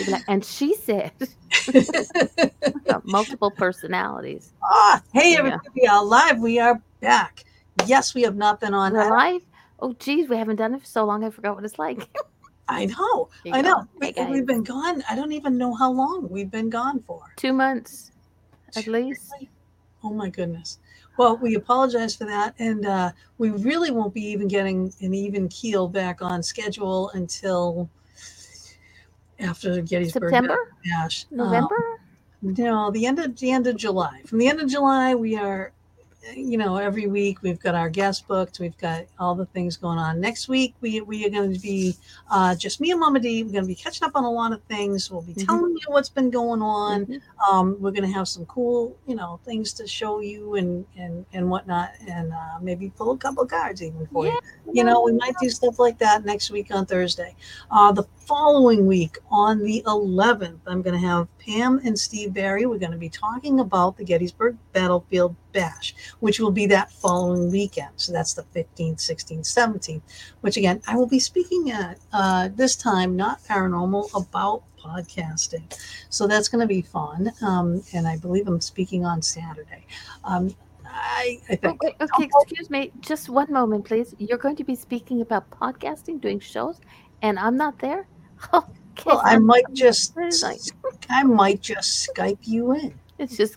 She'd be like, and she said multiple personalities. Ah, hey Yeah. everybody, we are live. We are back. Yes, we have not been on. Live. Oh, geez, we haven't done it for so long. I forgot what it's like. I know. I know. We, we've been gone. I don't even know how long we've been gone for. Two months, at least. Oh my goodness. Well, we apologize for that, and uh, we really won't be even getting an even keel back on schedule until after Gettysburg September. Um, November. No, the end of the end of July. From the end of July, we are, you know, every week we've got our guest booked. We've got all the things going on. Next week we we are going to be uh, just me and Mama D. We're going to be catching up on a lot of things. We'll be Mhm. telling you what's been going on. Mhm. Um, we're going to have some cool, you know, things to show you and and and whatnot, and uh, maybe pull a couple cards even for you you know we might do stuff like that next week on thursday uh, the following week on the 11th i'm going to have pam and steve barry we're going to be talking about the gettysburg battlefield bash which will be that following weekend so that's the 15th 16th 17th which again i will be speaking at uh, this time not paranormal about podcasting so that's going to be fun um, and i believe i'm speaking on saturday um, I, I Oh, think wait, okay, excuse me. Just one moment, please. You're going to be speaking about podcasting, doing shows, and I'm not there. Okay. Well, I might just, I might just Skype you in. It's just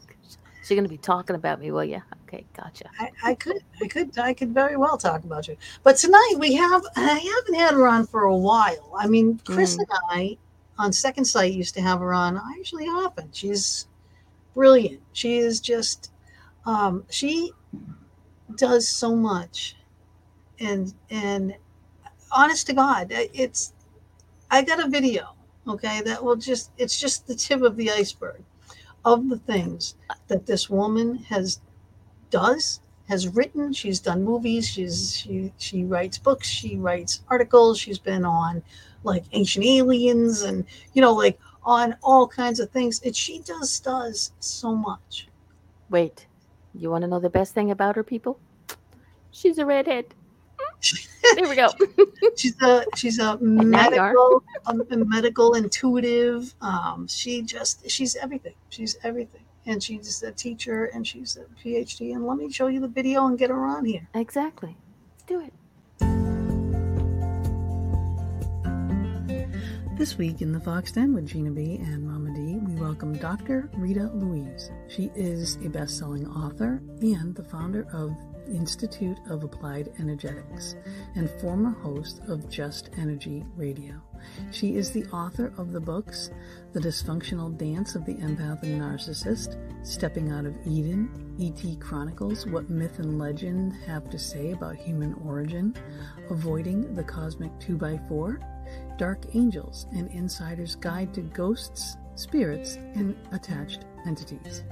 she's going to be talking about me, will you? Okay, gotcha. I, I could, I could, I could very well talk about you. But tonight we have, I haven't had her on for a while. I mean, Chris Mm. and I on Second Sight used to have her on actually often. She's brilliant. She is just, um, she does so much, and and honest to God, it's. I got a video, okay, that will just, it's just the tip of the iceberg of the things that this woman has does has written. She's done movies. She's she she writes books. She writes articles. She's been on like ancient aliens and you know like on all kinds of things. And she does does so much. Wait, you want to know the best thing about her, people? She's a redhead. There we go. she's a she's a now you are. medical a, a medical intuitive um she just she's everything she's everything and she's a teacher and she's a phd and let me show you the video and get her on here exactly. Let's do it. This week in the Fox Den with Gina B and Mama D, we welcome Dr. Rita Louise. She is a best selling author and the founder of Institute of Applied Energetics and former host of Just Energy Radio. She is the author of the books The Dysfunctional Dance of the Empath and Narcissist, Stepping Out of Eden, E.T. Chronicles What Myth and Legend Have to Say About Human Origin, Avoiding the Cosmic 2x4, Dark Angels, an insider's guide to ghosts, spirits, and attached entities.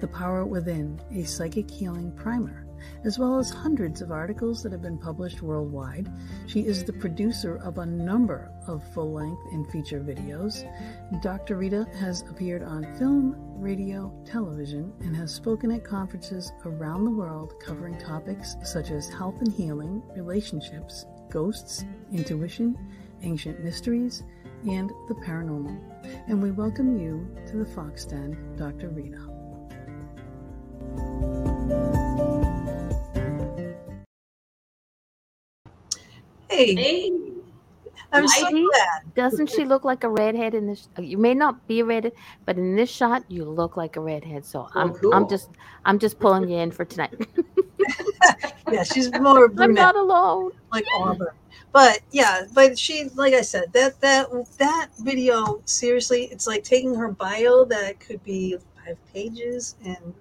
The Power Within, a psychic healing primer, as well as hundreds of articles that have been published worldwide. She is the producer of a number of full length and feature videos. Dr. Rita has appeared on film, radio, television, and has spoken at conferences around the world covering topics such as health and healing, relationships, ghosts, intuition, ancient mysteries, and the paranormal. And we welcome you to the Fox Den, Dr. Rita. Hey, Hey, I'm so glad. Doesn't she look like a redhead in this? You may not be a redhead, but in this shot, you look like a redhead. So I'm, cool. I'm just, I'm just pulling you in for tonight. Yeah, she's more I'm brunette, not alone. like Auburn. But yeah, but she, like I said, that that that video, seriously, it's like taking her bio that could be five pages and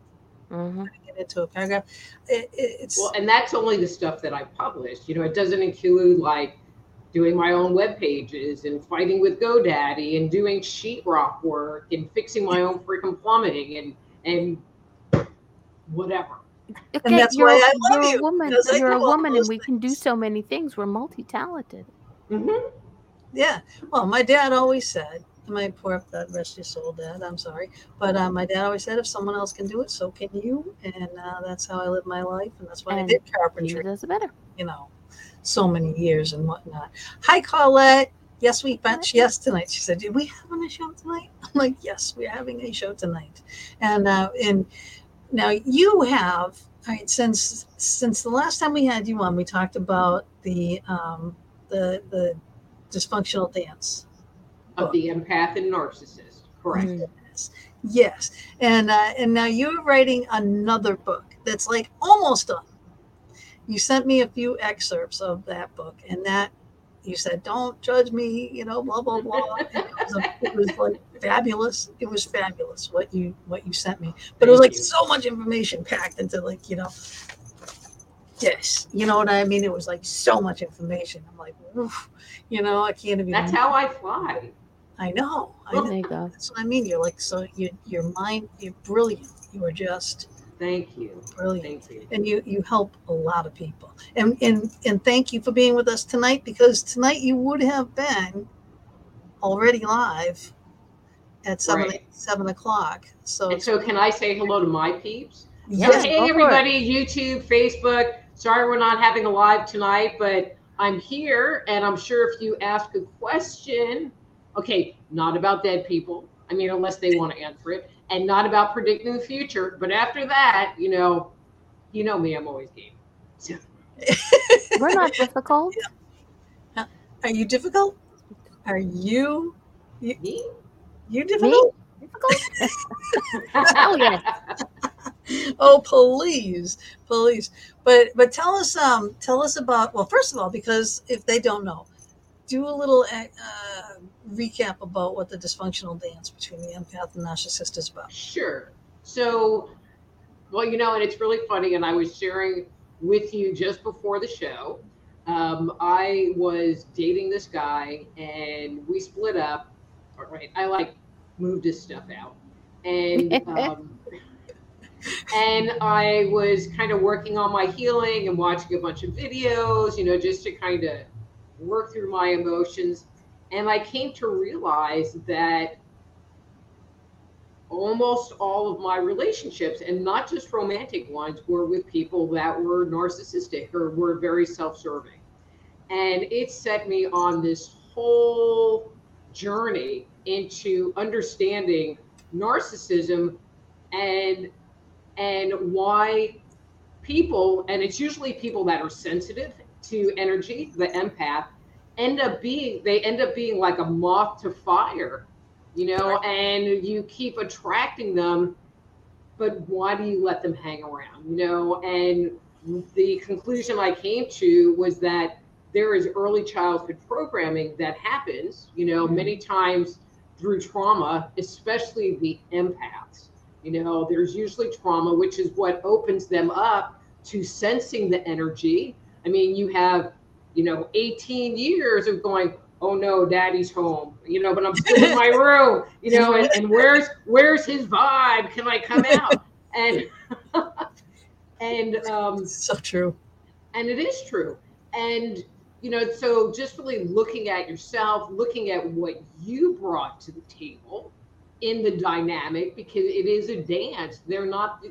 hmm putting it into a paragraph. It, it, it's well, and that's only the stuff that I published. You know, it doesn't include like doing my own web pages and fighting with GoDaddy and doing sheetrock work and fixing my own freaking plumbing and and whatever. Okay, that's you're, why a- I love you're you, a woman. You're a woman, and those we can do so many things. We're multi-talented. hmm Yeah. Well, my dad always said, my poor, God rest your soul, dad, I'm sorry. But uh, my dad always said, if someone else can do it, so can you. And uh, that's how I live my life. And that's why And I did carpentry, does it better. you know, so many years and whatnot. Hi, Colette. Yes, we bet yes tonight. She said, Did we have a show tonight? I'm like, Yes, we're having a show tonight. And uh, and now you have all right, since since the last time we had you on, we talked about the um the the dysfunctional dance. Of the empath and narcissist. Correct. Yes. Yes. And uh, and now you're writing another book that's like almost done. You sent me a few excerpts of that book, and that you said, "Don't judge me," you know, blah blah blah. it, was a, it, was like fabulous. It was fabulous what you what you sent me, but Thank it was like you. so much information packed into like you know this. You know what I mean? It was like so much information. I'm like, you know, I can't even. That's how I fly. I know. I oh know. That's what I mean. You're like so. You, your mind. You're brilliant. You are just Thank you. Brilliant. Thank you. And you you help a lot of people. And and and thank you for being with us tonight because tonight you would have been already live at seven right. seven o'clock. So and so can I say hello to my peeps? Yes, so, hey everybody, YouTube, Facebook. Sorry we're not having a live tonight, but I'm here and I'm sure if you ask a question, okay, not about dead people. I mean, unless they want to answer it and not about predicting the future. But after that, you know, you know me, I'm always game. So. We're not difficult. Yeah. Are you difficult? Are you you, me? you difficult? Me? Difficult? oh yes. oh please, please. But but tell us um tell us about well first of all because if they don't know, do a little uh, recap about what the dysfunctional dance between the empath and narcissist is about. Sure. So, well, you know, and it's really funny, and I was sharing with you just before the show. Um, I was dating this guy, and we split up. All right, I like moved his stuff out, and um, and I was kind of working on my healing and watching a bunch of videos, you know, just to kind of work through my emotions. And I came to realize that almost all of my relationships, and not just romantic ones, were with people that were narcissistic or were very self serving. And it set me on this whole journey into understanding narcissism and and why people and it's usually people that are sensitive to energy, the empath, end up being they end up being like a moth to fire, you know, and you keep attracting them, but why do you let them hang around, you know? And the conclusion I came to was that there is early childhood programming that happens, you know, mm-hmm. many times through trauma, especially the empaths. You know, there's usually trauma, which is what opens them up to sensing the energy I mean, you have, you know, 18 years of going, oh no, daddy's home, you know, but I'm still in my room, you know, and, and where's where's his vibe? Can I come out? And and um so true. And it is true. And you know, so just really looking at yourself, looking at what you brought to the table in the dynamic, because it is a dance. They're not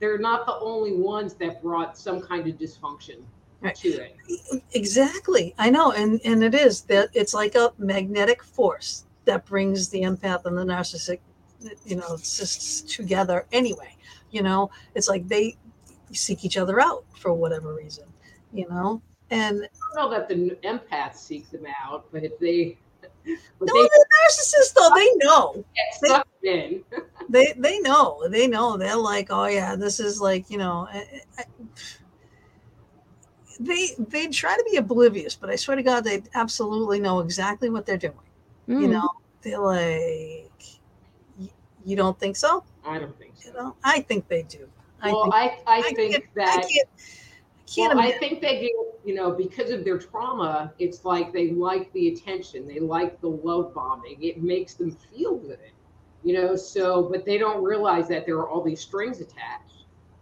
they're not the only ones that brought some kind of dysfunction it. Exactly. I know. And and it is that it's like a magnetic force that brings the empath and the narcissistic, you know, just together anyway. You know, it's like they seek each other out for whatever reason, you know. And I don't know that the empaths seek them out, but if they but no, they, the narcissists though they know. They, in. they they know. They know. They're like, oh yeah, this is like you know. I, I, they they try to be oblivious, but I swear to God, they absolutely know exactly what they're doing. Mm. You know, they're like, you don't think so? I don't think so. You know, I think they do. Well, I think, I, I, I think that. I can't, can't well, I think they do, you know, because of their trauma, it's like they like the attention, they like the love bombing. It makes them feel good, you know. So, but they don't realize that there are all these strings attached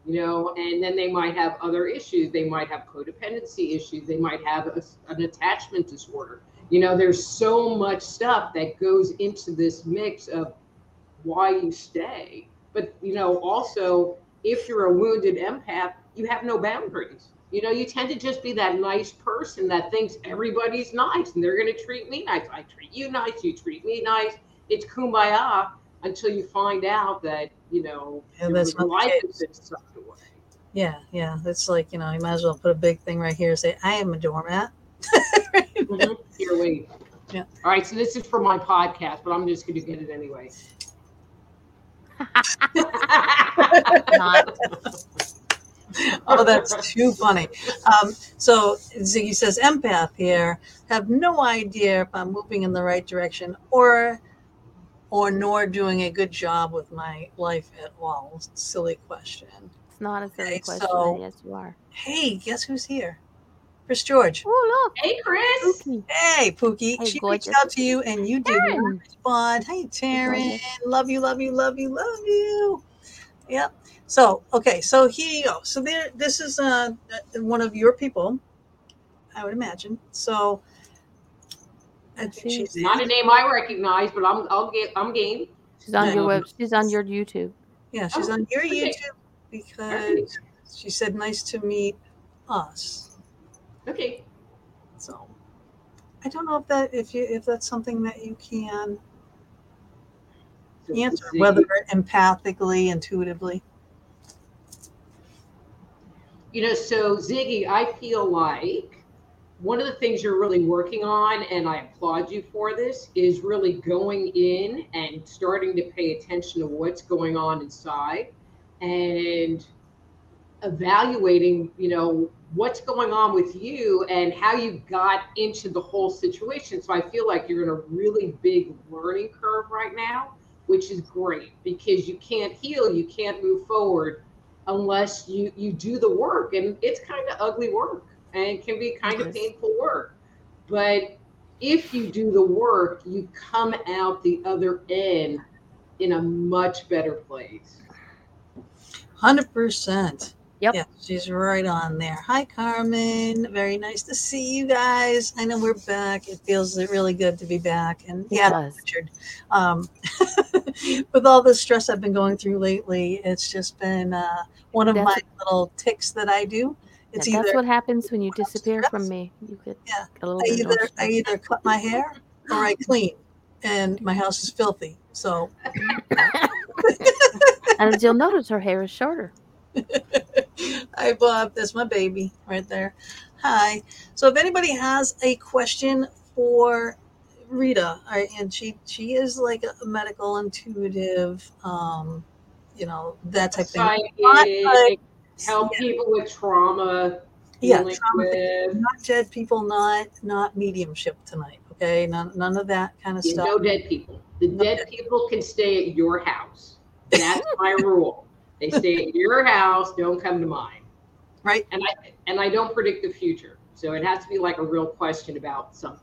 you know, and then they might have other issues. They might have codependency issues. They might have a, an attachment disorder. You know, there's so much stuff that goes into this mix of why you stay. But, you know, also, if you're a wounded empath, you have no boundaries. you know, you tend to just be that nice person that thinks everybody's nice and they're going to treat me nice. I treat you nice, you treat me nice. It's kumbaya until you find out that, you know, Yeah, that's not life case. has been sucked away. Yeah, yeah. It's like, you know, you might as well put a big thing right here and say, I am a doormat. Mhm. Here, wait. Yeah. All right, so this is for my podcast, but I'm just going to get it anyway. Oh, that's too funny. Um, so Ziggy says, empath here, have no idea if I'm moving in the right direction or or nor doing a good job with my life at all. Silly question. It's not a silly Okay, question. so- yes, you are. Hey, guess who's here? Chris George. Oh, look. hey, Chris. look. Pookie. Hey, Pookie. Hey, she gorgeous. reached out to you and you did not respond. Hey, Taryn. Love you, love you, love you, love you. Yep. So, okay. So here you go. So there, this is uh, one of your people, I would imagine. So I think She- she's in. Not a name I recognize, but I'm I'll get I'm game. She's on your Yeah. web. She's on your YouTube. Yeah, oh, she's Oh, on your okay. YouTube because she said, nice to meet us. Okay. So I don't know if that if you if that's something that you can answer, whether empathically, intuitively. you know, so Ziggy, I feel like one of the things you're really working on, and I applaud you for this, is really going in and starting to pay attention to what's going on inside and evaluating, you know, what's going on with you and how you got into the whole situation. So I feel like you're in a really big learning curve right now, which is great because you can't heal, you can't move forward unless you you do the work and it's kind of ugly work and it can be kind of painful work but if you do the work you come out the other end in a much better place Hundred percent. Yep. Yeah, she's right on there. Hi, Carmen. Very nice to see you guys. I know we're back. It feels really good to be back. And yeah. Richard. Um, with all the stress I've been going through lately, it's just been uh, one of That's- my little tics that I do. Yeah, It's that's either what happens when you disappear stress. from me. You get Yeah. a little I bit either I either cut my hair or I clean, and my house is filthy. So and as you'll notice, her hair is shorter. Hi, Bob. That's my baby right there. Hi. So, if anybody has a question for Rita, I, and she she is like a medical intuitive, um, you know that type of thing. psychic like- help people with trauma Yeah, trauma with. Not dead people, not not mediumship tonight. Okay, none none of that kind of Yeah, stuff. no dead people. The dead people can stay at your house. That's my rule. They stay at your house don't come to mine. Right. and i and i don't predict the future so it has to be like a real question about something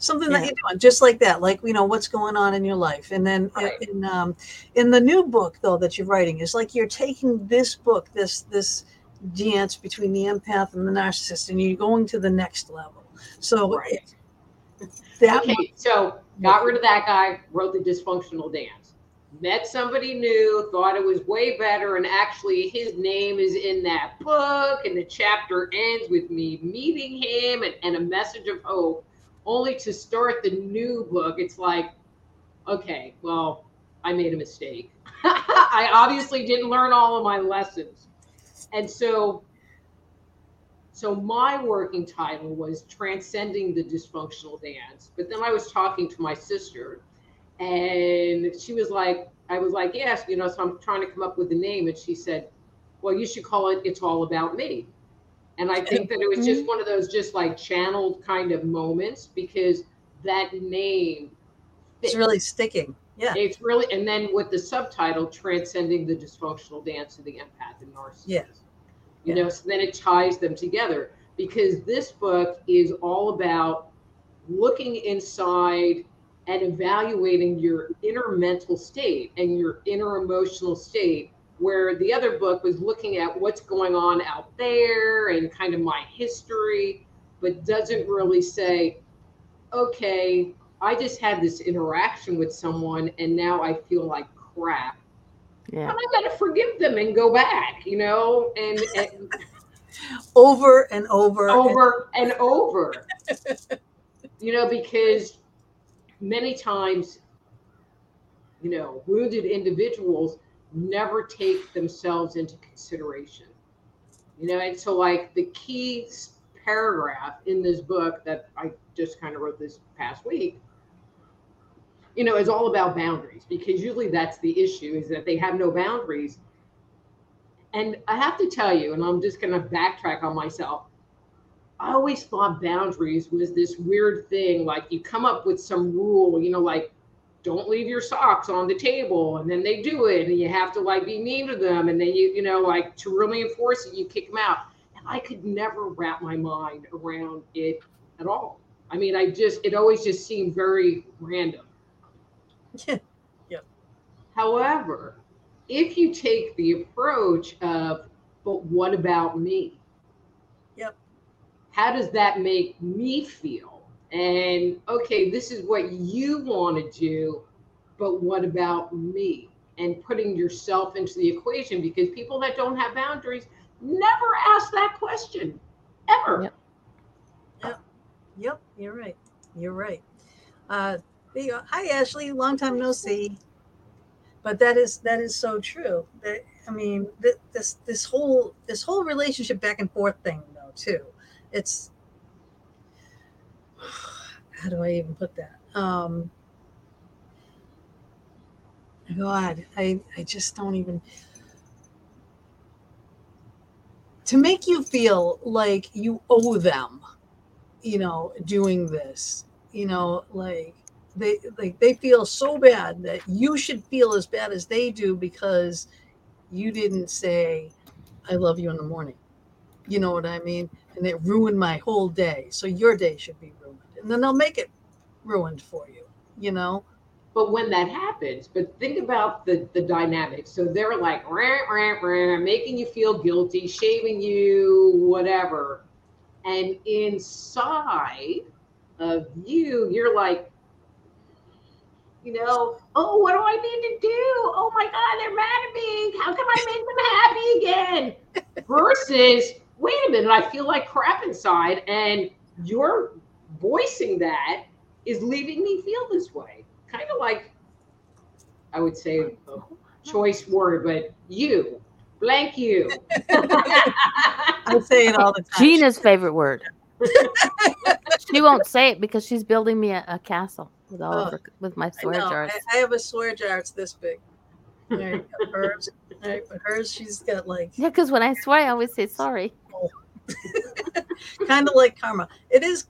something Yeah. that you're doing just like that like you know what's going on in your life and then Right. in um in the new book though that you're writing is like you're taking this book this this dance between the empath and the narcissist and you're going to the next level so Right. that okay so got rid of that guy wrote the dysfunctional dance met somebody new thought it was way better and actually his name is in that book and the chapter ends with me meeting him and, and a message of hope only to start the new book it's like okay well i made a mistake. I obviously didn't learn all of my lessons. And so so my working title was transcending the dysfunctional dance. But then i was talking to my sister and she was like i was like yes you know so i'm trying to come up with a name. And she said well you should call it it's all about me and i think that it was just mm-hmm. one of those just like channeled kind of moments because that name it's really sticking yeah it's really and then with the subtitle transcending the dysfunctional dance of the empath and narcissist Yeah. you Yeah. know so then it ties them together because this book is all about looking inside and evaluating your inner mental state and your inner emotional state where the other book was looking at what's going on out there and kind of my history but doesn't really say okay i just had this interaction with someone and now i feel like crap Yeah. and I gotta forgive them and go back, you know, and, and over and over, over and over. you know, because many times, you know, wounded individuals never take themselves into consideration. You know, and so like the key paragraph in this book that I just kind of wrote this past week, you know, is all about boundaries because usually that's the issue is that they have no boundaries. And I have to tell you, and I'm just going to backtrack on myself. I always thought boundaries was this weird thing. Like you come up with some rule, you know, like don't leave your socks on the table and then they do it and you have to like be mean to them and then you you know like to really enforce it you kick them out. And i could never wrap my mind around it at all. I mean i just it always just seemed very random. Yeah. Yep however if you take the approach of but what about me? Yep. How does that make me feel and okay, this is what you want to do, but what about me? And putting yourself into the equation because people that don't have boundaries never ask that question ever. Yep. Yep. Yep. You're right. You're right. Uh, there you go. Hi, Ashley. Long time no see. But that is that is so true. That I mean, th- this this whole this whole relationship back and forth thing, though, too. It's how do I even put that? Um, God, I, I just don't even. To make you feel like you owe them, you know, doing this, you know, like they like they feel so bad that you should feel as bad as they do because you didn't say, "I love you" in the morning. You know what I mean? And it ruined my whole day. So your day should be ruined. and then they'll make it ruined for you, you know? But when that happens, but think about the the dynamics. So they're like rah, rah, rah, making you feel guilty, shaming you, whatever. And inside of you, you're like, you know, oh, what do I need to do? Oh my God, they're mad at me. How can I make them happy again? Versus, wait a minute, I feel like crap inside, and you're voicing that is leaving me feel this way. Kind of like, I would say a choice word, but you, blank you. I say it all the time. Gina's favorite word. she won't say it because she's building me a, a castle with all oh, of her, with my swear I jars. I, I, have a swear jar. It's this big. Right, hers, right, but hers, she's got like yeah. Because when I swear, I always say sorry. Kind of like karma. It is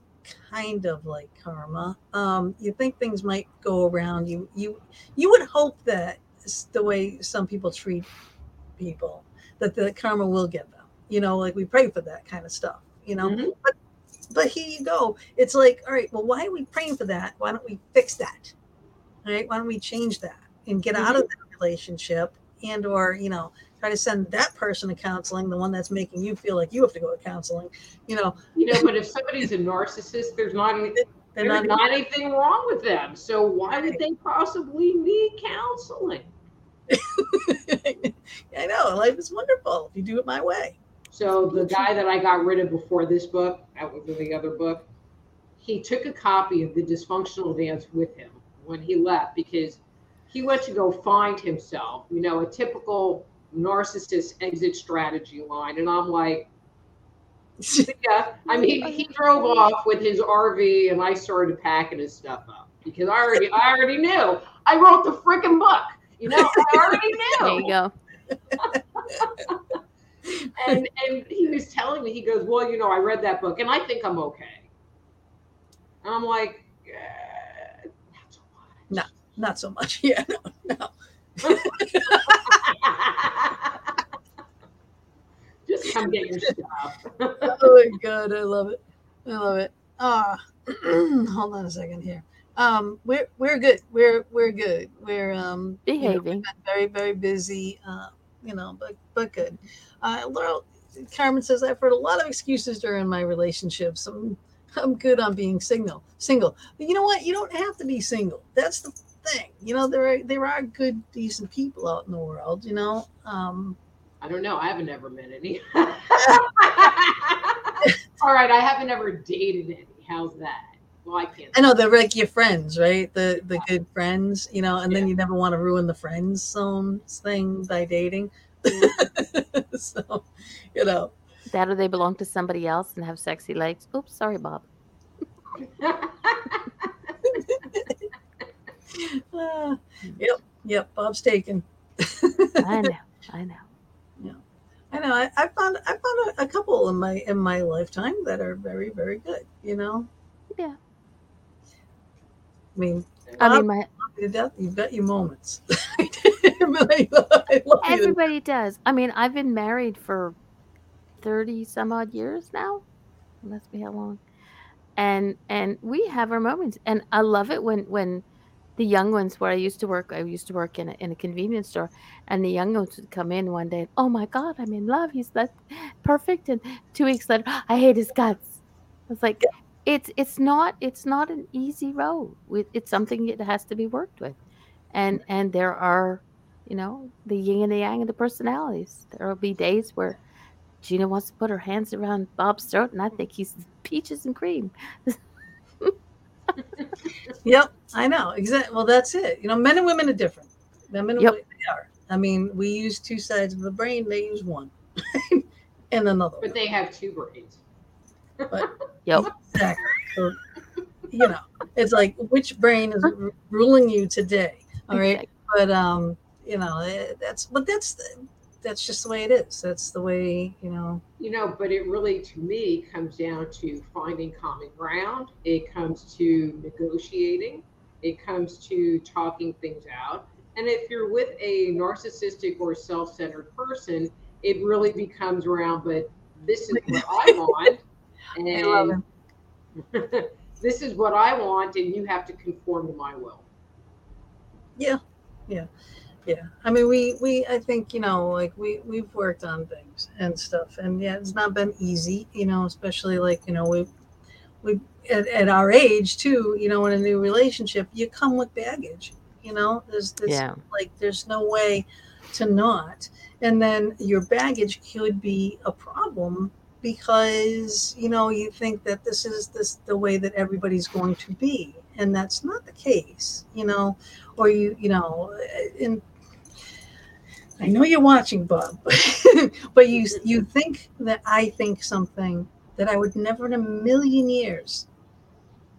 kind of like karma. Um, you think things might go around. You you you would hope that the way some people treat people, that the karma will get them. You know, like we pray for that kind of stuff. You know, mm-hmm. but but here you go. It's like, all right, well, why are we praying for that? Why don't we fix that? All right, why don't we change that and get mm-hmm. out of mm-hmm. that relationship and or you know try to send that person to counseling, the one that's making you feel like you have to go to counseling, you know. You know, but if somebody's a narcissist, there's not anything, there's not, not anything wrong with them. So why would they possibly need counseling? I know life is wonderful if you do it my way. So the guy that I got rid of before this book, that was the other book, he took a copy of the dysfunctional dance with him when he left because he went to go find himself, you know, a typical narcissist exit strategy line. And I'm like, yeah. I mean, he drove off with his RV and I started packing his stuff up because I already, I already knew. I wrote the freaking book. You know, I already knew. There you go. and and he was telling me, he goes, well, you know, I read that book and I think I'm okay. And I'm like, eh, not so much. No, not so much. Yeah, no, no. Just come get your stuff. oh my god, I love it. I love it. Ah, hold on a second here. Um, we're we're good. We're we're good. We're um behaving. You know, very very busy. Uh, you know, but but good. Uh, Laurel Carmen says I've heard a lot of excuses during my relationships. I'm I'm good on being single. Single, but you know what? You don't have to be single. That's the thing. You know, there are there are good, decent people out in the world. You know, um, I don't know. I haven't ever met any. All right, I haven't ever dated any. How's that? Well, I can't. I know they're like your friends, right? The the good friends, you know, and then you never want to ruin the friends zone thing by dating. so, you know, That or they belong to somebody else and have sexy legs. Oops, sorry, Bob. Uh, yep, yep. Bob's taken. I know, I know. Yeah. I know. I, I found I found a, a couple in my in my lifetime that are very very good. You know. Yeah. I mean, I Bob, mean, my to death, you've got your moments. I, I love you. everybody does. I mean, I've been married for thirty some odd years now. Let's be how long. And and we have our moments, and I love it when when the young ones where I used to work. I used to work in a, in a convenience store, and the young ones would come in one day. Oh my God, I'm in love. He's that perfect. And two weeks later, I hate his guts. I was like, it's it's not it's not an easy road. It's something that has to be worked with, and and there are, you know, the yin and the yang of the personalities. There will be days where Gina wants to put her hands around Bob's throat, and I think he's peaches and cream. Yep, I know. Exactly. Well, that's it. You know, men and women are different. Men and Yep. women they are. I mean, we use two sides of the brain. They use one, and another. but one. they have two brains. But Yep. Exactly. So, you know, it's like which brain is r- ruling you today? All right. But um, you know, eh, that's but that's that's just the way it is. That's the way you know. You know, but it really, to me, comes down to finding common ground. It comes to negotiating. It comes to talking things out. And if you're with a narcissistic or self centered person, it really becomes around, but this is what I want. I love And this is what I want, and you have to conform to my will. Yeah. Yeah, I mean, we we I think you know, like we we've worked on things and stuff, and yeah, it's not been easy, you know, especially like you know we we at, at our age too, you know, in a new relationship, you come with baggage, you know. There's this Yeah. like there's no way to not, and then your baggage could be a problem because you know you think that this is this the way that everybody's going to be, and that's not the case, you know or you you know in I know you're watching, Bob, but you you think that I think something that I would never in a million years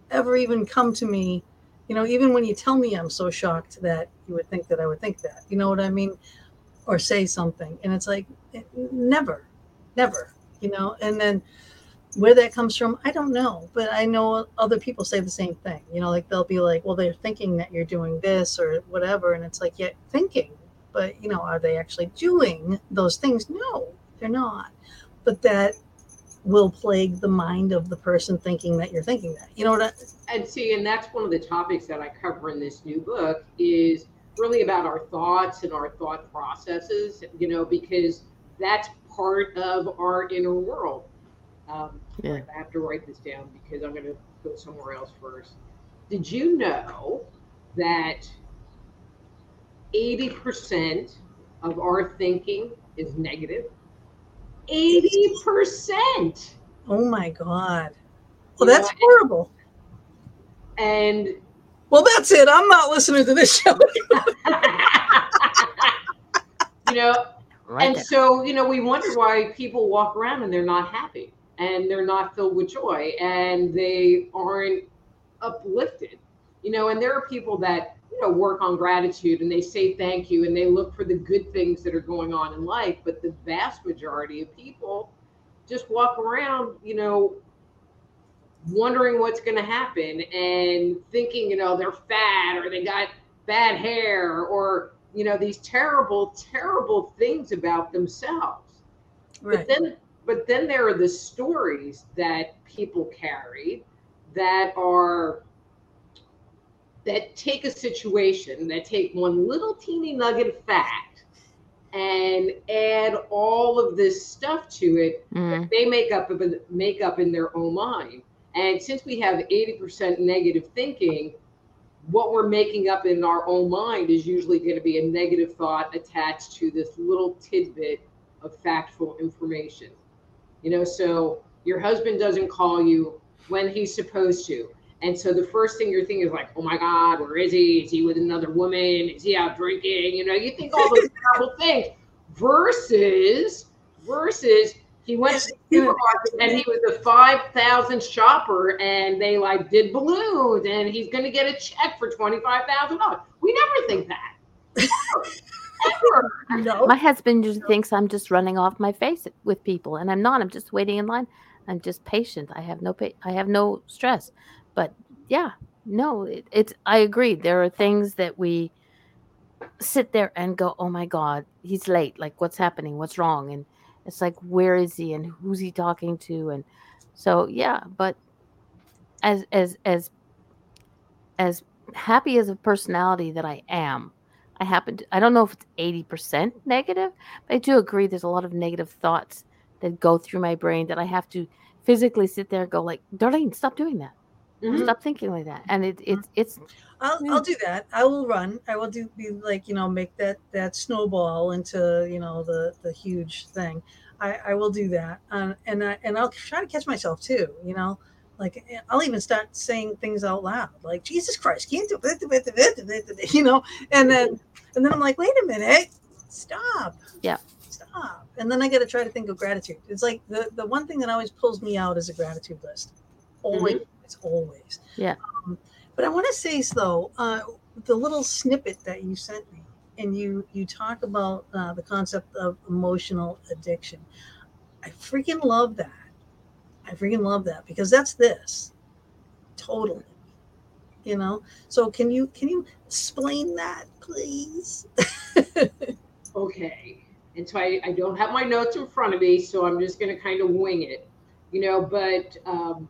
ever even come to me. You know, even when you tell me I'm so shocked that you would think that I would think that. You know what I mean? Or say something, and it's like never, never. You know, and then where that comes from, I don't know, but I know other people say the same thing. You know, like they'll be like, well, they're thinking that you're doing this or whatever. And it's like, yeah, thinking, but you know, are they actually doing those things? No, they're not. But that will plague the mind of the person thinking that you're thinking that. You know what I, and see and that's one of the topics that i cover in this new book is really about our thoughts and our thought processes you know because that's part of our inner world um, Yeah. i have to write this down because i'm going to go somewhere else first did you know that 80% of our thinking is negative 80% oh my God. Well, You that's know, horrible. and Well, that's it. I'm not listening to this show. you know Right and there. so you know we wonder why people walk around and they're not happy and they're not filled with joy and they aren't uplifted you know and there are people that you know work on gratitude and they say thank you and they look for the good things that are going on in life but the vast majority of people just walk around you know wondering what's going to happen and thinking you know they're fat or they got bad hair or you know these terrible terrible things about themselves. But then but then there are the stories that people carry that are that take a situation that take one little teeny nugget of fact and add all of this stuff to it Mhm. they make up of make up in their own mind and since we have 80% negative thinking what we're making up in our own mind is usually going to be a negative thought attached to this little tidbit of factual information. You know, so your husband doesn't call you when he's supposed to. And so the first thing you're thinking is like, oh my God, where is he? Is he with another woman? Is he out drinking? You know, you think all those terrible things versus, versus he went to the supermarket and he was a 5,000 shopper and they like did balloons and he's going to get a check for $25,000. We never think that. Never. Ever. No. My husband just thinks I'm just running off my face with people and I'm not. I'm just waiting in line. I'm just patient. I have no pa- I have no stress. Yeah, no, it, it's I agree. There are things that we sit there and go, "Oh my god, he's late. Like what's happening? What's wrong?" And it's like, where is he and who's he talking to? And so, yeah, but as as as as happy as a personality that I am, I happen to I don't know if it's 80% negative, but I do agree there's a lot of negative thoughts that go through my brain that I have to physically sit there and go like, Darlene, stop doing that. Mm-hmm. Stop thinking like that. And it, it's it's I'll, I'll do that. I will run. I will do be like you know make that that snowball into you know the the huge thing. I, I will do that, uh, and I, and I'll try to catch myself too. You know, like I'll even start saying things out loud, like Jesus Christ, can't do it, you know, and then and then I'm like, wait a minute, stop, yeah, stop, and then I got to try to think of gratitude. It's like the the one thing that always pulls me out is a gratitude list, always, mm-hmm. Always, yeah. Um, but I want to say though, uh, the little snippet that you sent me, and you you talk about uh, the concept of emotional addiction. I freaking love that. I freaking love that because that's this, totally. You know. So can you can you explain that, please? okay. And so I, I don't have my notes in front of me, so I'm just going to kind of wing it, you know. But um,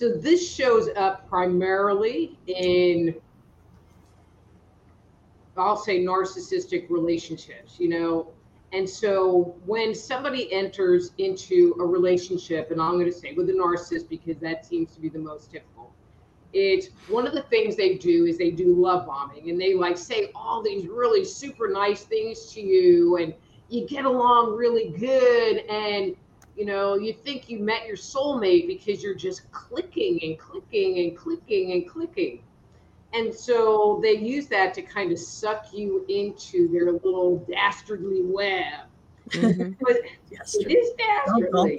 so this shows up primarily in, I'll say, narcissistic relationships, you know. And so when somebody enters into a relationship, and I'm going to say with a narcissist because that seems to be the most typical, it's one of the things they do is they do love bombing and they like say all these really super nice things to you and you get along really good and you know, you think you met your soulmate because you're just clicking and clicking and clicking and clicking. And so they use that to kind of suck you into their little dastardly web. Mm-hmm. but it is dastardly.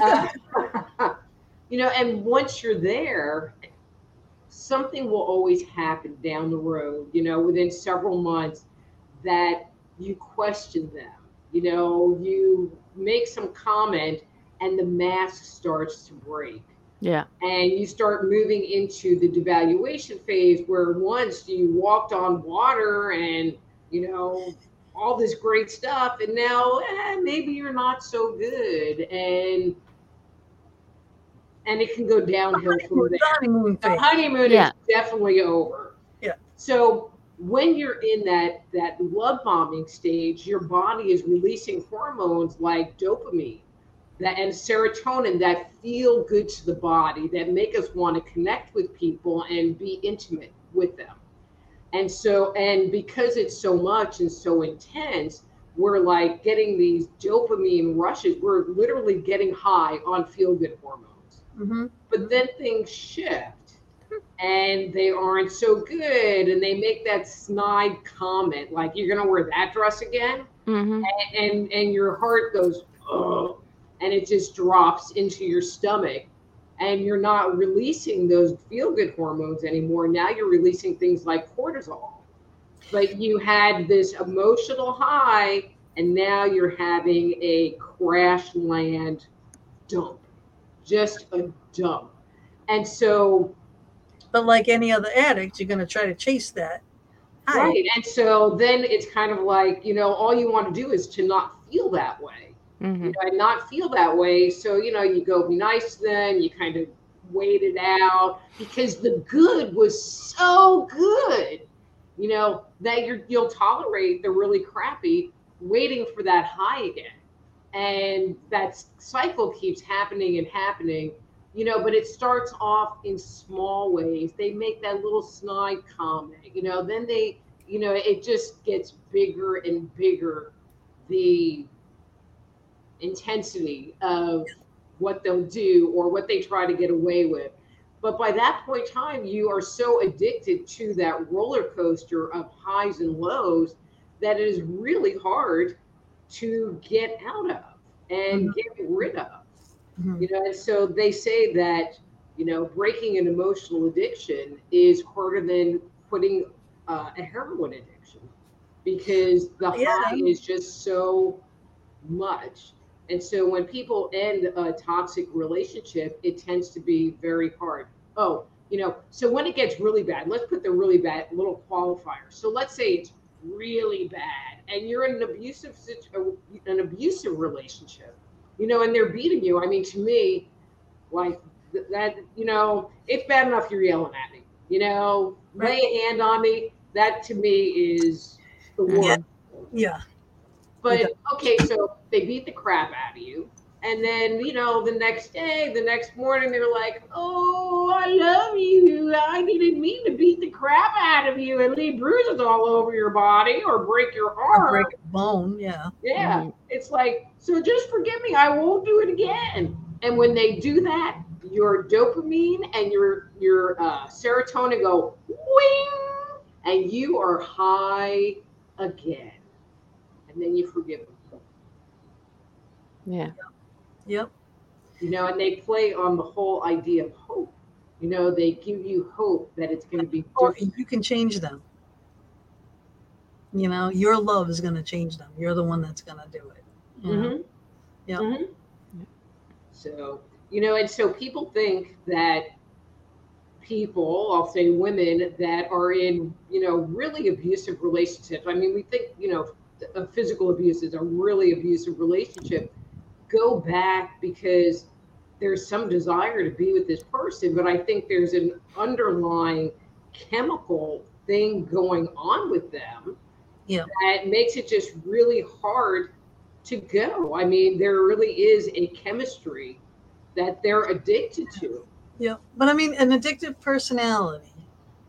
uh, you know, and once you're there, something will always happen down the road, you know, within several months that you question them. You know, you make some comment and the mask starts to break. Yeah. And you start moving into the devaluation phase where once you walked on water and, you know, all this great stuff, and now eh, maybe you're not so good. And and it can go downhill from there. Honeymoon the honeymoon yeah. is definitely over. Yeah. So when you're in that that love bombing stage, your body is releasing hormones like dopamine that and serotonin that feel good to the body that make us want to connect with people and be intimate with them. And so and because it's so much and so intense, we're like getting these dopamine rushes. We're literally getting high on feel good hormones. Mm-hmm. But then things shift and they aren't so good and they make that snide comment like you're gonna wear that dress again? Mm-hmm. and, and, and your heart goes oh and it just drops into your stomach and you're not releasing those feel good hormones anymore. Now you're releasing things like cortisol. But you had this emotional high and now you're having a crash land dump. Just a dump. And so but like any other addict, you're going to try to chase that. High. Right. And so then it's kind of like, you know, all you want to do is to not feel that way. Mm-hmm. You know, and not feel that way. So, you know, you go be nice then, you kind of wait it out because the good was so good, you know, that you're you'll tolerate the really crappy waiting for that high again. And that cycle keeps happening and happening you know, but it starts off in small ways. They make that little snide comment, you know, then they you know, it just gets bigger and bigger. The intensity of what they'll do or what they try to get away with. But by that point in time, you are so addicted to that roller coaster of highs and lows that it is really hard to get out of and mm-hmm. get rid of. Mm-hmm. You know, and so they say that, you know, breaking an emotional addiction is harder than putting uh, a heroin addiction because the yeah. high is just so much and so when people end a toxic relationship, it tends to be very hard. Oh, you know, so when it gets really bad, let's put the really bad little qualifier. So let's say it's really bad and you're in an abusive situation, an abusive relationship, you know, and they're beating you. I mean, to me, like that, you know, it's bad enough you're yelling at me, you know, right. lay a hand on me. That to me is the worst. Yeah. yeah. But okay, so they beat the crap out of you. And then, you know, the next day, the next morning, they're like, oh, I love you. I didn't mean to beat the crap out of you and leave bruises all over your body or break your arm. Or break a bone, yeah. Yeah. Mm-hmm. It's like, so just forgive me. I won't do it again. And when they do that, your dopamine and your your uh, serotonin go wing, and you are high again and then you forgive them. Yeah. Yep. You know, and they play on the whole idea of hope. You know, they give you hope that it's going to be different. you can change them. You know, your love is going to change them. You're the one that's going to do it. Mm-hmm. Yeah. Mm-hmm. So, you know, and so people think that people, I'll say women that are in, you know, really abusive relationships. I mean, we think, you know, of physical abuse is a really abusive relationship go back because there's some desire to be with this person but i think there's an underlying chemical thing going on with them yeah. that makes it just really hard to go. I mean there really is a chemistry that they're addicted to. Yeah but i mean an addictive personality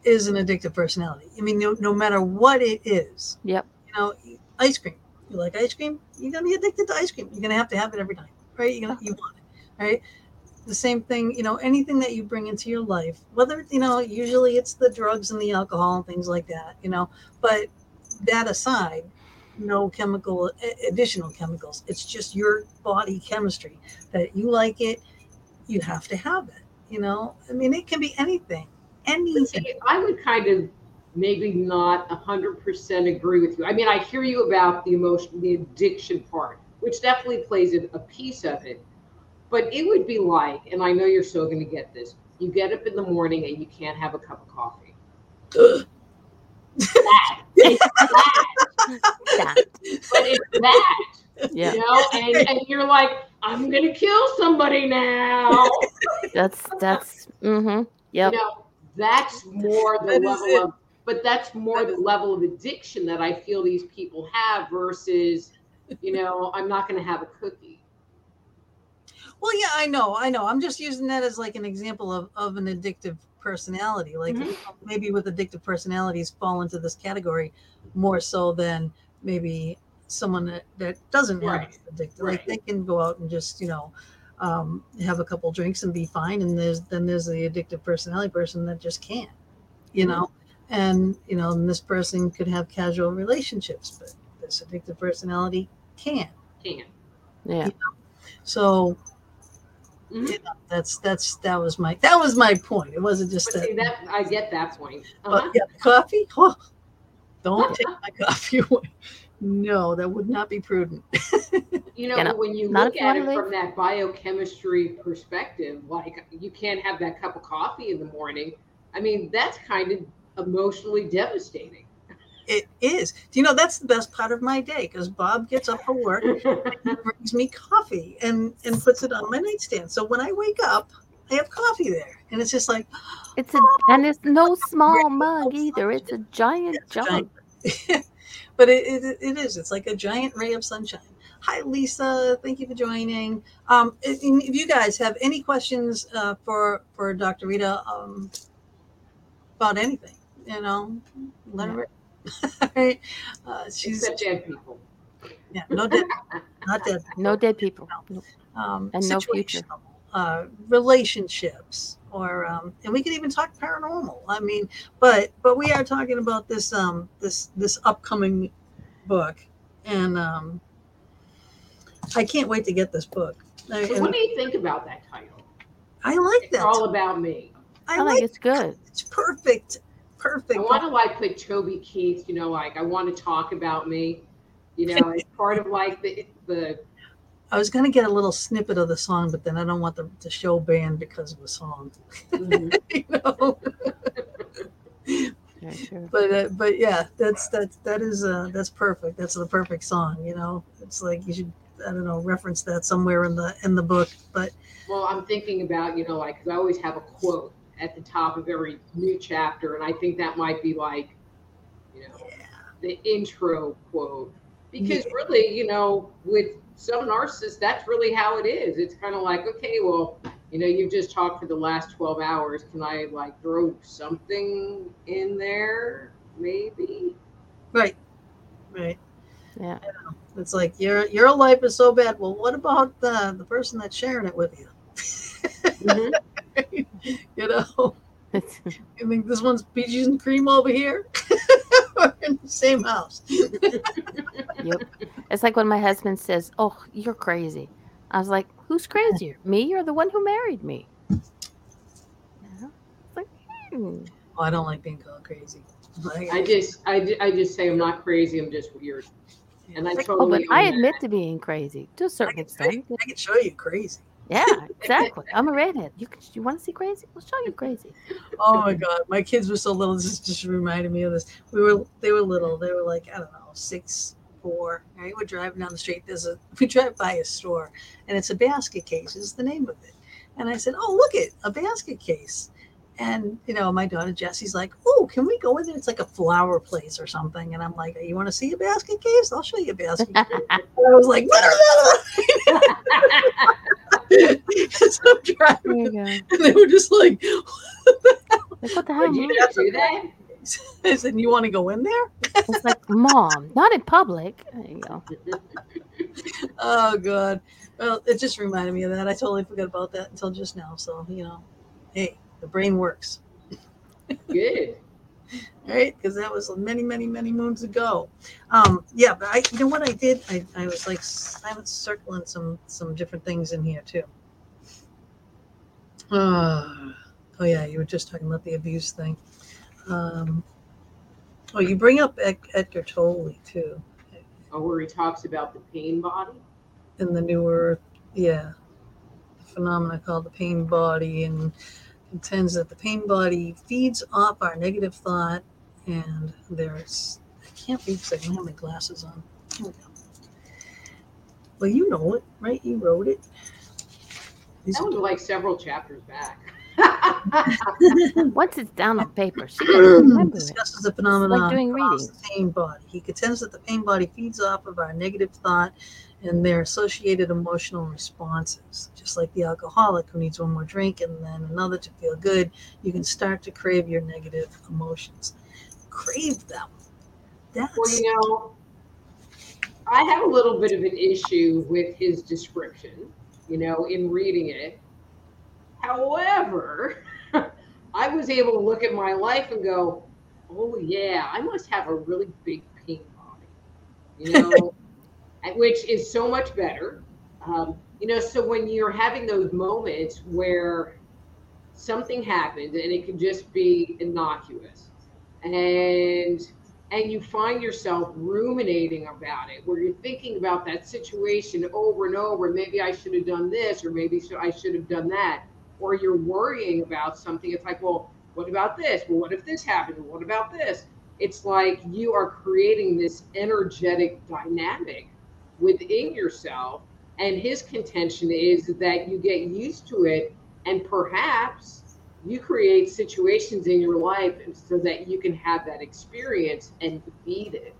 is an addictive personality. I mean no, no matter what it is. Yep. You know ice cream. You like ice cream? You're gonna be addicted to ice cream. You're gonna have to have it every time, right? You're gonna you want it, right? The same thing, you know, anything that you bring into your life, whether you know, usually it's the drugs and the alcohol and things like that, you know. But that aside, no chemical additional chemicals. It's just your body chemistry that you like it, you have to have it. You know, I mean, it can be anything. Anything. See, I would kind of maybe not 100% agree with you. I mean, I hear you about the emotion, the addiction part, which definitely plays a, a piece of it. But it would be like, and I know you're so going to get this you get up in the morning and you can't have a cup of coffee. that. It's that. But it's that. Yeah. You know, and, and you're like, I'm gonna kill somebody now. That's that's mm-hmm. Yep. You know, that's more the that level of but that's more the level of addiction that I feel these people have versus, you know, I'm not going to have a cookie. Well, yeah, I know, I know. I'm just using that as like an example of, of an addictive personality. Like mm-hmm. maybe with addictive personalities fall into this category more so than maybe someone that, that doesn't right. have addictive. Right. Like they can go out and just, you know, um, have a couple drinks and be fine. And there's then there's the addictive personality person that just can't, you mm-hmm. know and you know and this person could have casual relationships but this addictive personality can't can. Yeah. You know? so mm-hmm. you know, that's that's that was my that was my point. It wasn't just that, see, that i get that point. Uh-huh. yeah, coffee? Oh, don't take my coffee away. No that would not be prudent. You know when you look at it from that biochemistry perspective like you can't have that cup of coffee in the morning. I mean that's kind of emotionally devastating. It is. Do you know that's the best part of my day because Bob gets up for work and brings me coffee and and puts it on my nightstand. So when I wake up, I have coffee there, and it's just like it's a oh, and it's no small mug either. It's a giant it's jug. Giant, but it, it, it is. It's like a giant ray of sunshine. Hi, Lisa. Thank you for joining. Um, if, if you guys have any questions uh, for for Dr. Rita um, about anything, you know, let her right? Uh, she's Except dead people. yeah, no dead, not dead. No dead people. No. Um, And no future. situational, Uh, relationships, or um, and we can even talk paranormal. I mean, but but we are talking about this um this this upcoming book, and um, I can't wait to get this book. I, So what do you think about that title? I like that. It's that. all about me. I I like think it's good. it's perfect, perfect. I want to like put Toby Keith, you know, like I want to talk about me, you know, it's part of like the the I was gonna get a little snippet of the song, but then I don't want the, the show banned because of the song. you know. Very but uh, but yeah, that's that's that is uh that's perfect. That's the perfect song. You know, it's like you should I don't know reference that somewhere in the in the book. But well, I'm thinking about, you know, like 'cause I always have a quote at the top of every new chapter, and I think that might be like, you know, the intro quote. Because really, you know, with some narcissists, that's really how it is. It's kind of like, okay, well, you know, you've just talked for the last 12 hours. Can I like throw something in there? Maybe. right, right. Yeah. It's like your your life is so bad. Well, what about the the person that's sharing it with you? Mm-hmm. You know, you think this one's peaches and cream over here? We're in the same house. Yep. It's like when my husband says, "Oh, you're crazy." I was like, "Who's crazier, me or the one who married me?" You know? It's like, hmm. Oh, I don't like being called crazy. Like, I just, I, I just say I'm not crazy. I'm just weird. And I Like, Oh, but totally. I own that. admit to being crazy to a I certain can, show you, extent. I can show you crazy. Yeah, exactly. I'm a redhead. You can, you want to see crazy? We'll show you crazy. Oh my god, my kids were so little. This just reminded me of this. We were they were little. They were like I don't know six, four. Right? We're driving down the street. There's a we drive by a store, and it's a basket case. Is the name of it. And I said, "Oh, look it, a basket case." And you know, my daughter Jessie's like, "Oh, can we go in there? It's like a flower place or something." And I'm like, "You want to see a basket case? I'll show you a basket case." I was like, so driving, There you go. and they were just like, Like, what the hell? Would you Mom? do that? I said, "You want to go in there?" It's like, mom, not in public. There you go. Oh god. Well, it just reminded me of that. I totally forgot about that until just now. So you know, hey, the brain works, Good. Right? Because that was many, many, many moons ago. Um, yeah, but I, you know what I did? I, I was like, I was circling some some different things in here too. Uh, oh yeah, you were just talking about the abuse thing. Um, oh, you bring up Ed, Eckhart Tolle too. Oh, where he talks about the pain body. in the newer, yeah, the phenomena called the pain body, and contends that the pain body feeds off our negative thought, and there's, I can't read because I don't have my glasses on. Here we go. Well, you know it, right? You wrote it. These That was like several chapters back. Once it's down on paper, she can it. discusses the phenomenon like doing of readings. the pain body. He contends that the pain body feeds off of our negative thought and their associated emotional responses. Just like the alcoholic who needs one more drink and then another to feel good, you can start to crave your negative emotions. Crave them. That's Well, you know, I have a little bit of an issue with his description, you know, in reading it. However, I was able to look at my life and go, oh, yeah, I must have a really big pain body, you know, which is so much better. Um, you know, so when you're having those moments where something happened and it could just be innocuous and and you find yourself ruminating about it where you're thinking about that situation over and over maybe i should have done this or maybe i should have done that or you're worrying about something it's like well what about this? Well what if this happened? What about this? It's like you are creating this energetic dynamic within yourself and his contention is that you get used to it and perhaps you create situations in your life so that you can have that experience and beat it.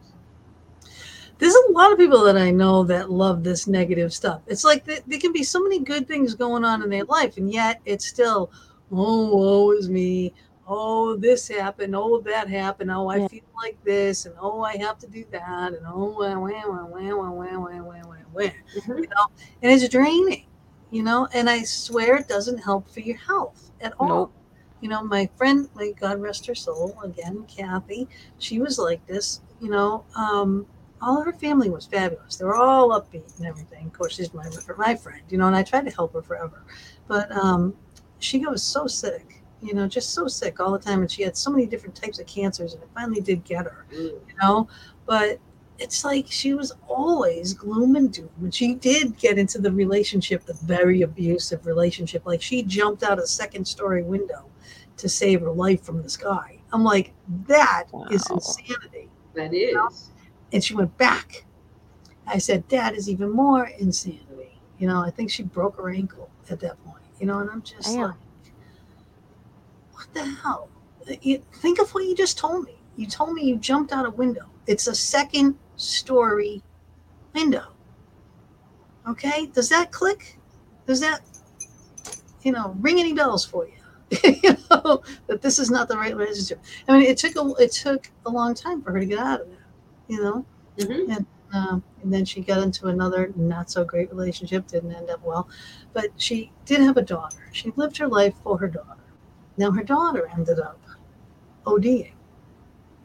there's a lot of people that I know that love this negative stuff. It's like th- there can be so many good things going on in their life, and yet it's still, oh, woe is me. Oh, this happened, oh, that happened, oh, I Yeah. feel like this, and oh, I have to do that, and oh, wah, wah, wah, wah, wah, wah, wah, wah, wah, wah. Mhm. you know, and it's draining, you know, and I swear it doesn't help for your health at all. Nope. You know, my friend, may God rest her soul, again, Kathy, she was like this, you know, um, all of her family was fabulous. They were all upbeat and everything. Of course, she's my my friend, you know, and I tried to help her forever. But um, she was so sick, you know, just so sick all the time. And she had so many different types of cancers, and it finally did get her, Mm. you know. But it's like she was always gloom and doom. And she did get into the relationship, the very abusive relationship. Like she jumped out a second story window to save her life from the sky. I'm like, that is Wow. insanity. That is. And she went back. I said, that is even more insanity. You know, I think she broke her ankle at that point, you know, and I'm just Damn. like, what the hell? You, think of what you just told me. You told me you jumped out a window. It's a second story window. Okay? Does that click? Does that, you know, ring any bells for you? you know, that this is not the right relationship. I mean, it took a it took a long time for her to get out of that. You know, Mhm. um, and then she got into another not so great relationship. Didn't end up well, but she did have a daughter. She lived her life for her daughter. Now her daughter ended up ODing,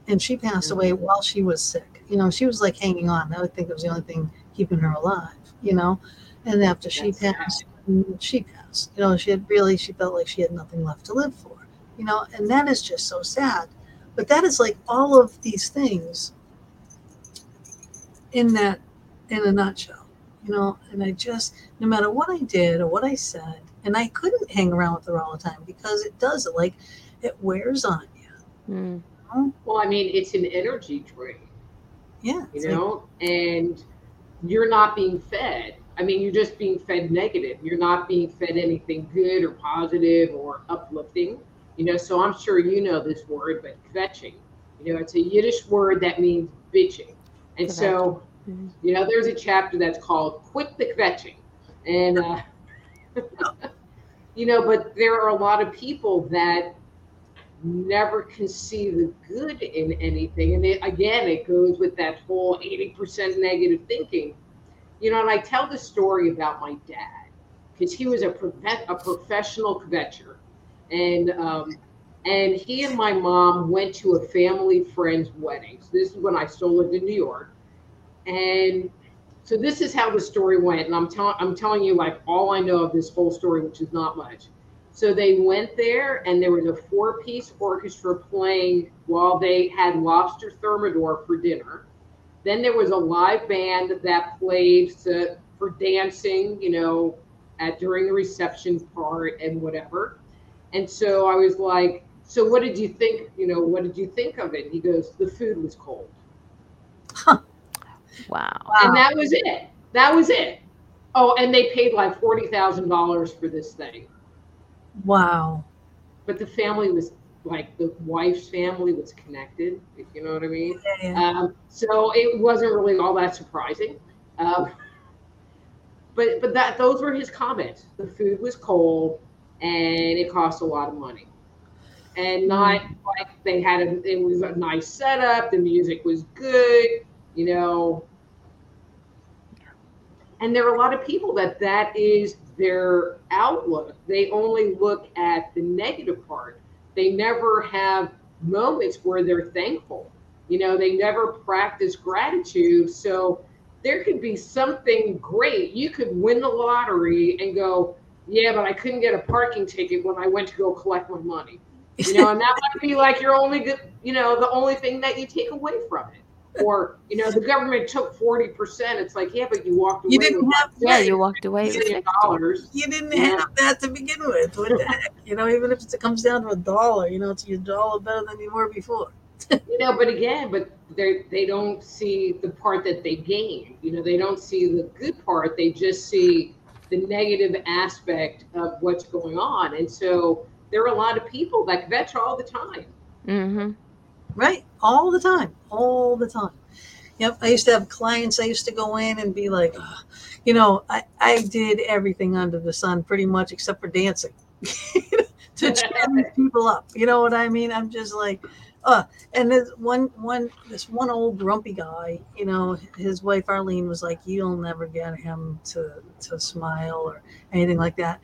and she passed away while she was sick. You know, she was like hanging on. I would think it was the only thing keeping her alive. You know, and after she passed, mm, she passed. You know, she had really she felt like she had nothing left to live for. You know, and that is just so sad. But that is like all of these things in that in a nutshell you know and i just no matter what i did or what i said and i couldn't hang around with her all the time because it does it like it wears on you Mm. know? Well, I mean, it's an energy drain, yeah it's you like- know, and you're not being fed. I mean, you're just being fed negative. You're not being fed anything good or positive or uplifting, you know. So I'm sure you know this word, but kvetching, you know, it's a Yiddish word that means bitching. And so, Mhm. you know, there's a chapter that's called "Quit the Kvetching," and uh, you know, but there are a lot of people that never can see the good in anything. And it, again, it goes with that whole 80% negative thinking. You know, and I tell the story about my dad because he was a, profe- a professional kvetcher. And, um, and he and my mom went to a family friend's wedding. So this is when I still lived in New York. And so this is how the story went. And I'm, telling I'm telling you like all I know of this whole story, which is not much. So they went there, and there was a four-piece orchestra playing while they had lobster thermidor for dinner. Then there was a live band that played to, for dancing, you know, at during the reception part and whatever. And so I was like, "So what did you think? You know, what did you think of it?" He goes, "The food was cold," Wow. and that was it. That was it. Oh, and they paid like forty thousand dollars for this thing. wow but the family was like the wife's family was connected if you know what i mean yeah, yeah. um, so it wasn't really all that surprising um, but but that those were his comments the food was cold and it cost a lot of money and not like they had a it was a nice setup the music was good you know? And there are a lot of people that that is their outlook. They only look at the negative part. They never have moments where they're thankful. You know they never practice gratitude. So there could be something great. You could win the lottery and go yeah but i couldn't get a parking ticket when i went to go collect my money. You know and that might be like your only good you know the only thing that you take away from it or you know the government took 40% it's like yeah but you walked away you didn't have Yeah, you walked away with million dollars. You didn't Yeah. have that to begin with. What the heck? You know even if it comes down to a dollar you know it's a dollar better than you were before. You know but again but they they don't see the part that they gain. You know they don't see the good part. They just see the negative aspect of what's going on. And so there are a lot of people like that all the time. Mm-hmm. Right. All the time. All the time. Yep. I used to have clients. I used to go in and be like, you know, I, I did everything under the sun pretty much except for dancing. to cheer people up. You know what I mean? I'm just like, uh, and this one, one, this one old grumpy guy, you know, his wife Arlene was like, "You'll never get him to to smile or anything like that."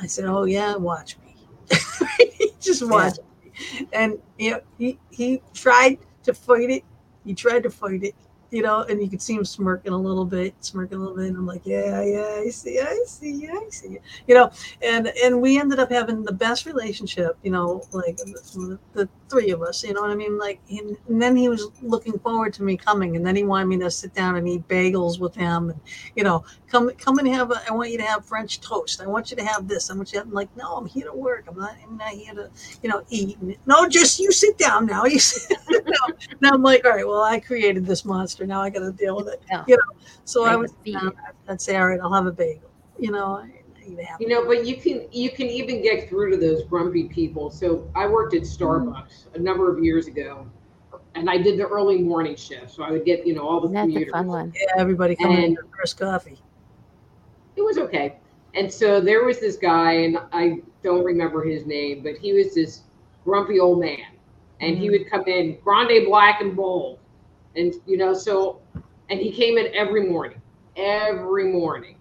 I said, "Oh yeah, watch me, just watch." Me. And you know, he he tried to fight it. He tried to fight it, you know, and you could see him smirking a little bit, smirking a little bit. And I'm like, yeah, yeah, I see, I see, I see, you know, and and we ended up having the best relationship, you know, like the, the three of us, you know what I mean? Like, and, and then he was looking forward to me coming, and then he wanted me to sit down and eat bagels with him, and you know, come come and have. A, I want you to have French toast. I want you to have this. I want you. To, I'm like, no, I'm here to work. I'm not. I'm not here to, you know, eat. No, just you sit down now. You sit. Now I'm like, all right. Well, I created this monster. Now I got to deal with it. Yeah. You know. So I would. I'd say, all right, I'll have a bagel. You know. You know, but you can you can even get through to those grumpy people. So I worked at Starbucks mm-hmm. a number of years ago, and I did the early morning shift. So I would get you know all the That's commuters. a fun one. Yeah, everybody coming in first coffee. It was okay. And so there was this guy, and I don't remember his name, but he was this grumpy old man, and mm-hmm. he would come in grande black and bold, and you know so, and he came in every morning, every morning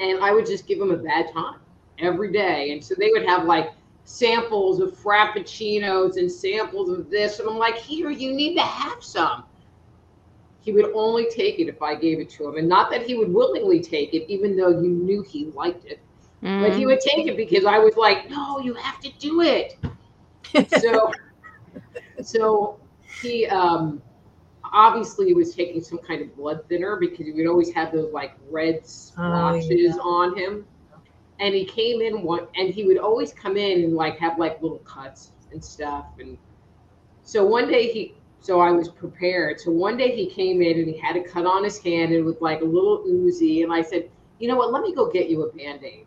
and I would just give him a bad time every day. And so they would have like samples of frappuccinos and samples of this, and I'm like, here, you need to have some. He would only take it if I gave it to him, and not that he would willingly take it, even though you knew he liked it. Mm. But he mm. would take it because I was like, no, you have to do it. so, so he um, obviously he was taking some kind of blood thinner because he would always have those like red oh, splotches oh, yeah. on him. And he came in one, and he would always come in and like have like little cuts and stuff. And so one day he, so I was prepared. So one day he came in and he had a cut on his hand and with like a little oozy. And I said, you know what? Let me go get you a band aid.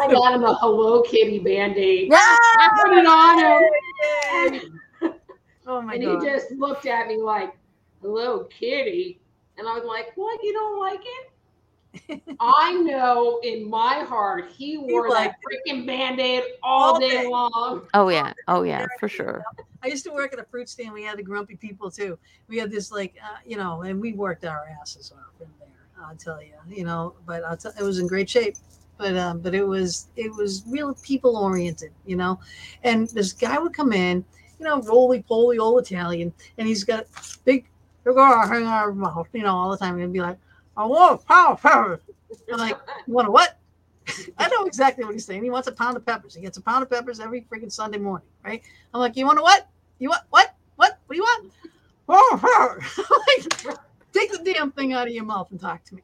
I got him a Hello Kitty band aid. I Put it on him. oh my and god! And he just looked at me like, "Hello, kitty," and I was like, "What? You don't like it?" I know in my heart he wore he that freaking band-aid all, all day, day, long. Oh yeah. Oh yeah, for sure. I used to work at a fruit stand. We had the grumpy people too. We had this like uh, you know, and we worked our asses off in there. I'll tell you, you know, but I'll tell, it was in great shape but um, but it was it was real people oriented, you know. And this guy would come in, you know, roly poly old Italian, and he's got big cigar hanging out of his mouth, you know, all the time, and be like, "I want a pound of peppers." I'm like, "You want a what?" I know exactly what he's saying. He wants a pound of peppers. He gets a pound of peppers every freaking Sunday morning, right? I'm like, "You want a what? You want what? What? What do you want?" Oh, like, take the damn thing out of your mouth and talk to me.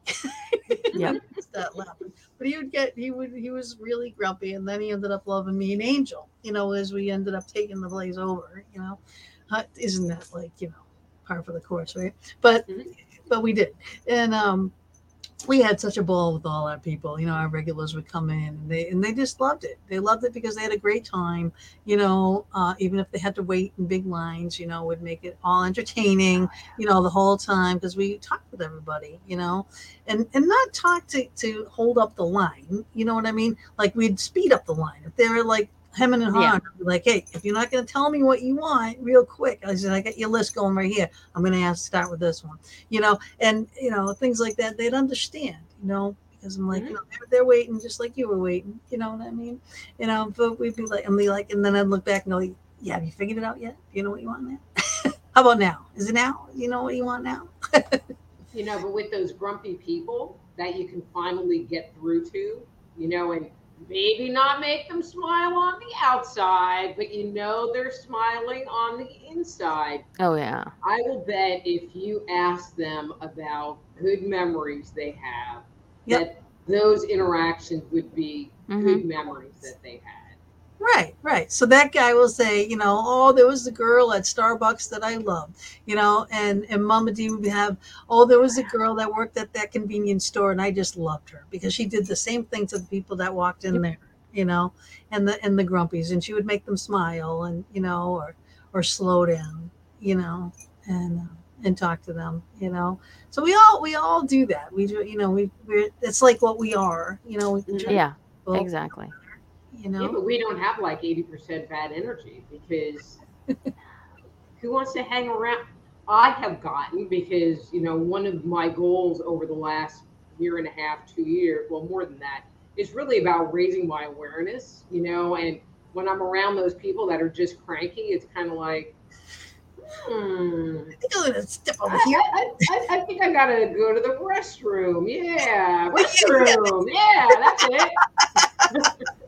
yeah. Start laughing. But he would get he would he was really grumpy and then he ended up loving me an angel, you know, as we ended up taking the blaze over, you know. Uh, isn't that like, you know, par for the course, right? But mm-hmm. but we did. And um we had such a ball with all our people. You know, our regulars would come in and they and they just loved it. They loved it because they had a great time. You know, uh, even if they had to wait in big lines, you know, would make it all entertaining. You know, the whole time because we talked with everybody. You know, and and not talk to to hold up the line. You know what I mean? Like we'd speed up the line if they were like hemming and hawing. Yeah. Like, hey, if you're not going to tell me what you want real quick, I said, I got your list going right here. I'm going to have to start with this one, you know, and, you know, things like that, they'd understand, you know, because I'm like, mm-hmm. you know, they're, they're, waiting just like you were waiting, you know what I mean? You know, but we'd be like, and be like, and then I'd look back and go, yeah, have you figured it out yet? Do you know what you want now? How about now? Is it now? You know what you want now? you know, but with those grumpy people that you can finally get through to, you know, and maybe not make them smile on the outside, but you know they're smiling on the inside. Oh, yeah. I will bet if you ask them about good memories they have, yep. that those interactions would be mm-hmm. good memories that they had. Right, right. So that guy will say, you know, oh, there was a girl at Starbucks that I loved, you know, and and Mama D would have, oh, there was a girl that worked at that convenience store, and I just loved her because she did the same thing to the people that walked in there, you know, and the and the grumpies, and she would make them smile, and you know, or or slow down, you know, and uh, and talk to them. You know, so we all we all do that. We do. You know, we we're it's like what we are. You know. We Mhm. to Yeah, exactly. You Yeah, but we don't have like 80% bad energy because who wants to hang around? I have gotten because, you know, one of my goals over the last year and a half, two years, well, more than that, is really about raising my awareness, you know, and when I'm around those people that are just cranky, it's kind of like, hmm, I think I'm gonna step over I, here. I, I, I think I gotta go to the restroom. Yeah. restroom. Yeah, that's it.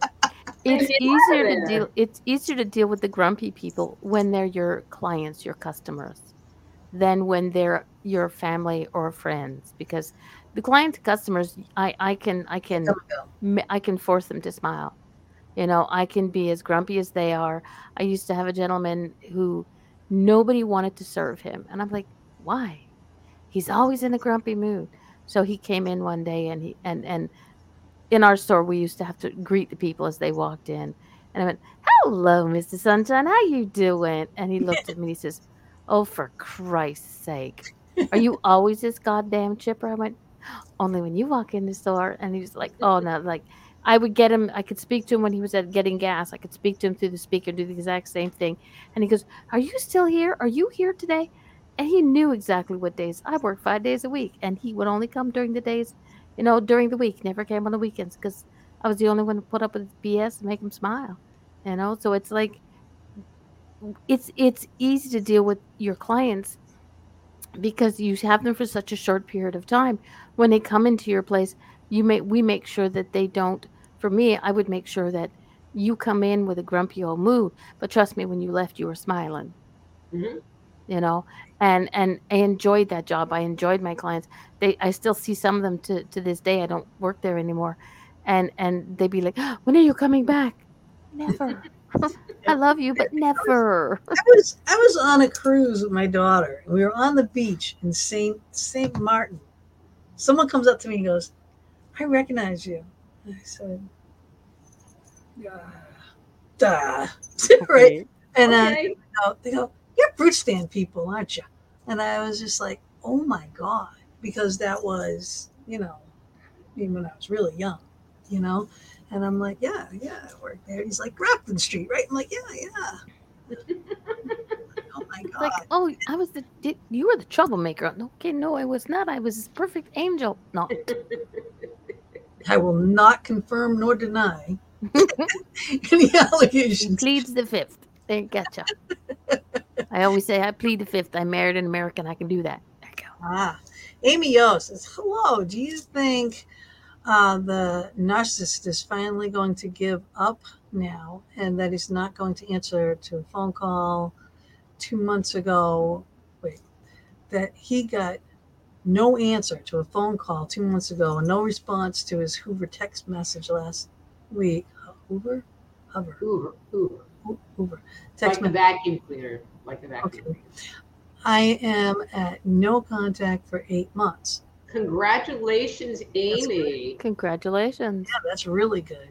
It's easier to deal. It's easier to deal with the grumpy people when they're your clients, your customers, than when they're your family or friends. Because the client customers, I I can I can There we go. m- I can force them to smile. You know, I can be as grumpy as they are. I used to have a gentleman who nobody wanted to serve him. And I'm like, why? He's always in a grumpy mood. So he came in one day and he and and in our store we used to have to greet the people as they walked in. And I went, Hello, Mr. Sunshine, how you doing? And he looked at me and he says, Oh, for Christ's sake. Are you always this goddamn chipper? I went, Only when you walk in the store. And he was like, Oh no, like I would get him. I could speak to him when he was at getting gas. I could speak to him through the speaker, do the exact same thing. And he goes, "Are you still here? Are you here today?" And he knew exactly what days I work five days a week, and he would only come during the days, you know, during the week. Never came on the weekends because I was the only one to put up with BS and make him smile. You know, so it's like it's it's easy to deal with your clients because you have them for such a short period of time. When they come into your place, you may we make sure that they don't. For me, I would make sure that you come in with a grumpy old mood, but trust me, when you left, you were smiling. Mhm. You know, and and I enjoyed that job. I enjoyed my clients. They, I still see some of them to to this day. I don't work there anymore, and and they'd be like, "When are you coming back?" Never. I love you, but never. I was I was on a cruise with my daughter. We were on the beach in Saint Saint Martin. Someone comes up to me and goes, "I recognize you." I said, "Yeah, duh." right? And uh, Okay. go- they go, "You're fruit stand people, aren't you?" And I was just like, "Oh my god," because that was, you know, even when I was really young, you know. And I'm like, "Yeah, yeah, I worked there." He's like, "Grafton Street, right?" I'm like, "Yeah, yeah." oh my god! Like, oh, I was the did, you were the troublemaker. Okay, no, I was not. I was this perfect angel. No, I will not confirm nor deny any allegations. pleads the fifth. There, gotcha. I always say I plead the fifth. I married an American. I can do that. There you go. Ah, Amy Yo says, "Hello. Do you think uh, the narcissist is finally going to give up now, and that he's not going to answer to a phone call two months ago? Wait, that he got no answer to a phone call two months ago, and no response to his Hoover text message last week. Hoover, Hoover, Hoover, Hoover. Hoo- Hoover Like text the message." vacuum cleaner. Like the vacuum Okay. I am at no contact for eight months. Congratulations, Amy. Congratulations. Yeah, that's really good.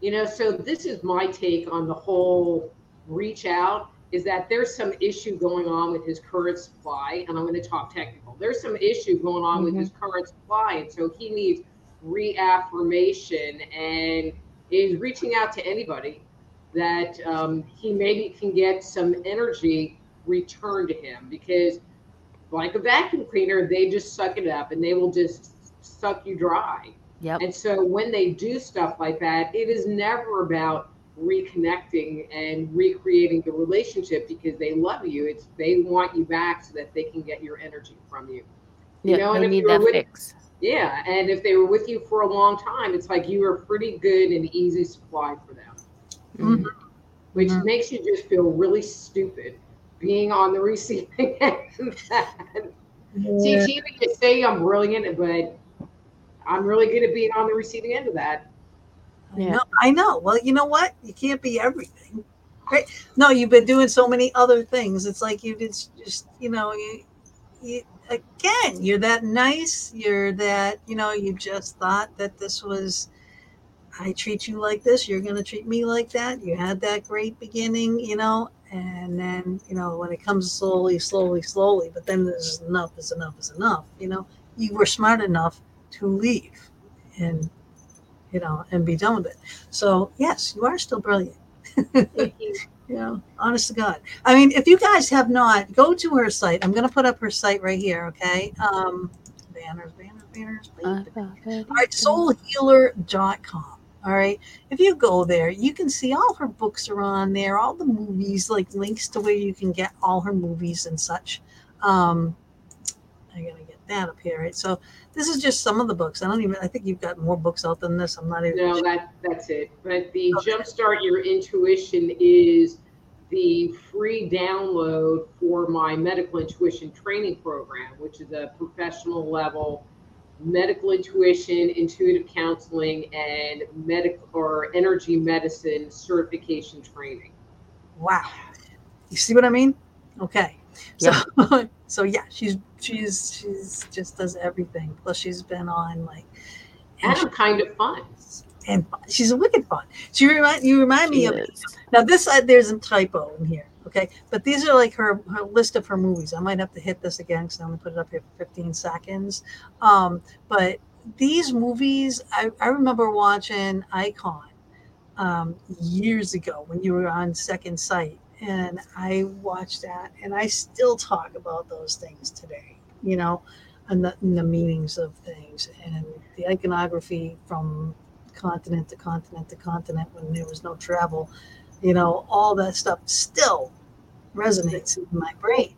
You know, so this is my take on the whole reach out is that there's some issue going on with his current supply, and I'm going to talk technical. There's some issue going on with mm-hmm. his current supply, and so he needs reaffirmation and is reaching out to anybody that um, he maybe can get some energy returned to him because, like a vacuum cleaner, they just suck it up and they will just suck you dry. Yep. And so when they do stuff like that, it is never about reconnecting and recreating the relationship because they love you. It's they want you back so that they can get your energy from you. You Yeah, know, and they if need you were that with- fix. Yeah, and if they were with you for a long time, it's like you were pretty good and easy supply for them, Mhm. which Mhm. makes you just feel really stupid being on the receiving end of that. See, Yeah. Tina, you say I'm brilliant, but I'm really good at being on the receiving end of that. I Yeah. know. I know. Well, you know what? You can't be everything, right? No, you've been doing so many other things. It's like you did just, you know, you, you again, you're that nice. You're that, you know, you just thought that this was. I treat you like this. You're going to treat me like that. You had that great beginning, you know, and then you know when it comes slowly, slowly, slowly, but then there's enough is enough is enough. You know, you were smart enough to leave, and you know, and be done with it. So yes, you are still brilliant. you know, honest to God. I mean, if you guys have not, go to her site. I'm going to put up her site right here. Okay. Um, banners, banners, banners. All right, soulhealer.com. All right. If you go there, you can see all her books are on there, all the movies, like links to where you can get all her movies and such. Um, I gotta get that up here, right? So this is just some of the books. I don't even. I think you've got more books out than this. I'm not even. No, that that's it. But the okay. Jumpstart Your Intuition is the free download for my medical intuition training program, which is a professional level medical intuition, intuitive counseling, and medical or energy medicine certification training. Wow. You see what I mean? Okay. So yeah. so yeah, she's she's she's just does everything. Plus she's been on like and, and kind of fun. And she's a wicked fun. She remind you remind she me is. of now this uh, there's a typo in here. Okay, but these are like her, her list of her movies. I might have to hit this again because I'm gonna put it up here for 15 seconds. Um, but these movies, I, I remember watching Icon um, years ago when you were on Second Sight, and I watched that, and I still talk about those things today. You know, and the, and the meanings of things and the iconography from continent to continent to continent when there was no travel you know, all that stuff still resonates in my brain.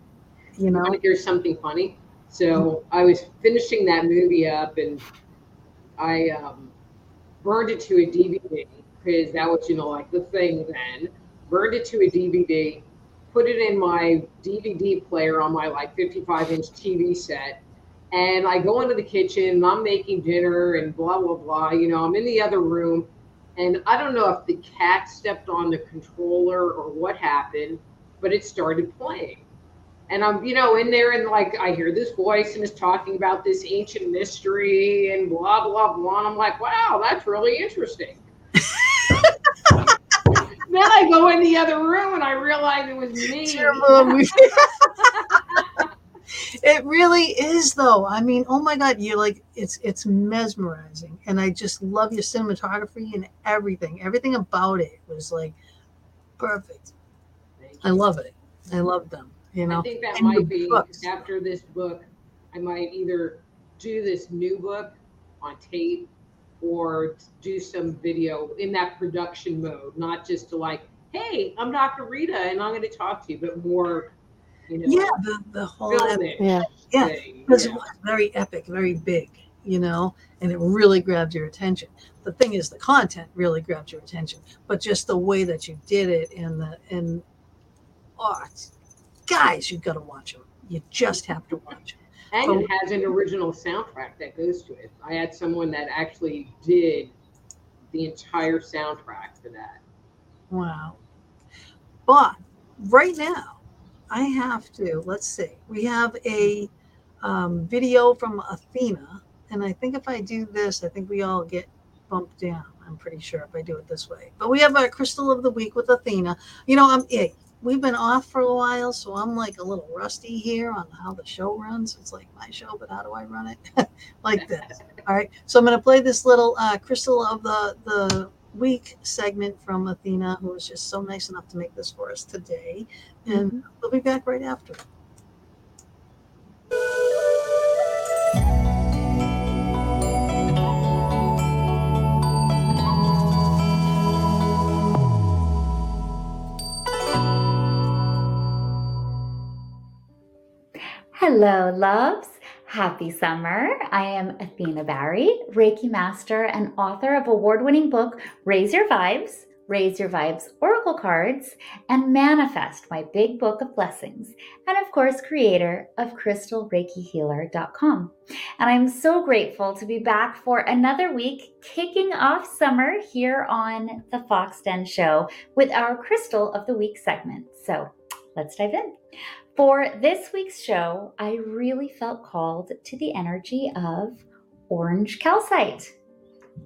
You know, to hear something funny? So. I was finishing that movie up, and I um, burned it to a DVD because that was, you know, like the thing then. Burned it to a DVD, put it in my DVD player on my like 55 inch TV set. And I go into the kitchen and I'm making dinner and blah, blah, blah. You know, I'm in the other room and I don't know if the cat stepped on the controller or what happened, but it started playing. And I'm, you know, in there and like I hear this voice and is talking about this ancient mystery and blah blah blah. And I'm like, wow, that's really interesting. then I go in the other room and I realize it was me. it really is though i mean oh my god you're like it's it's mesmerizing and i just love your cinematography and everything everything about it was like perfect i love it i love them you know i think that and might be books. after this book i might either do this new book on tape or do some video in that production mode not just to like hey i'm dr rita and i'm going to talk to you but more you know, yeah, the, the whole epic, yeah, yeah, because yeah. it was very epic, very big, you know, and it really grabbed your attention. The thing is, the content really grabbed your attention, but just the way that you did it and the and oh, guys, you've got to watch them. You just have to watch them. And it has an original soundtrack that goes to it. I had someone that actually did the entire soundtrack for that. Wow. But right now, I have to. Let's see. We have a um, video from Athena, and I think if I do this, I think we all get bumped down. I'm pretty sure if I do it this way. But we have our crystal of the week with Athena. You know, I'm hey, we've been off for a while, so I'm like a little rusty here on how the show runs. It's like my show, but how do I run it? like this. All right. So I'm going to play this little uh, crystal of the the week segment from Athena, who was just so nice enough to make this for us today. And mm-hmm. we'll be back right after. Hello, loves. Happy summer. I am Athena Barry, Reiki Master and author of award winning book Raise Your Vibes, Raise Your Vibes Oracle Cards, and Manifest, my big book of blessings, and of course, creator of CrystalReikiHealer.com. And I'm so grateful to be back for another week, kicking off summer here on the Fox Den Show with our Crystal of the Week segment. So let's dive in. For this week's show, I really felt called to the energy of orange calcite.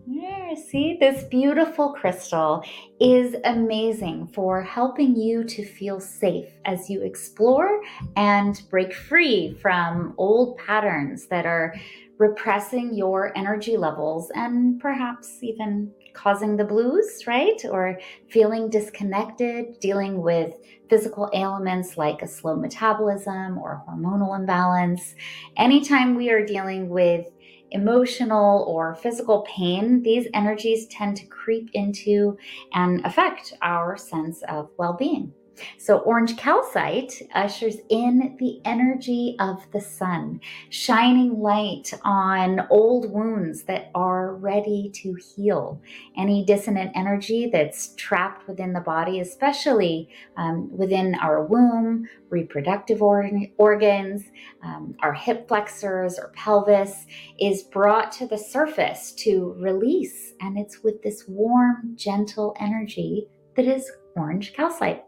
Yeah, see, this beautiful crystal is amazing for helping you to feel safe as you explore and break free from old patterns that are repressing your energy levels and perhaps even causing the blues, right? Or feeling disconnected, dealing with physical ailments like a slow metabolism or hormonal imbalance. Anytime we are dealing with emotional or physical pain, these energies tend to creep into and affect our sense of well being. So, orange calcite ushers in the energy of the sun, shining light on old wounds that are ready to heal. Any dissonant energy that's trapped within the body, especially um, within our womb, reproductive or- organs, um, our hip flexors or pelvis, is brought to the surface to release. And it's with this warm, gentle energy that is orange calcite.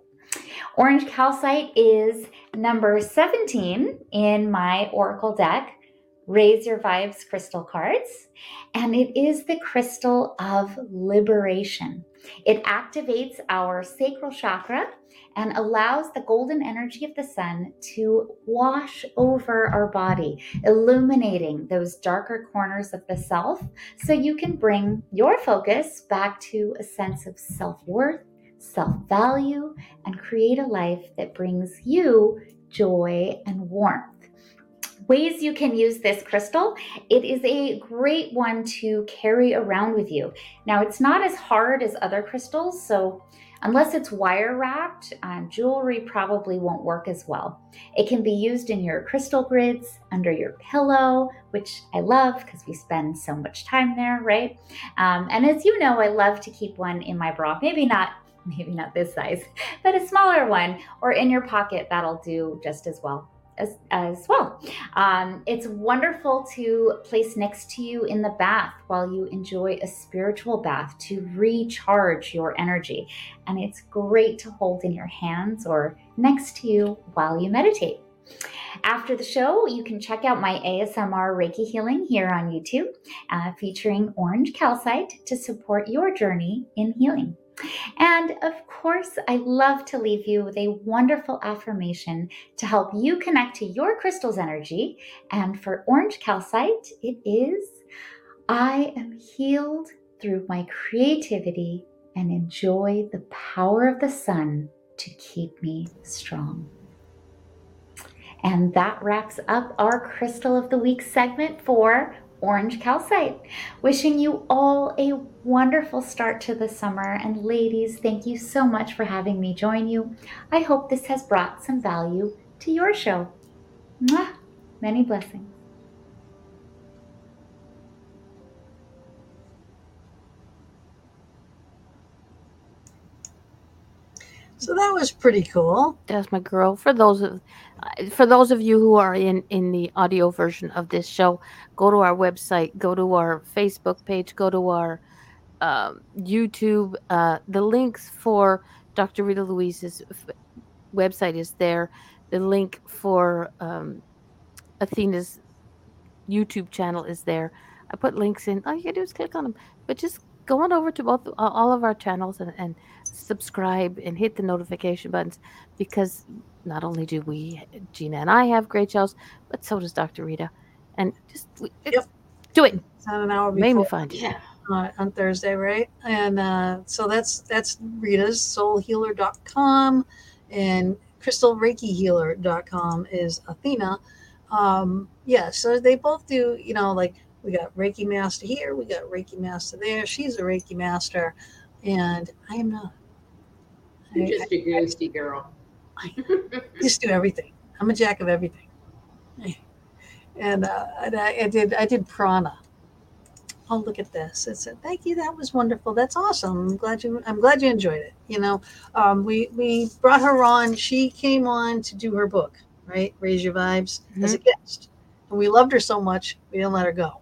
Orange calcite is number 17 in my Oracle deck, Raise Your Vibes crystal cards, and it is the crystal of liberation. It activates our sacral chakra and allows the golden energy of the sun to wash over our body, illuminating those darker corners of the self so you can bring your focus back to a sense of self worth self value, and create a life that brings you joy and warmth. Ways you can use this crystal. It is a great one to carry around with you. Now, it's not as hard as other crystals, so Unless it's wire wrapped, um, jewelry probably won't work as well. It can be used in your crystal grids, under your pillow, which I love because we spend so much time there, right? Um, and as you know, I love to keep one in my bra. Maybe not maybe not this size, but a smaller one, or in your pocket, that'll do just as well. As, as well. Um, it's wonderful to place next to you in the bath while you enjoy a spiritual bath to recharge your energy. And it's great to hold in your hands or next to you while you meditate. After the show, you can check out my ASMR Reiki healing here on YouTube, uh, featuring orange calcite to support your journey in healing. And of course, I love to leave you with a wonderful affirmation to help you connect to your crystal's energy. And for orange calcite, it is I am healed through my creativity and enjoy the power of the sun to keep me strong. And that wraps up our Crystal of the Week segment for Orange Calcite. Wishing you all a wonderful start to the summer. And ladies, thank you so much for having me join you. I hope this has brought some value to your show. Mwah! Many blessings. So that was pretty cool. That's my girl. For those of for those of you who are in in the audio version of this show, go to our website, go to our Facebook page, go to our um, YouTube. Uh, the links for Dr. Rita Louise's f- website is there. The link for um, Athena's YouTube channel is there. I put links in. All you gotta do is click on them. But just go on over to both all of our channels and, and subscribe and hit the notification buttons because not only do we, Gina and I, have great shows, but so does Dr. Rita. And just yep. do it. It's not an hour before. Maybe find you. Yeah. Uh, on Thursday, right? And uh, so that's that's Rita's soulhealer.com and crystalreikihealer.com is Athena. Um, yeah, so they both do, you know, like we got Reiki Master here, we got Reiki Master there. She's a Reiki Master, and I am not. You're just a ghosty girl. I just do everything. I'm a jack of everything. And, uh, and I, I, did I did prana. Oh, look at this! It said, "Thank you. That was wonderful. That's awesome. I'm glad you. I'm glad you enjoyed it. You know, um, we we brought her on. She came on to do her book, right? Raise Your Vibes mm-hmm. as a guest, and we loved her so much we didn't let her go.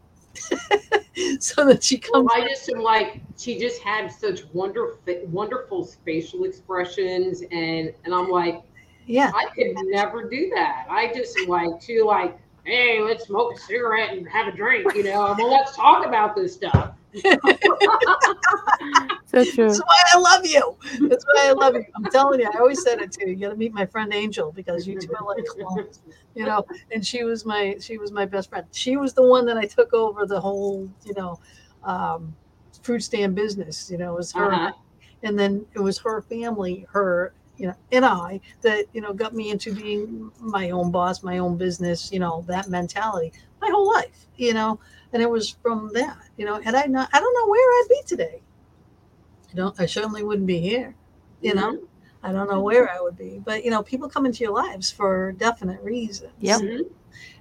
so that she comes. Well, I just am like she just had such wonderful, wonderful facial expressions, and and I'm like, yeah, I could never do that. I just am like too like, hey, let's smoke a cigarette and have a drink, you know. well, let's talk about this stuff. So true. That's why I love you. That's why I love you. I'm telling you, I always said it to you. You got to meet my friend Angel because you two are like clones, you know. And she was my she was my best friend. She was the one that I took over the whole, you know, um, fruit stand business. You know, it was her, Uh-huh. and then it was her family, her, you know, and I that you know got me into being my own boss, my own business. You know, that mentality my whole life. You know, and it was from that. You know, had I not, I don't know where I'd be today. I don't. I certainly wouldn't be here. You know, I don't know where I would be. But you know, people come into your lives for definite reasons. Yep. Mhm.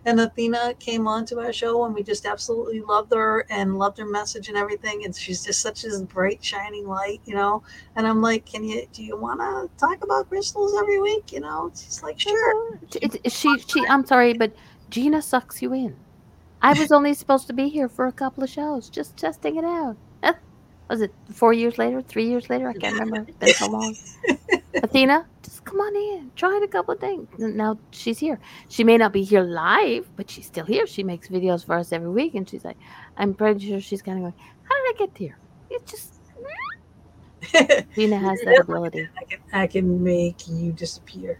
And Athena came on to our show, and we just absolutely loved her and loved her message and everything. And she's just such a bright, shining light, you know. And I'm like, can you? Do you want to talk about crystals every week? You know, she's like, sure. It, it- she, she, I'm sorry, but Gina sucks you in. I was only supposed to be here for a couple of shows, just testing it out. Was it four years later, three years later? I can't remember. It's been so long. Athena, just come on in, try a couple of things. And Now she's here. She may not be here live, but she's still here. She makes videos for us every week, and she's like, I'm pretty sure she's kind of going, How did I get here? It just Gina has that ability. I can, I can make you disappear.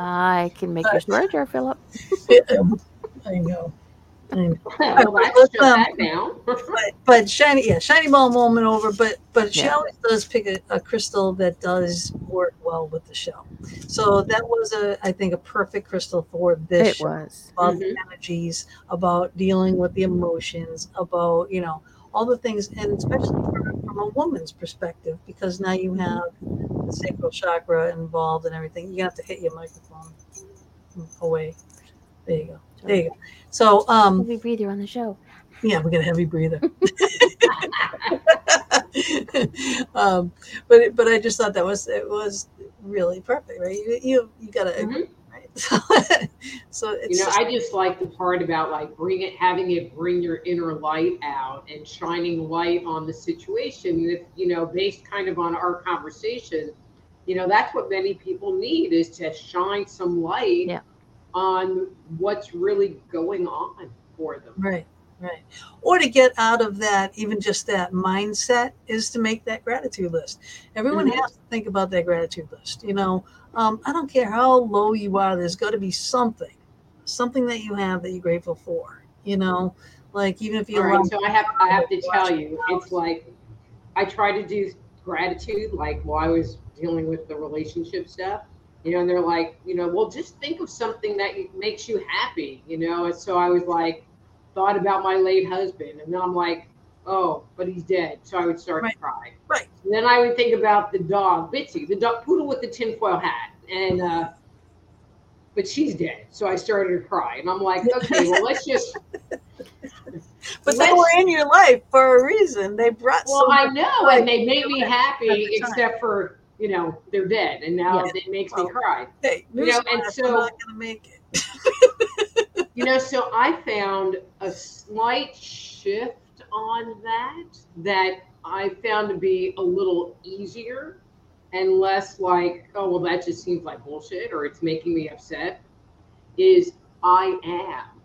I can make your storage jar fill up. I know. I know. Well, that's um, that down. but, but shiny, yeah, shiny ball moment over. But but she Yeah. always does pick a, a crystal that does work well with the show. So that was a, I think, a perfect crystal for this It show. was. About Mhm. the energies, about dealing with the emotions, about you know all the things, and especially from, from a woman's perspective, because now you have the sacral chakra involved and everything. You have to hit your microphone away. There you go. There you go. So um, Heavy breather on the show. yeah, we got a heavy breather. um, but it, but I just thought that was it was really perfect, right? You you, you got to Mhm. So, You know, just- I just like the part about like bring it, having it bring your inner light out and shining light on the situation. If you know, based kind of on our conversation, you know, that's what many people need is to shine some light Yeah. on what's really going on for them. right, right. Or to get out of that, even just that mindset, is to make that gratitude list. Everyone Mhm. has to think about that gratitude list. You know, um, I don't care how low you are. There's got to be something, something that you have that you're grateful for. You know, like even if you All right, so I have I have to tell you, it's like I try to do gratitude like while I was dealing with the relationship stuff, you know, and they're like, you know, well, just think of something that makes you happy, you know. And so I was like, thought about my late husband, and then I'm like, oh, but he's dead, so I would start Right. to cry. Right. And then I would think about the dog, Bitsy, the dog poodle with the tinfoil hat, and uh, but she's dead, so I started to cry, and I'm like, okay, well, let's just but they were in your life for a reason. They brought. Well, so I know, and they made me happy, except for you know they're dead, and now Yeah. it makes Well, me cry. Hey, You know, and so- I'm not gonna make it. You know, so I found a slight shift on that that I found to be a little easier and less like, oh well, that just seems like bullshit, or it's making me upset. Is I am,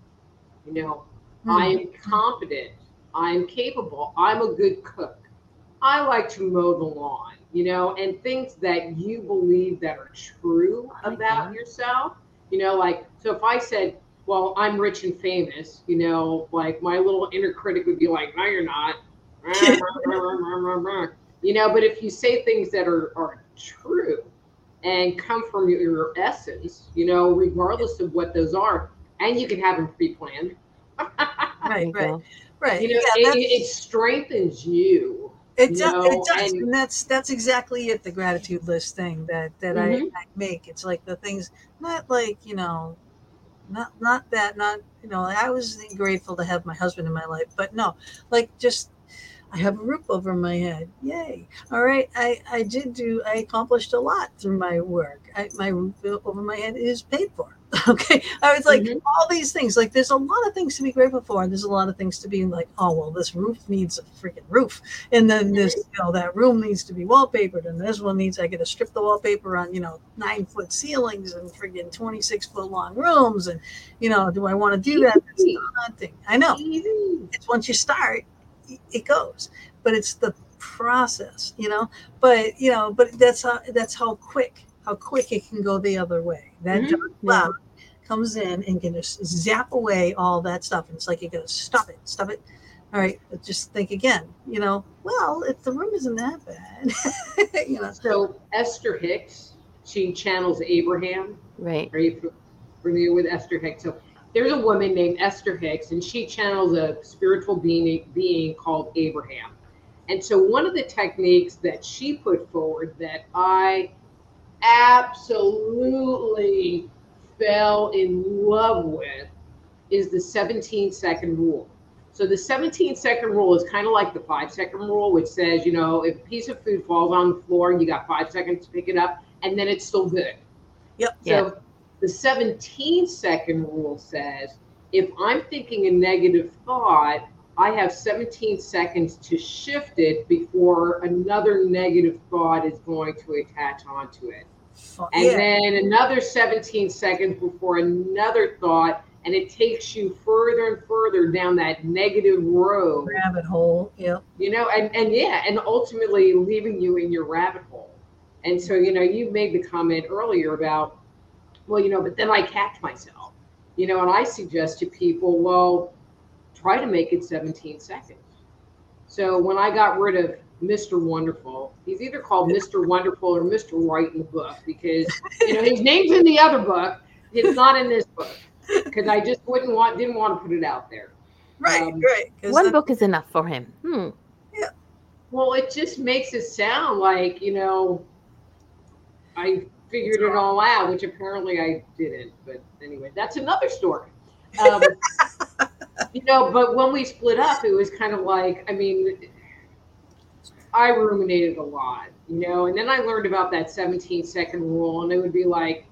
you know, hmm. I am competent. I'm capable. I'm a good cook. I like to mow the lawn, you know, and things that you believe that are true about yourself. You know, like, so if I said, well, I'm rich and famous, you know, like my little inner critic would be like, no, you're not. you know, but if you say things that are, are true and come from your, your essence, you know, regardless of what those are, and you can have them pre planned. Right, right, go. right. You know, yeah, it, it strengthens you. It You does, know, it does, and- and, that's that's exactly it. The gratitude list thing that that I, Mhm. I make. It's like the things, not like you know, not not that, not you know. I was grateful to have my husband in my life, but no, like just I have a roof over my head. Yay. All right. I, I did do, I accomplished a lot through my work. I, my roof over my head is paid for. Okay. I was like, Mhm. all these things, like, there's a lot of things to be grateful for. And there's a lot of things to be like, oh, well, this roof needs a freaking roof. And then this, you know, that room needs to be wallpapered. And this one needs, I get to strip the wallpaper on, you know, nine foot ceilings and freaking 26 foot long rooms. And, you know, do I want to do that? That's daunting. I know it's once you start it goes but it's the process you know but you know but that's how that's how quick how quick it can go the other way that Mhm. dark cloud comes in and can just zap away all that stuff and it's like you gotta stop it stop it all right but just think again you know well if the room isn't that bad you know So Esther Hicks, she channels Abraham. Right. Are you familiar with Esther Hicks? So there's a woman named Esther Hicks, and she channels a spiritual being being called Abraham. And so one of the techniques that she put forward that I absolutely fell in love with is the 17 second rule. So the 17 second rule is kind of like the five second rule, which says, you know, if a piece of food falls on the floor, you got five seconds to pick it up, and then it's still good. Yep. So the 17 second rule says, if I'm thinking a negative thought, I have 17 seconds to shift it before another negative thought is going to attach onto it. And yeah then another 17 seconds before another thought, and it takes you further and further down that negative road, rabbit hole yep you know, and, and yeah, and ultimately leaving you in your rabbit hole. And so, you know, you made the comment earlier about, well, you know, but then I catch myself, you know, and I suggest to people, well, try to make it 17 seconds. So when I got rid of Mr. Wonderful, he's either called Mr. Wonderful or Mr. Right in the book because, you know, his name's in the other book. It's not in this book because I just wouldn't want, didn't want to put it out there. right Um, right 'cause One the- book is enough for him. Hmm. Well, it just makes it sound like, you know, I figured it all out, which apparently I didn't. But anyway, that's another story. Um, you know, but when we split up, it was kind of like, I mean, I ruminated a lot, you know, and then I learned about that 17 second rule, and it would be like,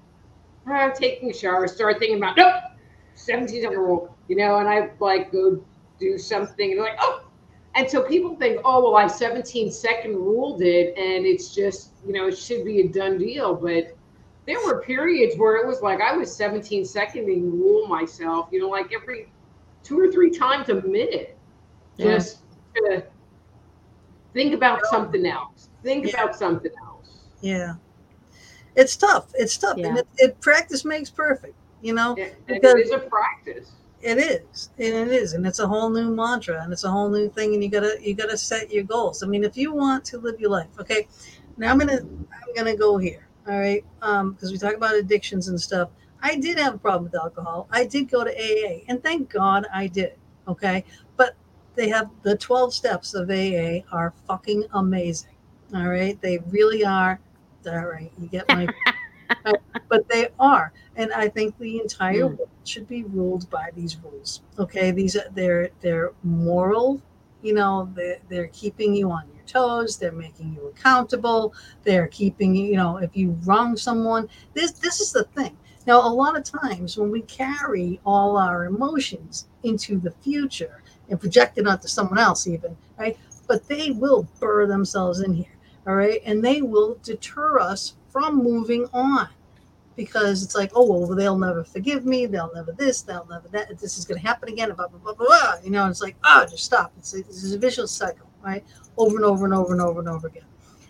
oh, I'm taking a shower, start thinking about, nope, 17 second rule, you know, and I like go do something, and like, oh, and so people think, oh, well, I 17 second ruled it, and it's just, you know, it should be a done deal. But there were periods where it was like I was 17 seconding rule myself, you know, like every two or three times a minute, Yeah. just to think about something else. Think Yeah. about something else. yeah it's tough it's tough and it, it practice makes perfect you know and Because- it is a practice. It is, and it is, and it's a whole new mantra, and it's a whole new thing, and you gotta you gotta set your goals. I mean, if you want to live your life, okay. Now I'm gonna I'm gonna go here, all right, um, because we talk about addictions and stuff. I did have a problem with alcohol. I did go to AA, and thank God I did. Okay, but they have the 12 steps of AA are fucking amazing. All right, they really are. All right, you get my but they are. And i think the entire Mm. world should be ruled by these rules okay? These are they're they're moral you know? They're, they're keeping you on your toes. They're making you accountable. They're keeping you you know if you wrong someone this this is the thing. Now a lot of times when we carry all our emotions into the future and project it onto someone else even right? But they will burr themselves in here all right? And they will deter us from moving on. Because it's like oh well they'll never forgive me they'll never this they'll never that this is going to happen again blah, blah, blah, blah, blah. you know it's like oh just stop. It's a, it's a vicious cycle right? Over and over and over and over and over again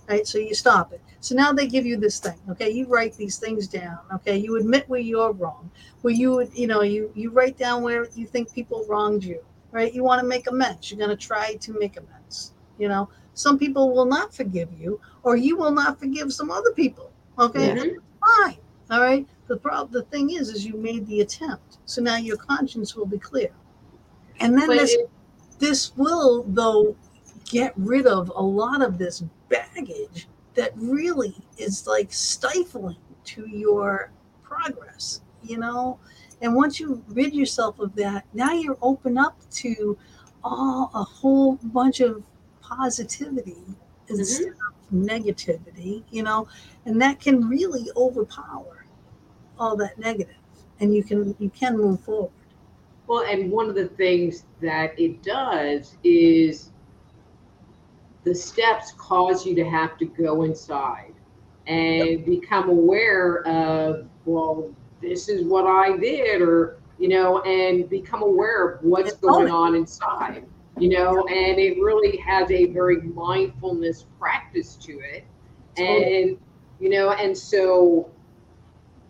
right? So you stop it. So now they give you this thing okay? You write these things down okay? You admit where you're wrong where you would you know you you write down where you think people wronged you right? You want to make amends you're going to try to make amends you know? Some people will not forgive you or you will not forgive some other people okay yeah. Mm-hmm. fine. All right. the problem the thing is is you made the attempt so now your conscience will be clear and then But this it- this will though get rid of a lot of this baggage that really is like stifling to your progress you know and once you rid yourself of that now you're open up to all a whole bunch of positivity instead mm-hmm. of negativity, you know, and that can really overpower all that negative, and you can you can move forward. Well, and one of the things that it does is the steps cause you to have to go inside and become aware of, well, this is what I did, or, you know, and become aware of what's going on inside, you know, and it really has a very mindfulness practice to it. And, you know, and so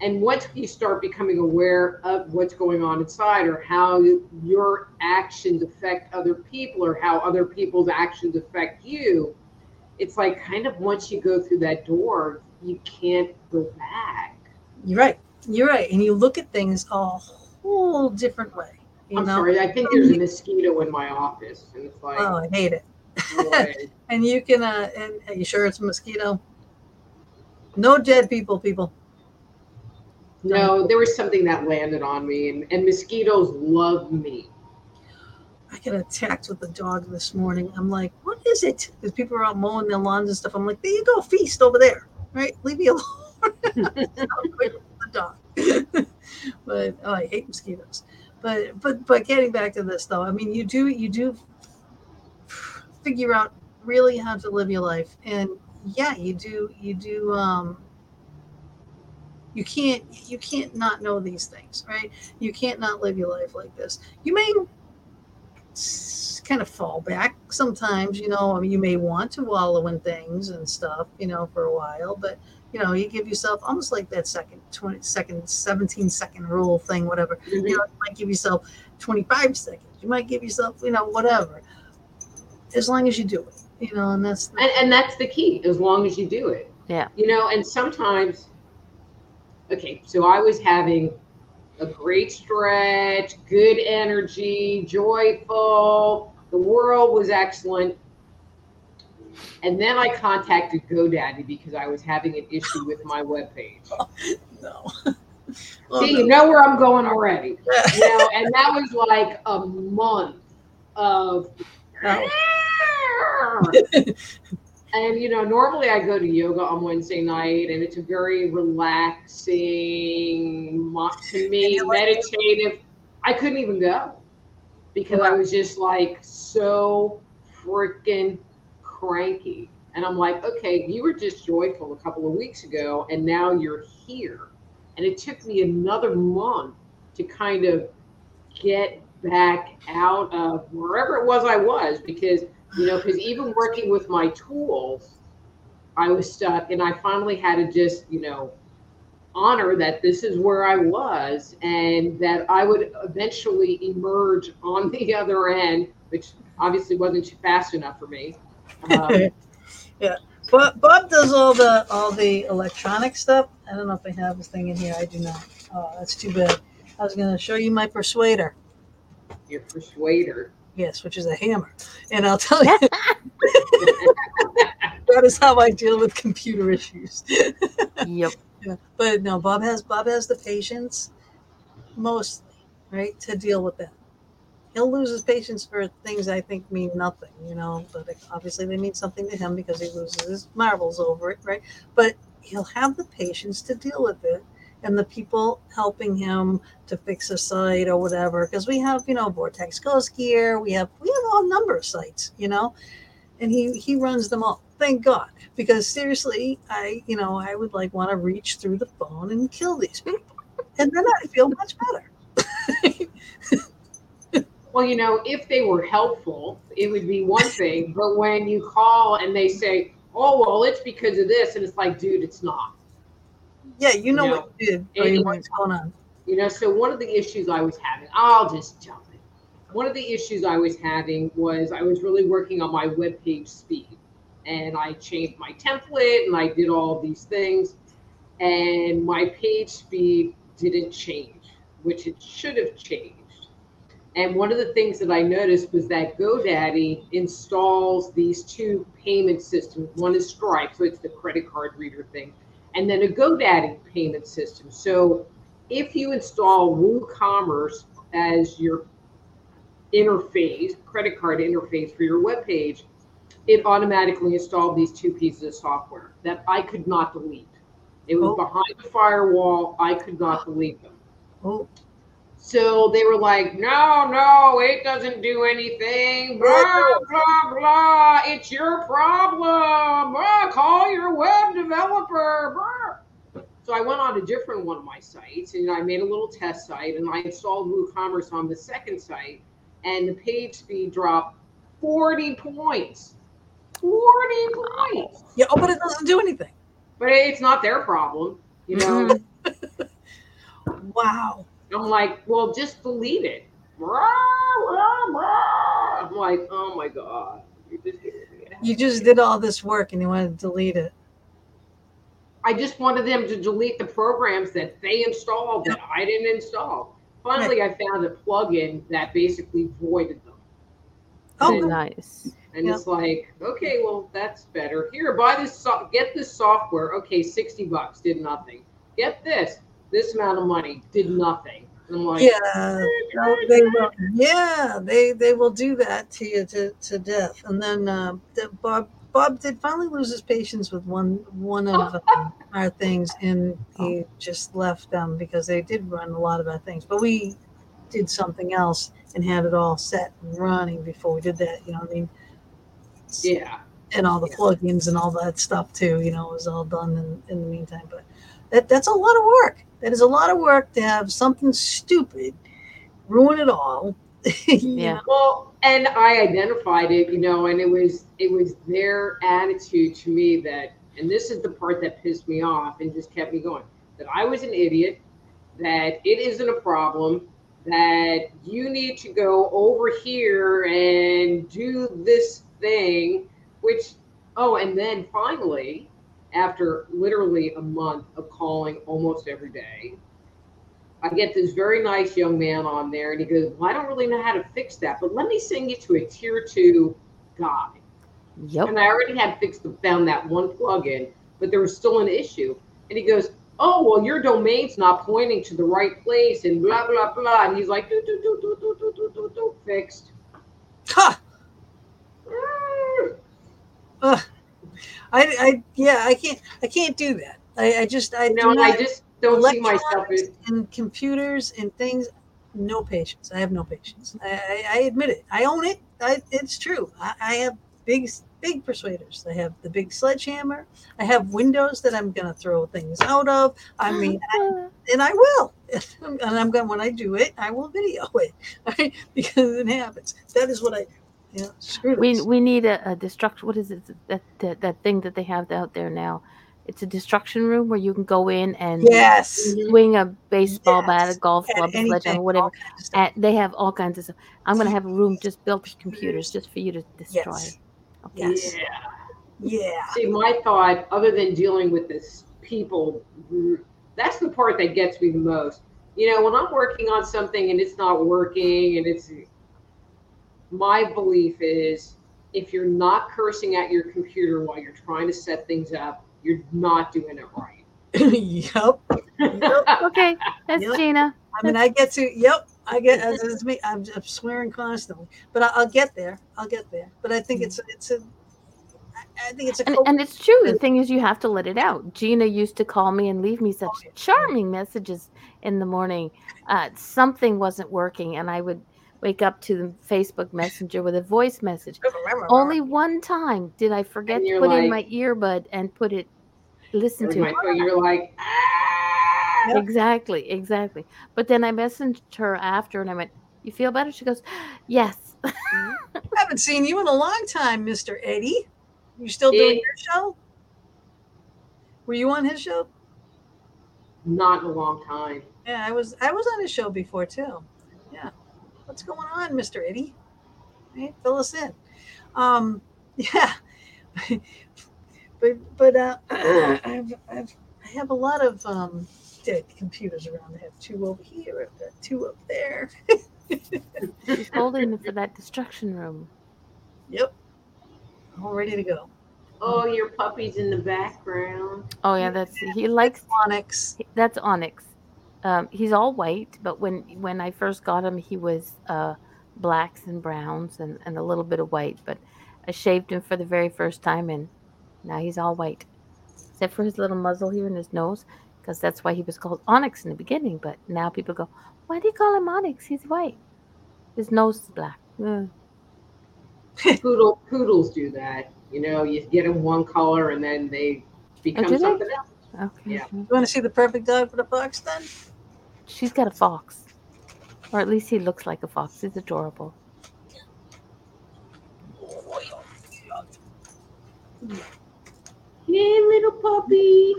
and once you start becoming aware of what's going on inside or how your actions affect other people or how other people's actions affect you it's like kind of once you go through that door you can't go back. You're right. You're right. And you look at things a whole different way i'm know? sorry i think there's a mosquito in my office and it's like oh i hate it and you can uh and are you sure it's a mosquito no dead people people no, there was something that landed on me, and, and mosquitoes love me. I got attacked with a dog this morning. I'm like, what is it? Because people are out mowing their lawns and stuff. I'm like, there you go, feast over there, right? Leave me alone. the dog. but oh, I hate mosquitoes. But but but getting back to this though, I mean, you do you do figure out really how to live your life, and yeah, you do you do um you can't you can't not know these things right? You can't not live your life like this. You may kind of fall back sometimes you know i mean you may want to wallow in things and stuff you know for a while but you know you give yourself almost like that second 20 second 17 second rule thing whatever mm-hmm. you know you might give yourself 25 seconds you might give yourself you know whatever as long as you do it you know and that's and, and that's the key as long as you do it yeah you know and sometimes okay, so I was having a great stretch, good energy, joyful. The world was excellent. And then I contacted GoDaddy because I was having an issue with my webpage. no. Well, See, no. you know where I'm going already. you know, and that was like a month of and you know normally i go to yoga on wednesday night and it's a very relaxing to me meditative i couldn't even go because i was just like so freaking cranky and i'm like okay you were just joyful a couple of weeks ago and now you're here and it took me another month to kind of get back out of wherever it was i was because you know, because even working with my tools, I was stuck and I finally had to just, you know, honor that this is where I was and that I would eventually emerge on the other end, which obviously wasn't fast enough for me. Um, yeah. But Bob does all the all the electronic stuff. I don't know if I have this thing in here. I do not. Oh, that's too bad. I was going to show you my persuader. Your persuader. Yes, which is a hammer. And I'll tell you, that is how I deal with computer issues. yep. Yeah. But no, Bob has Bob has the patience mostly, right, to deal with that. He'll lose his patience for things I think mean nothing, you know, but obviously they mean something to him because he loses his marbles over it, right? But he'll have the patience to deal with it and the people helping him to fix a site or whatever. Because we have, you know, Vortex Ghost Gear, we have we have a number of sites, you know, and he he runs them all. Thank God, because seriously, I you know I would like want to reach through the phone and kill these people, and then I feel much better. well, you know, if they were helpful, it would be one thing. But when you call and they say, "Oh, well, it's because of this," and it's like, dude, it's not yeah, you know, you know what you did. Or you what's going on. You know, so one of the issues I was having, I'll just jump in. One of the issues I was having was I was really working on my web page speed. And I changed my template and I did all these things. And my page speed didn't change, which it should have changed. And one of the things that I noticed was that GoDaddy installs these two payment systems. One is Stripe, so it's the credit card reader thing, and then a GoDaddy payment system. So if you install WooCommerce as your interface, credit card interface for your web page, it automatically installed these two pieces of software that I could not delete. It was Oh. behind the firewall. I could not delete them. Oh, So they were like, no, no, it doesn't do anything. Blah, blah, blah. It's your problem. Blah, call your web developer. Blah. So I went on a different one of my sites and I made a little test site and I installed WooCommerce on the second site and the page speed dropped 40 points. 40 points. yeah. Oh, but it doesn't do anything. But it's not their problem. You know, Wow. I'm like, well, just delete it. I'm like, oh my god. You're just giving me a You just did all this work and you want to delete it. I just wanted them to delete the programs that they installed that I didn't install. Finally, I found a plugin that basically voided them. Oh, And, nice. and Yeah. it's like, okay, well, that's better. Here, buy this, so- get this software. Okay, 60 bucks, did nothing. Get this, this amount of money, did nothing. Like, yeah, no, they will. Yeah, they they will do that to you to, to death. And then uh, the, Bob Bob did finally lose his patience with one one of um, our things, and he just left them because they did run a lot of our things. But we did something else and had it all set and running before we did that. You know, what I mean, yeah. and all the plugins and all that stuff too. You know, it was all done in, in the meantime. But that that's a lot of work. That is a lot of work to have something stupid ruin it all. Yeah. Well, and I identified it, you know, and it was it was their attitude to me that, and this is the part that pissed me off and just kept me going, that I was an idiot, that it isn't a problem, that you need to go over here and do this thing, which, oh, and then finally, after literally a month of calling almost every day, I get this very nice young man on there, and he goes, "Well, I don't really know how to fix that, but let me send you to a tier two guy." Yep. And I already had fixed the, found that one plugin, but there was still an issue. And he goes, "Oh, well, your domain's not pointing to the right place, and blah blah blah." And he's like, "Do do do do do do do do do fixed." Ha! Mm. Ugh. I, I yeah I can't I can't do that. I, I just I You know, do and I just don't see myself in computers and things. No patience. I have no patience. I, I, I admit it. I own it. I, it's true. I, I have big big persuaders. I have the big sledgehammer. I have windows that I'm gonna throw things out of. I mean, I, and I will. And I'm going when I do it, I will video it, right? Because it happens. That is what I. Yeah, screw we this. we need a, a destruction. What is it? That, that that thing that they have out there now. It's a destruction room where you can go in and Yes. swing a baseball bat, a golf At club, a anything, sledgehammer, whatever. kinds of stuff. They have all kinds of stuff. I'm going to have a room just built with computers just for you to destroy. Yes. Okay. Yes. yeah. Yeah. See, my thought, other than dealing with this people, that's the part that gets me the most. You know, when I'm working on something and it's not working, and it's my belief is if you're not cursing at your computer while you're trying to set things up, you're not doing it right. yep. Yep. Okay, that's Yep. Gina. I mean, I get to. Yep. I get. As me. I'm, I'm swearing constantly, but I, I'll get there. I'll get there. But I think it's it's a. I think it's a. And, and it's true. The thing is, you have to let it out. Gina used to call me and leave me such Oh, charming messages in the morning. Uh, something wasn't working, and I would wake up to the Facebook Messenger with a voice message. Only one time did I forget to you're put in my earbud and put it, listen to it. So you're like, ah! Exactly, exactly. But then I messaged her after, and I went, "You feel better?" She goes, "Yes." I haven't seen you in a long time, Mister Eddie. You still doing It- your show? Were you on his show? not in a long time. Yeah, I was. I was on his show before too. Yeah. What's going on, Mister Eddie? Hey, fill us in. Um, yeah. but but uh, I've, I've I have a lot of um dead computers around. I have two over here. I've got two up there. She's holding it for that destruction room. Yep. All ready to go. Oh, your puppy's in the background. Oh yeah, that's he likes Onyx. that's Onyx. Um, he's all white, but when when I first got him, he was uh, blacks and browns and, and a little bit of white. But I shaved him for the very first time, and now he's all white, except for his little muzzle here and his nose, because that's why he was called Onyx in the beginning. But now people go, "Why do you call him Onyx? He's white. His nose is black." Uh, Poodle poodles do that. You know, you get them one color and then they become do they? something else. okay. Yeah. You want to see the perfect dog for the fox then? She's got a fox, or at least he looks like a fox. He's adorable. Hey, little puppy.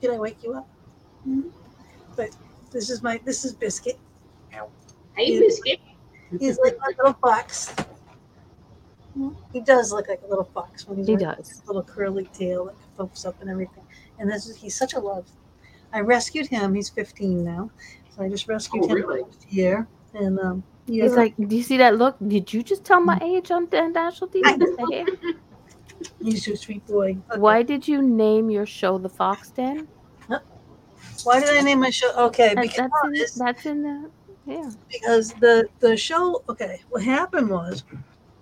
Did I wake you up? Mm-hmm. But this is my this is Biscuit. Hey, Yeah. biscuit. He's like a little fox. He does look like a little fox when he's He does. his little curly tail that flips up and everything. And this is he's such a love. I rescued him. He's 15 now, so I just rescued Oh, him really? last year. And um, yeah, He's like, do you see that look? Did you just tell my age on on national TV? With the he's a sweet boy. Okay. Why did you name your show The Fox Den? Why did I name my show? Okay, That- because that's in, that's in the yeah. because the the show okay what happened was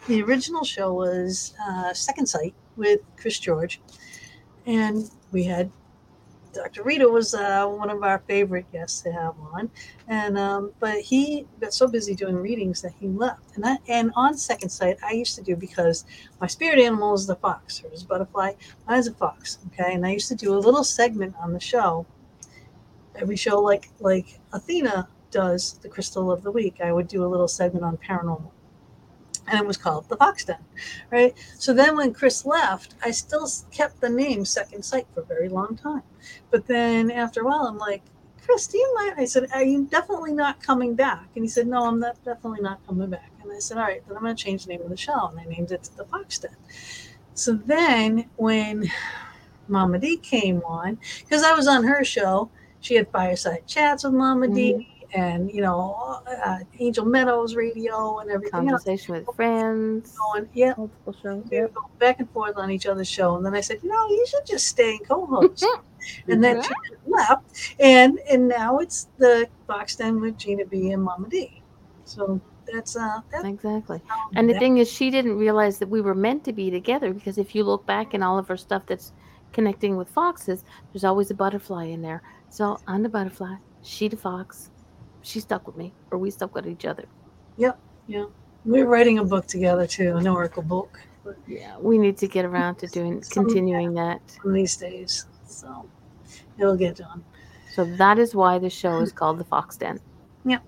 the original show was uh, second sight with chris george and we had dr rita was uh, one of our favorite guests to have on. And um, but he got so busy doing readings that he left. And and on second sight i used to do because my spirit animal is the fox or is butterfly mine's a fox okay? And i used to do a little segment on the show. Every show like like athena does the crystal of the week, I would do a little segment on paranormal. And it was called the Fox Den, right? So then when Chris left, I still kept the name Second Sight for a very long time. But then after a while, I'm like, Chris, do you mind? I said, Are you definitely not coming back? And he said, No, I'm not definitely not coming back. And I said, All right, then I'm going to change the name of the show. And I named it the Fox Den. So then when Mama D came on, because I was on her show, she had fireside chats with Mama D and you know uh, Angel Meadows radio and everything else. Conversation with friends. Going, yeah, Multiple shows. we were going back and forth on each other's show, and then I said, you know, you should just stay and co-host. and then she left, and and now it's the Fox Den with Gina B and Mama D. So that's uh that's Exactly. how And the that- thing is, she didn't realize that we were meant to be together because if you look back in all of her stuff that's connecting with foxes, there's always a butterfly in there. So I'm the butterfly, she the fox. She stuck with me, or we stuck with each other. Yep. Yeah. We're writing a book together too, an oracle book Yeah, we need to get around to doing Some- continuing that. one these days. So it'll get done. So that is why the show is called The Fox Den. Yep.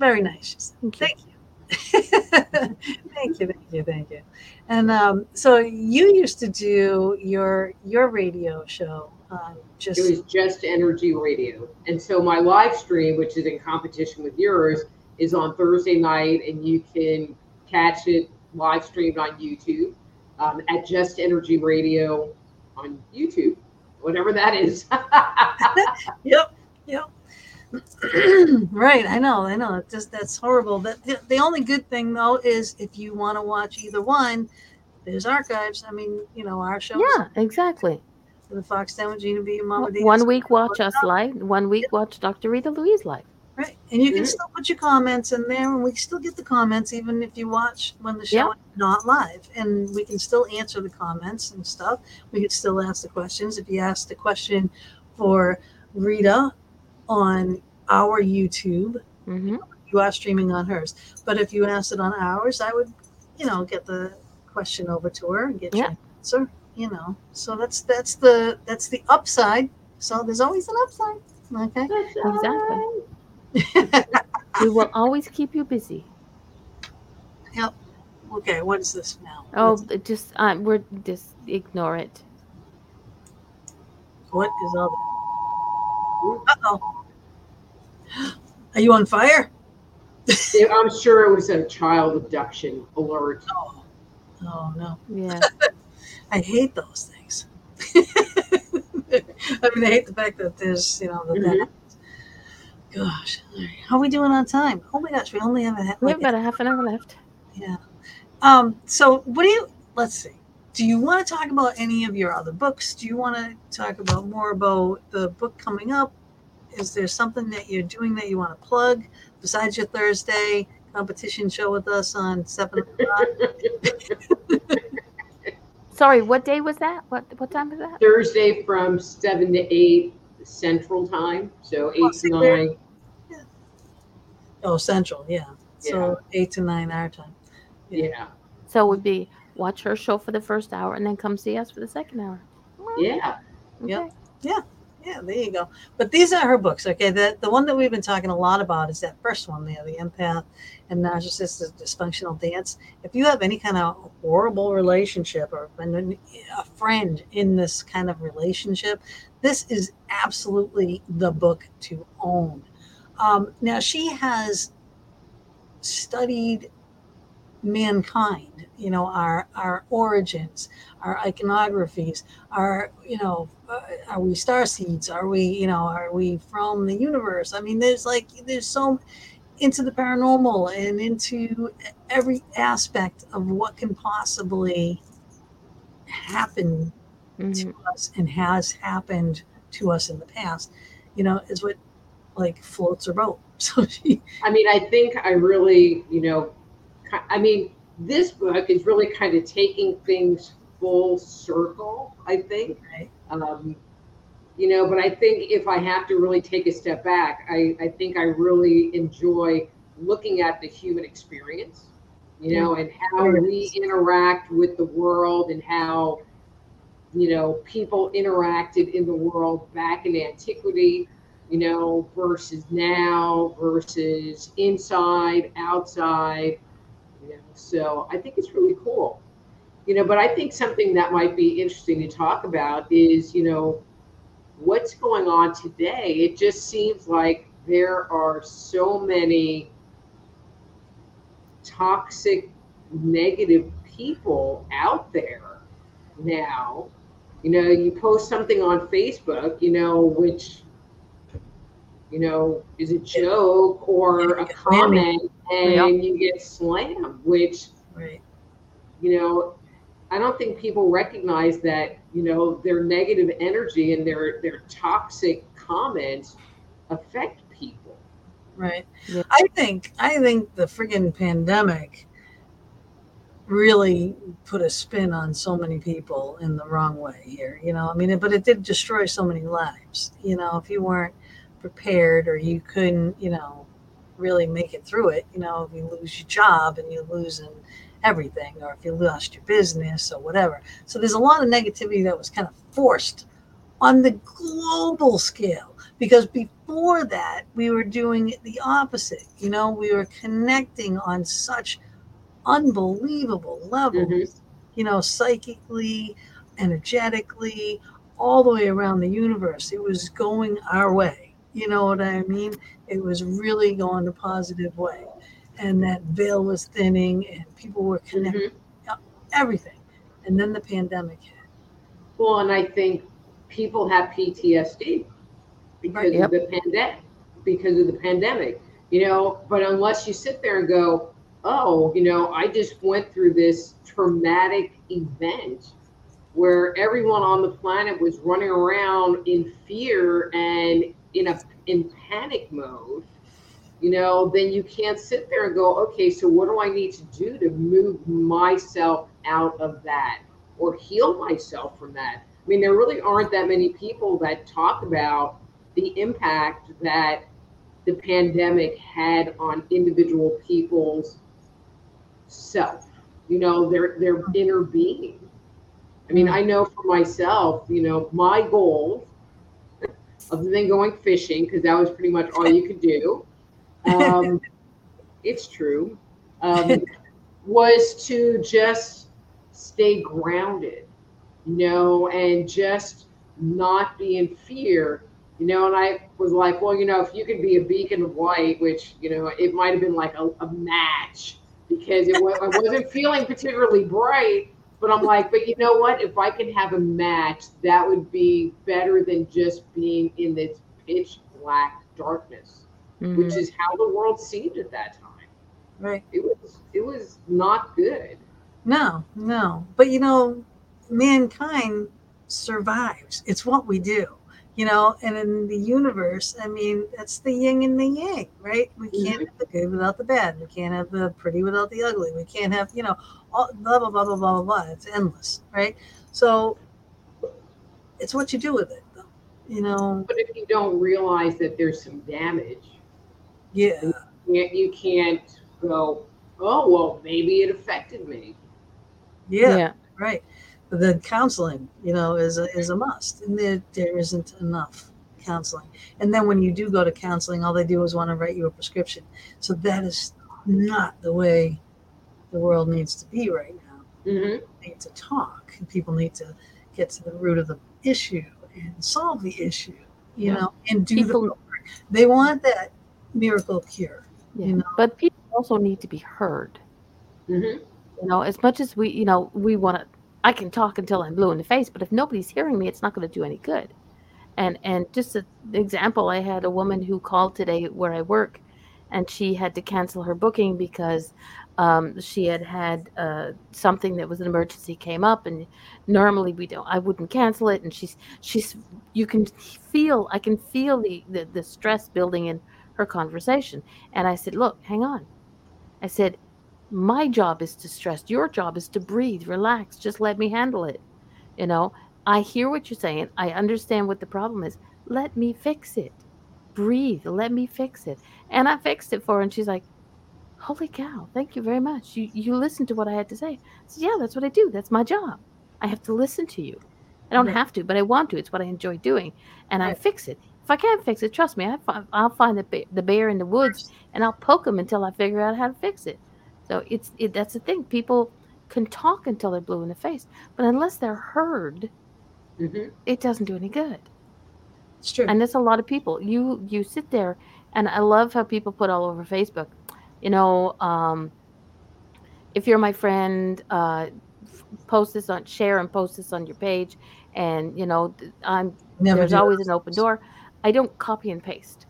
Very nice. Thank you. Thank you. Thank you, thank you, thank you. And um, so you used to do your your radio show, um, just It was just energy radio. And so my live stream, which is in competition with yours, is on Thursday night, and you can catch it live streamed on YouTube um, at Just Energy Radio on YouTube, whatever that is. yep, yep. right, I know, I know. It just that's horrible. But the, the only good thing though is if you want to watch either one, there's archives. I mean, you know, our shows, Yeah, exactly. the Fox Den with Gina B and Mama D. One week watch us live, one week watch Dr. Rita Louise live. Right. And you can Mhm. still put your comments in there, and we still get the comments even if you watch when the show Yeah. is not live. And we can still answer the comments and stuff. We can still ask the questions. If you ask the question for Rita on our YouTube, hmm you are streaming on hers. But if you asked it on ours, I would, you know, get the question over to her and get Yeah. your answer. You know, so that's that's the that's the upside. So there's always an upside. Okay. Exactly. We will always keep you busy. Yep. Okay. What is this now? Oh, What's- just uh, we're just ignore it. What is all that? Uh oh. Are you on fire? I'm sure it was a child abduction alert. Oh, oh no. Yeah. I hate those things. I mean, I hate the fact that there's, you know, the Mhm. Gosh, how are we doing on time? Oh my gosh, we only have a ha- We like have about a half an hour left. yeah. Um. So, what do you? Let's see. Do you want to talk about any of your other books? Do you want to talk about more about the book coming up? Is there something that you're doing that you want to plug besides your Thursday? competition show with us on seven oh o'clock. Sorry, what day was that? What what time was that? Thursday from seven to eight Central Time, so oh, eight to see where- nine. oh, Central, yeah. So eight to nine our time. Yeah, So it would be watch her show for the first hour and then come see us for the second hour. yeah. Yep. Okay. Yeah, there you go. But these are her books, okay? The the one that we've been talking a lot about is that first one there, the empath and narcissist The dysfunctional dance. If you have any kind of horrible relationship or a friend in this kind of relationship, this is absolutely the book to own. Um, now she has studied mankind, you know, our our origins, our iconographies, our you know uh, are we star seeds? Are we you know are we from the universe? I mean there's like there's so into the paranormal and into every aspect of what can possibly happen Mhm. to us and has happened to us in the past you know is what like floats her boat. So she I mean, I think I really, you know, I mean, this book is really kind of taking things full circle, I think. Right. Um, you know, but I think if I have to really take a step back, I, I think I really enjoy looking at the human experience, you know, and how we interact with the world and how, you know, people interacted in the world back in antiquity you know, versus now, versus inside, outside. You know, so I think it's really cool. You know, but I think something that might be interesting to talk about is, you know, what's going on today. It just seems like there are so many toxic, negative people out there now. You know, you post something on Facebook, you know, which you know, is a joke or a comment and Yeah. you get slammed, which, right you know, I don't think people recognize that, you know, their negative energy and their their toxic comments affect people. Right. Yeah. I think I think the friggin' pandemic really put a spin on so many people in the wrong way here. You know, I mean, but it did destroy so many lives. You know, if you weren't prepared or you couldn't, you know, really make it through it, you know, if you lose your job and you lose in everything, or if you lost your business or whatever. So there's a lot of negativity that was kind of forced on the global scale because before that we were doing it the opposite you know we were connecting on such unbelievable levels Mhm. you know psychically energetically all the way around the universe it was going our way you know what i mean it was really going the positive way and that veil was thinning and people were connecting Mhm. everything and then the pandemic hit Well, and I think people have PTSD because Yep. of the pandemic. Because of the pandemic, you know. But unless you sit there and go, "Oh, you know, I just went through this traumatic event where everyone on the planet was running around in fear and in a in panic mode," you know, then you can't sit there and go, "Okay, so what do I need to do to move myself out of that?" or heal myself from that. I mean, there really aren't that many people that talk about the impact that the pandemic had on individual people's self, you know, their their inner being. I mean, I know for myself, you know, my goal, other than going fishing, because that was pretty much all you could do. Um, it's true. Um, was to just stay grounded, you know, and just not be in fear, you know. And I was like, well, you know, if you could be a beacon of light, which, you know, it might have been like a, a match because it was, I wasn't feeling particularly bright. But I'm like, but you know what? If I can have a match, that would be better than just being in this pitch black darkness, Mhm. which is how the world seemed at that time. right It was it was not good. No, no. But you know, mankind survives. It's what we do. You know, and in the universe, I mean, that's the yin and the yang, right? We can't Mhm. have the good without the bad. We can't have the pretty without the ugly. We can't have, you know, all, blah, blah, blah, blah, blah, blah, blah. It's endless, right? So it's what you do with it, though. You know, But if you don't realize that there's some damage, yeah, you you can't go, oh, well, maybe it affected me. yeah, right. But then counseling, you know, is a, is a must. And there, there isn't enough counseling. And then when you do go to counseling, all they do is want to write you a prescription. So that is not the way the world needs to be right now. hmm need to talk people need to get to the root of the issue and solve the issue you Yeah. know and do People- the work they want that miracle cure Yeah. You know? But people also need to be heard. hmm You know, as much as we, you know, we want to, I can talk until I'm blue in the face, but if nobody's hearing me, it's not going to do any good. And and just an example, I had a woman who called today where I work, and she had to cancel her booking because um, she had had uh, something that was an emergency came up, and normally we don't, I wouldn't cancel it. And she's she's, you can feel, I can feel the the, the stress building in her conversation. And I said, look, hang on. I said, my job is to stress your job is to breathe relax just let me handle it. You know i hear what you're saying i understand what the problem is let me fix it. Breathe let me fix it. And i fixed it for her and she's like holy cow thank you very much. You you listened to what i had to say. Said, yeah that's what i do that's my job. I have to listen to you. I don't Right. have to but i want to it's what i enjoy doing and i fix it. If i can't fix it trust me I fi- i'll find the bear in the woods and i'll poke him until i figure out how to fix it so it's it, that's the thing. People can talk until they're blue in the face, but unless they're heard, hmm it doesn't do any good. it's true And there's a lot of people. You you sit there, and I love how people put all over Facebook. You know, um, if you're my friend, uh, post this on share and post this on your page, and you know I'm Never there's always those an open door. I don't copy and paste.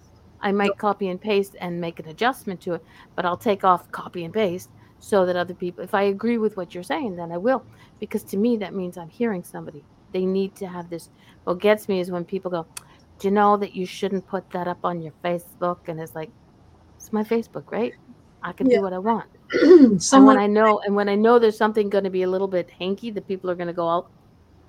I might copy and paste and make an adjustment to it, but I'll take off copy and paste so that other people, if I agree with what you're saying, then I will. Because to me, that means I'm hearing somebody. They need to have this. What gets me is when people go, Do you know that you shouldn't put that up on your Facebook? And it's like, It's my Facebook, right? I can Yeah. do what I want. and someone when I know, and when I know there's something going to be a little bit hanky, the people are going to go, I'll,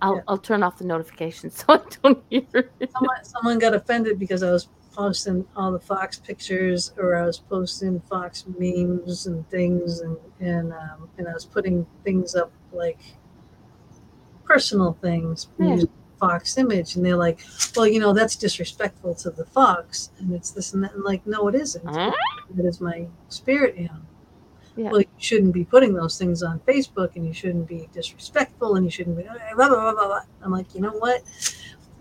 I'll, Yeah. I'll turn off the notifications so I don't hear it. someone, someone got offended because I was posting all the Fox pictures or I was posting Fox memes and things and and um, and I was putting things up like personal things Yeah. Fox image and they're like, well, you know, that's disrespectful to the Fox and it's this and that. And like, no, it isn't. Huh? That is my spirit animal. Yeah. Well, you shouldn't be putting those things on Facebook and you shouldn't be disrespectful and you shouldn't be blah, blah, blah, blah, blah. I'm like, you know what?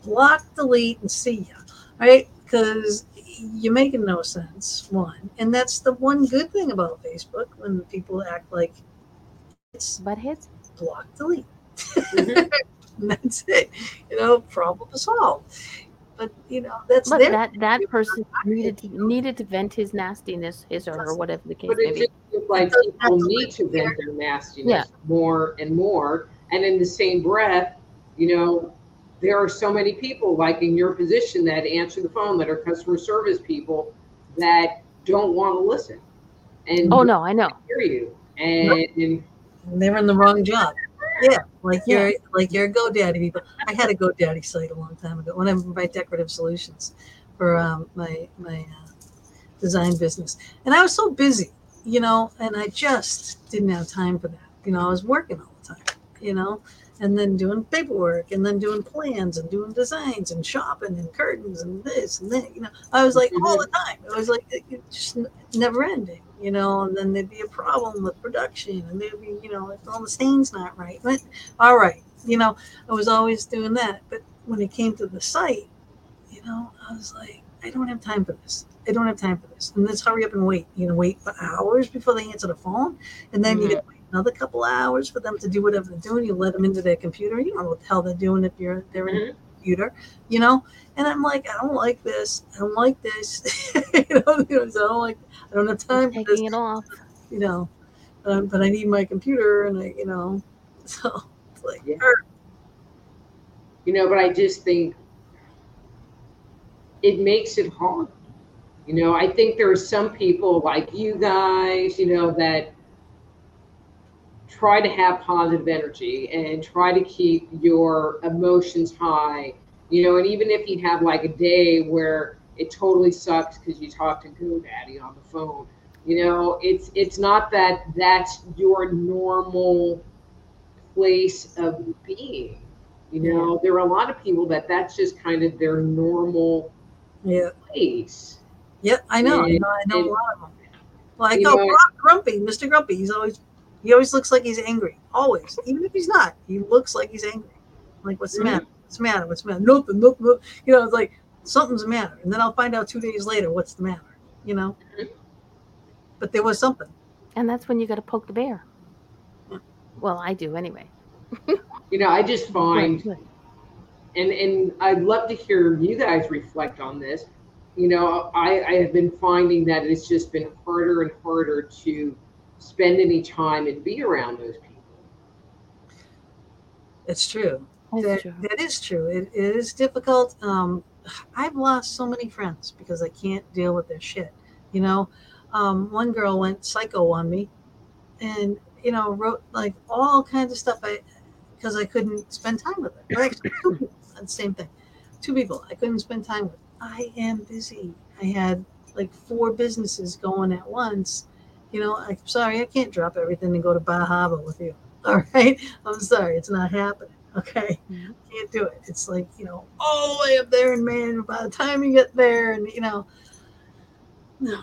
Block, delete, and see ya. Right? Because you're making no sense, one. And that's the one good thing about Facebook when people act like it's Butt heads? block, delete. Mhm. that's it. You know, problem solved. But, you know, that's But their that that person needed to, needed to vent his nastiness, his or her, whatever the case But may it be. just like people need to vent their nastiness Yeah. more and more. And in the same breath, you know, there are so many people like in your position that answer the phone that are customer service people that don't want to listen and Oh no, I know. hear you. And, and they're in the wrong job. Yeah, like Yeah. your like your GoDaddy people. I had a GoDaddy site a long time ago when I my decorative solutions for um, my my uh, design business, and I was so busy, you know, and I just didn't have time for that. You know, I was working all the time, you know, and then doing paperwork, and then doing plans, and doing designs, and shopping, and curtains, and this and that. You know, I was like all the time. It was like it, just never ending, you know. And then there'd be a problem with production, and there'd be, you know, if all the stains not right. But all right, you know, I was always doing that. But when it came to the site, you know, I was like, I don't have time for this. I don't have time for this. And let's hurry up and wait. You know, wait for hours before they answer the phone, and then you Mm-hmm. get wait another couple hours for them to do whatever they're doing. You let them into their computer. You don't know what the hell they're doing if you're they're in Mhm. a computer, you know. And I'm like, I don't like this. I don't like this. you know, you know, so I don't like. I don't have time for this. Taking it off. You know, um, but I need my computer, and I, you know, so it's like, Yeah. er, you know, but I just think it makes it hard. You know, I think there are some people like you guys, you know, that try to have positive energy and try to keep your emotions high. You know, and even if you have like a day where it totally sucks because you talked to GoDaddy on the phone, you know, it's it's not that that's your normal place of being. You know, there are a lot of people that that's just kind of their normal Yeah. place. Yeah, I know. I And- know, I know a lot of them. Like, oh, know- Grumpy, Mr. Grumpy. He's always, he always looks like he's angry. Always, even if he's not, he looks like he's angry. Like, what's the Mhm. matter? What's the matter? What's the matter? Nothing, nothing, nothing. You know, it's like something's the matter, and then I'll find out two days later what's the matter. You know, Mhm. but there was something. And that's when you got to poke the bear. Well, I do anyway. You know, I just find Good. and and I'd love to hear you guys reflect on this. You know, I, I have been finding that it's just been harder and harder to spend any time and be around those people. It's true. That's That, true. that is true. It, it is difficult. Um, I've lost so many friends because I can't deal with their shit. You know, um, one girl went psycho on me, and you know wrote like all kinds of stuff. I because I couldn't spend time with her. Or actually, two people. Same thing. Two people I couldn't spend time with. I am busy. I had like four businesses going at once. You know, I'm sorry, I can't drop everything and go to Bar Harbor with you. All right, I'm sorry, it's not happening. Okay, Mhm. can't do it. It's like you know, all the way up there, and man, by the time you get there, and you know, no,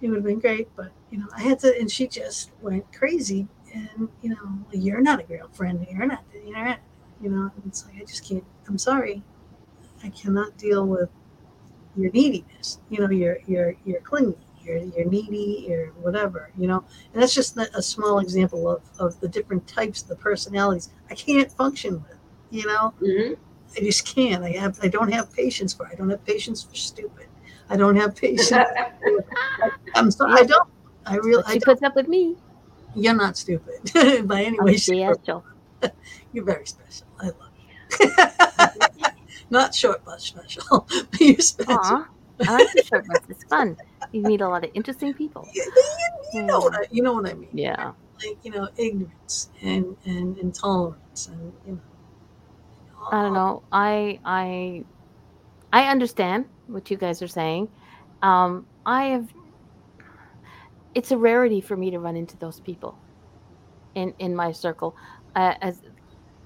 it would have been great, but you know, I had to, and she just went crazy, and you know, you're not a girlfriend, you're not, you're not, you know, and it's like I just can't. I'm sorry, I cannot deal with your neediness. You know, you're you're you're clingy, you're you're needy, you're whatever. You know, and that's just a small example of of the different types, the personalities I can't function with. You know, Mm-hmm. I just can't. I have I don't have patience for. I don't have patience for stupid. I don't have patience. I'm sorry. I don't. I really. But I she puts up with me. You're not stupid by any way. or special. You're very special. I love you. Not short but special, but you're special. Aw, I like the short bus. It's fun. You meet a lot of interesting people. You, you know what I, you know what I mean. Yeah. Like you know, ignorance and and intolerance and you know. I don't know. I I I understand what you guys are saying. Um, I have. It's a rarity for me to run into those people in in my circle. Uh, as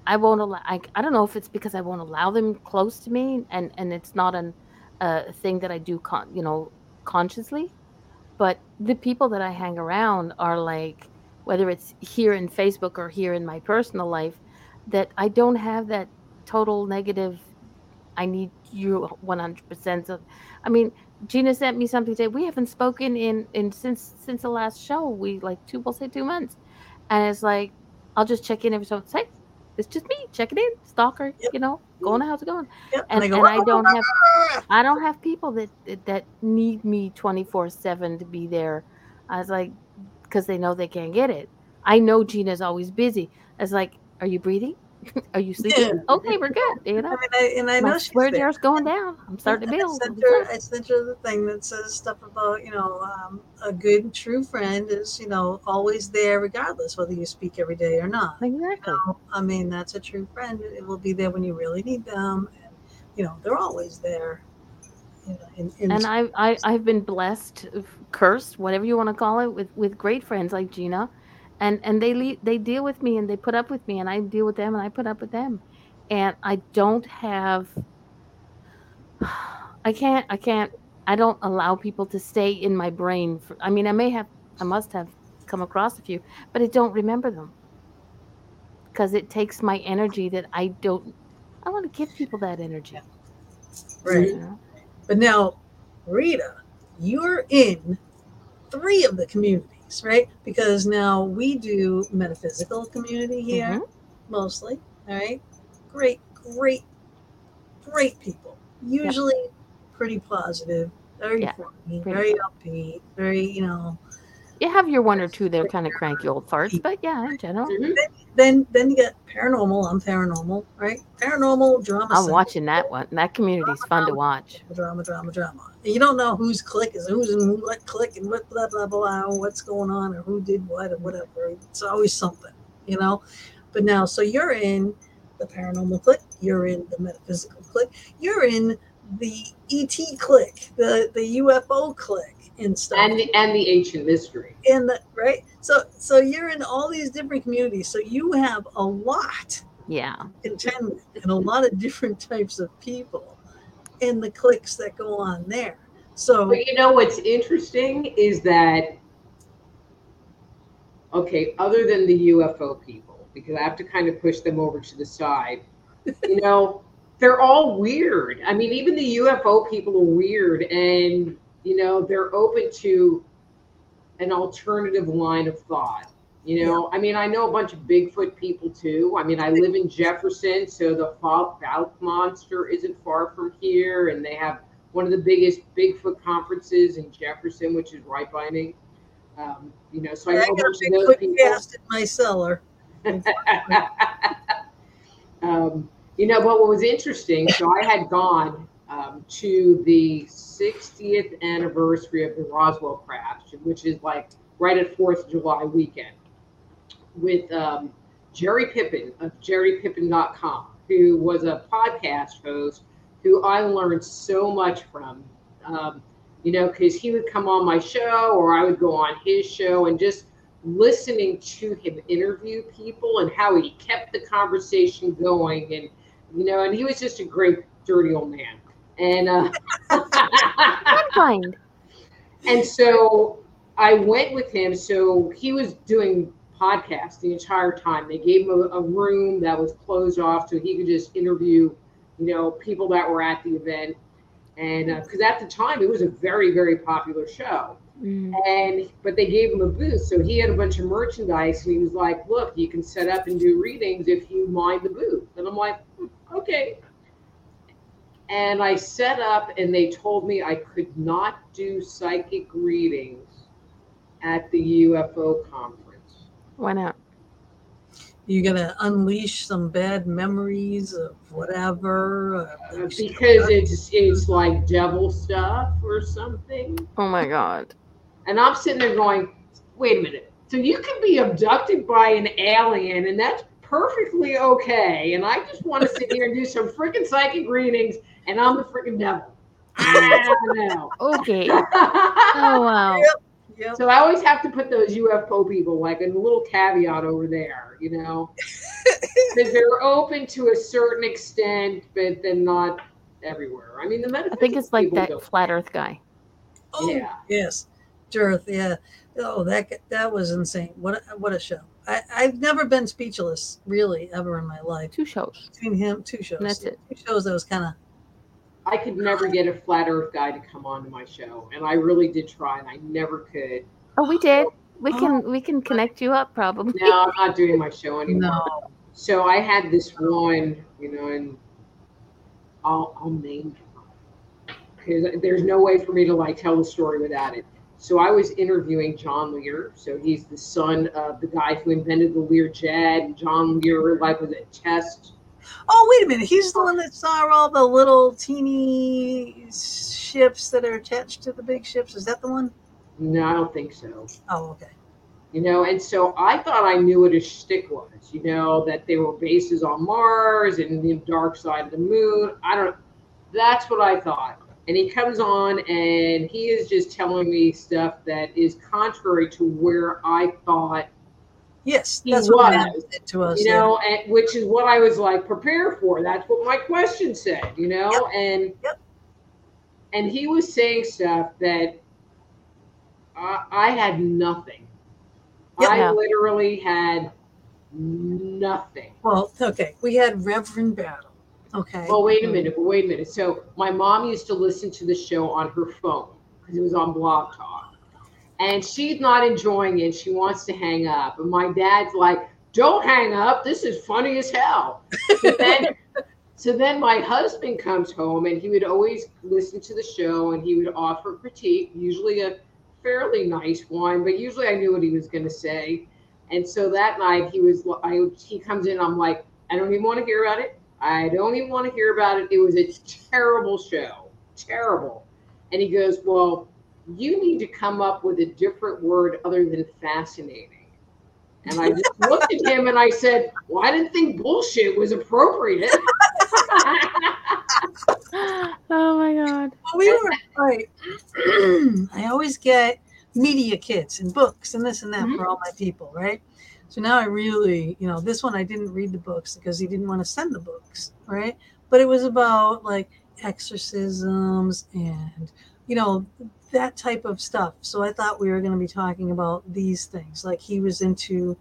I won't allow. I, I don't know if it's because I won't allow them close to me, and and it's not an a thing that I do con you know consciously. But the people that I hang around are like, whether it's here in Facebook or here in my personal life, that I don't have that total negative. I need you 100%. Of, I mean, Gina sent me something today. We haven't spoken in in since since the last show. We like two, we'll say two months, and it's like I'll just check in every so say it's just me checking in, stalker. Yep. You know, going how's it going? Yep. And, and go, I don't have! I don't have people that that- need me 24/7 to be there. I was like cuz they know they can't get it. I know Gina's always busy. It's like, "Are you breathing? Are you sleeping? Yeah. Okay, we're good." You I know. mean, I, and I My know she's there. jar's going down. I'm starting to I build. sent her, I sent her the thing that says stuff about, you know, um, a good and true friend is, you know, always there regardless whether you speak every day or not. Exactly. I mean, that's a true friend. It will be there when you really need them. And, you know, they're always there. You know, in, in And I, I I've been blessed, cursed, whatever you want to call it, with with great friends like Gina, and and they they deal with me and they put up with me and I deal with them and I put up with them, and I don't have. I can't. I can't. I don't allow people to stay in my brain. For, I mean, I may have. I must have come across a few, but I don't remember them because it takes my energy that I don't. I want to give people that energy. right. you know? But now, Rita, you're in three of the communities, right? Because now we do metaphysical community here, Mhm. mostly. All right. Great, great, great people. Usually pretty positive, very Yeah, funny, pretty very upbeat, very, you know, You have your one or two that are kind of cranky old farts, but yeah, in general, Mhm. Then then you get paranormal. I'm paranormal, right? Paranormal drama. I'm watching that one. That community's fun to watch. drama, drama, drama. And you don't know whose click is who's in what click and what blah blah blah, what's going on or who did what or whatever. It's always something, you know. But now, so you're in the paranormal click, you're in the metaphysical click, you're in the ET click, the the UFO click and stuff. And the, and the ancient mystery. And the right, so so you're in all these different communities. So you have a lot Yeah. to contend and a lot of different types of people in the clicks that go on there. So But you know what's interesting is that, okay, other than the UFO people, because I have to kind of push them over to the side, you know, they're all weird. I mean, even the UFO people are weird and, you know, they're open to an alternative line of thought. You know, I mean, I know a bunch of Bigfoot people too. I mean, I live in Jefferson, so the Fouke monster isn't far from here, and they have one of the biggest Bigfoot conferences in Jefferson, which is right by me. Um, you know, so I know I got a of those people. cast in my cellar. um, you know, but what was interesting, so I had gone um, to the 60th anniversary of the Roswell crash, which is like right at 4th of July weekend, with um, Jerry Pippin of jerrypippin.com, who was a podcast host who I learned so much from. Um, you know, because he would come on my show or I would go on his show and just listening to him interview people and how he kept the conversation going and you know and he was just a great dirty old man and uh and so i went with him. So he was doing podcasts the entire time. They gave him a, a room that was closed off so he could just interview you know people that were at the event. And because at the time it was a very very popular show. Mm. and but they gave him a booth. So he had a bunch of merchandise and he was like look you can set up and do readings if you mind the booth. And i'm like "Hmm, okay and i set up and they told me i could not do psychic readings at the ufo conference Why not? You're gonna unleash some bad memories of whatever. uh, because it's it's like devil stuff or something Oh my god. And I'm sitting there going, wait a minute. So you can be abducted by an alien, and that's perfectly okay. And I just want to sit here and do some freaking psychic readings, and I'm the freaking devil. I know. Okay. Oh wow. Yep. So I always have to put those UFO people like a little caveat over there, you know, because they're open to a certain extent, but then not everywhere. I mean, the I think it's like that people flat Earth guy. Oh Yeah. yes, Girth. Yeah. Oh, that that was insane. What a, what a show. I I've never been speechless really ever in my life. Two shows. Between him, two shows. That's it. Two shows that was kind of I could never get a flat Earth guy to come on to my show, and I really did try, and I never could. Oh, we did. We uh-huh. can we can connect you up probably. No, I'm not doing my show anymore. no. So I had this one, you know, and I'll I'll name because there's no way for me to like tell the story without it. So I was interviewing John Lear. So he's the son of the guy who invented the Lear jet. John Lear like was a test. Oh wait a minute. He's the one that saw all the little teeny ships that are attached to the big ships. Is that the one? No, I don't think so. Oh okay. You know, and so I thought I knew what his shtick was. You know that there were bases on Mars and the dark side of the moon. I don't. That's what I thought. And he comes on and he is just telling me stuff that is contrary to where I thought Yes, He that's what was. To us. you yeah. know, and which is what I was like prepared for. That's what my question said, you know, Yep. and Yep. and he was saying stuff that I, I had nothing. Yep. I Yeah. literally had nothing. Well, okay. We had Reverend Battle. Okay. Well, wait a mm. minute, but wait a minute. So my mom used to listen to the show on her phone because it was on Blog Talk, and she's not enjoying it. She wants to hang up, and my dad's like, "Don't hang up. This is funny as hell." So then, so then my husband comes home, and he would always listen to the show, and he would offer critique, usually a fairly nice one, but usually I knew what he was going to say. And so that night he was, I he comes in. I'm like, I don't even want to hear about it. I don't even want to hear about it. It was a terrible show, terrible. And he goes, well, you need to come up with a different word other than fascinating. And I just looked at him and I said, Well, I didn't think bullshit was appropriate. oh my god. Well, we were right. I always get media kits and books and this and that Mhm. for all my people, right? So now I really, you know, this one I didn't read the books because he didn't want to send the books, right? But it was about like exorcisms and, you know, that type of stuff. So I thought we were going to be talking about these things. Like he was into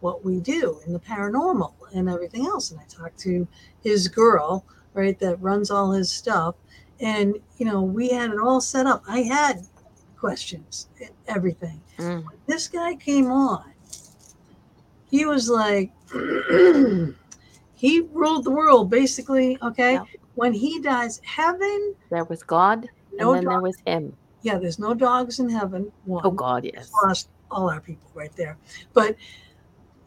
what we do in the paranormal and everything else. And I talked to his girl, right, that runs all his stuff. And, you know, we had it all set up. I had questions, everything. Mm. This guy came on. He was like, he ruled the world basically. Okay. Yep. When he dies, heaven, There was God, no and then there was him. Yeah, there's no dogs in heaven. Oh, one. Oh God, yes. lost all our people right there. But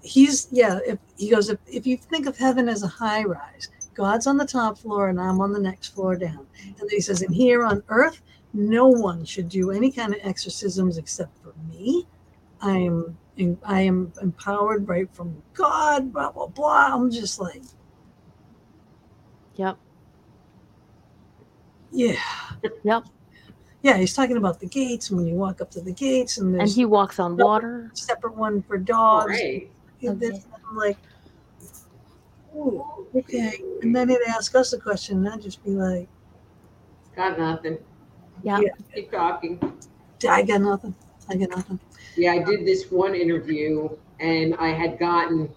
he's yeah, if he goes, if, if you think of heaven as a high rise, God's on the top floor and I'm on the next floor down. And then he says, and here on earth, no one should do any kind of exorcisms except for me. I am I am empowered right from God, blah blah blah. I'm just like, Yep. yeah. Yep. Yeah, he's talking about the gates and when you walk up to the gates and And he walks on water. separate one for dogs. right. And then Okay. I'm like, oh, okay. And then he'd ask us a question, and I'd just be like, Got nothing. Yeah. Yeah. Keep talking. I got nothing. I got nothing. Yeah, I did this one interview and I had gotten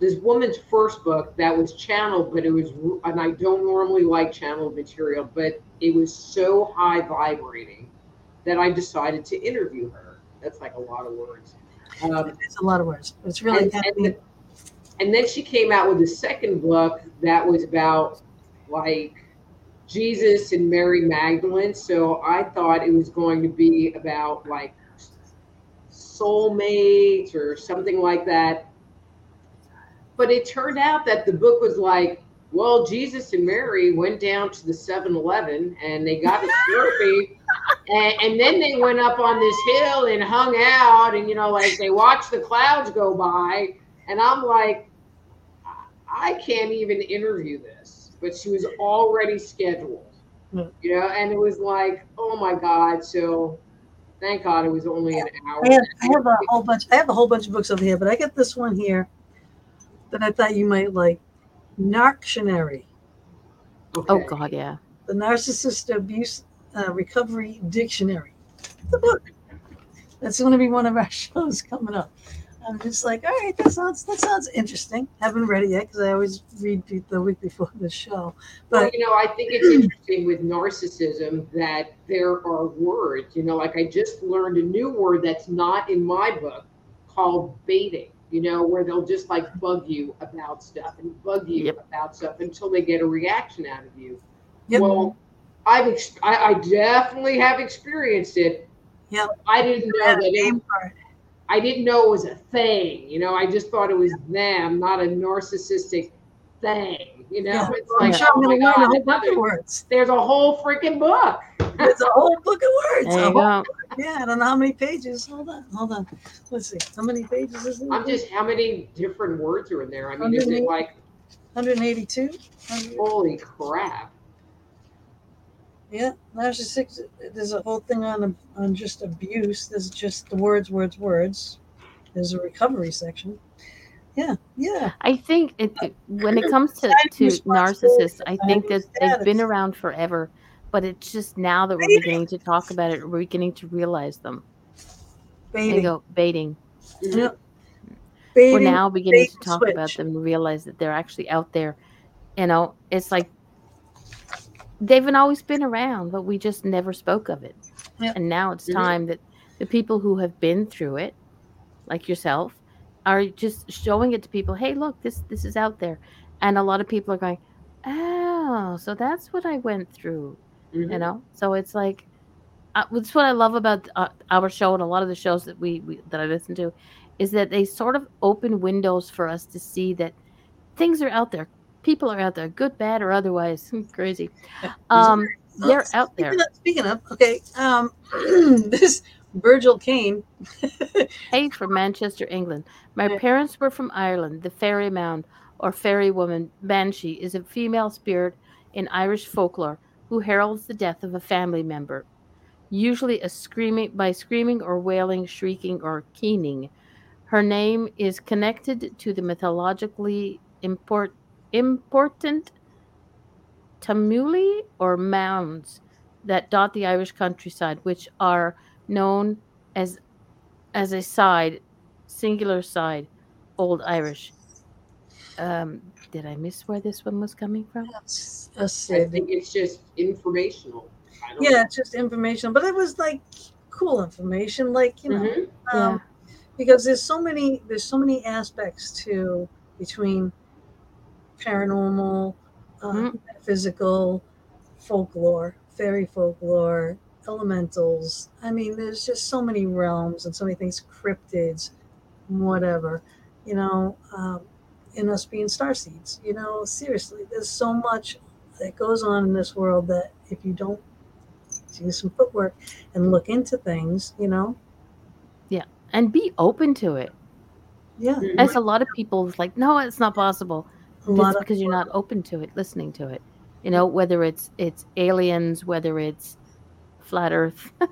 this woman's first book that was channeled, but it was, and I don't normally like channeled material, but it was so high vibrating that I decided to interview her. That's like a lot of words. Um, It's a lot of words. It's really and, and, and then she came out with a second book that was about like Jesus and Mary Magdalene. So I thought it was going to be about like soulmates or something like that. But it turned out that the book was like, well, Jesus and Mary went down to the 7 Eleven and they got a Slurpee. and, and then they went up on this hill and hung out and, you know, like they watched the clouds go by. And I'm like, I can't even interview this. But she was already scheduled. You know, and it was like, oh my God. So thank God it was only an hour. I have, I have a whole bunch. I have a whole bunch of books over here, but I got this one here that I thought you might like. Narctionary, Oh God, yeah. the Narcissist Abuse uh, Recovery Dictionary. The book. That's going to be one of our shows coming up. I'm just like, all right, that sounds that sounds interesting. Haven't read it yet because I always read the- the week before the show. Well, But you know, I think it's interesting with narcissism that there are words, you know, like I just learned a new word that's not in my book called baiting, you know, where they'll just like bug you about stuff and bug you Yep. about stuff until they get a reaction out of you. Yep. Well, I've ex- I, I definitely have experienced it. Yep. I didn't know had that it, it. I didn't know it was a thing. You know, I just thought it was them, not a narcissistic thing. You know, Yeah. it's like, I'm oh my going to learn a God, whole bunch of words. there's a whole freaking book. There's a whole book of words. A whole- yeah, I don't know how many pages. Hold on, hold on. Let's see. How many pages is it? I'm just how many different words are in there? I mean, is it like 182. holy crap? Yeah, narcissistic. There's a whole thing on on just abuse. There's just the words, words, words. There's a recovery section. Yeah, yeah. I think it, it- when it comes to, to narcissists, I think that they've been around forever, but it's just now that we're Baiting. beginning to talk about it, we're beginning to realize them. There you Baiting. go, baiting. Yeah. We're now beginning to bait and talk about them and realize that they're actually out there. You know, it's like they've been always been around, but we just never spoke of it. Yep. And now it's Mhm. time that the people who have been through it, like yourself, are just showing it to people. Hey, look, this this is out there, and a lot of people are going, "Oh, so that's what I went through." Mhm. You know, so it's like uh, that's what I love about uh, our show and a lot of the shows that we, we that I listen to, is that they sort of open windows for us to see that things are out there. People are out there, good, bad, or otherwise. Crazy. Um, they're out there. Speaking of, speaking of okay, um, this Virgil Kane. Hey, from Manchester, England. My Yeah. parents were from Ireland. The fairy mound or fairy woman banshee is a female spirit in Irish folklore who heralds the death of a family member, usually a screaming by screaming or wailing, shrieking or keening. Her name is connected to the mythologically import, important tumuli or mounds that dot the Irish countryside, which are known as as a side, singular side, Old Irish. Um, did I miss where this one was coming from? That's a I saving. think it's just informational. I don't Yeah, it's just information, but it was like cool information, like you know, Mhm. um, because there's so many there's so many aspects to between paranormal, uh, Mhm. physical, folklore, fairy folklore, elementals. I mean, there's just so many realms and so many things, cryptids, whatever, you know, um, in us being star seeds. You know, seriously, there's so much that goes on in this world that if you don't do some footwork and look into things, you know, Yeah. And be open to it. yeah, Mhm. As a lot of people is like, no, it's not possible. It's because you're not open to it, listening to it. You know, whether it's it's aliens, whether it's flat Earth, you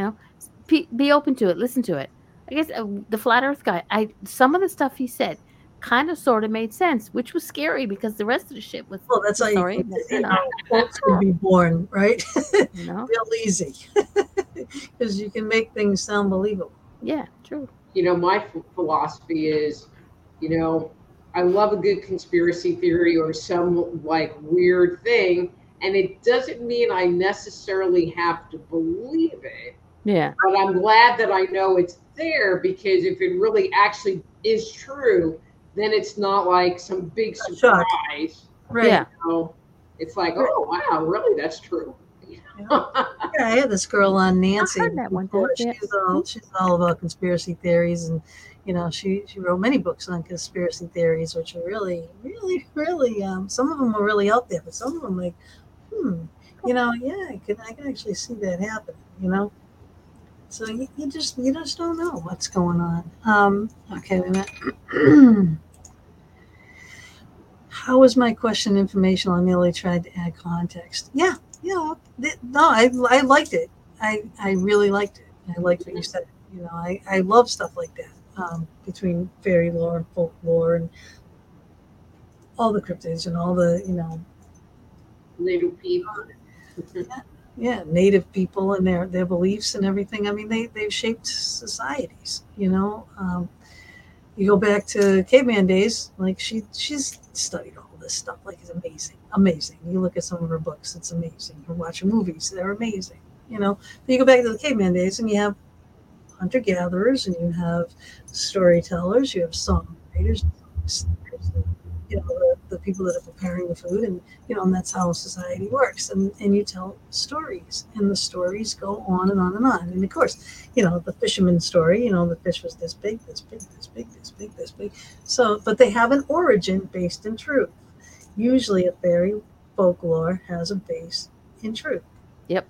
know, be, be open to it, listen to it. I guess uh, the flat Earth guy, I some of the stuff he said kind of sort of made sense, which was scary because the rest of the shit was Well, that's how you, sorry, can, you you know, know, folks can be born, right? you know, Real easy, because you can make things sound believable. yeah, true. you know, my ph- philosophy is, you know, I love a good conspiracy theory or some like weird thing, and it doesn't mean I necessarily have to believe it. Yeah, But I'm glad that I know it's there because if it really actually is true, then it's not like some big A shock. surprise. Right. Yeah. You know? It's like, oh wow, really? That's true. Yeah, I had this girl on Nancy. I heard that one before. time, yeah. She's all she's all about conspiracy theories, and you know she she wrote many books on conspiracy theories, which are really really really um, some of them were really out there, but some of them like hmm, you know yeah I can I can actually see that happen, you know. So you, you just you just don't know what's going on. Um, okay, wait a minute. How was my question informational? I merely tried to add context. Yeah, yeah. No, I, I liked it. I, I really liked it. I liked what you said. You know, I, I love stuff like that um, between fairy lore and folklore and all the cryptids and all the, you know, Little people. yeah, native people and their, their beliefs and everything. I mean, they, they've shaped societies, you know. Um, you go back to caveman days, like she she's studied all this stuff. Like it's amazing, amazing. You look at some of her books, it's amazing. You watch her movies, they're amazing. You know, then you go back to the caveman days, and you have hunter gatherers, and you have storytellers, you have songwriters, you know, the, the people that are preparing the food, and you know, and that's how society works. And and you tell stories, and the stories go on and on and on. And of course, you know, the fisherman story, you know, the fish was this big, this big, this big, this big, this big. So, but they have an origin based in truth. Usually, a fairy folklore has a base in truth. Yep.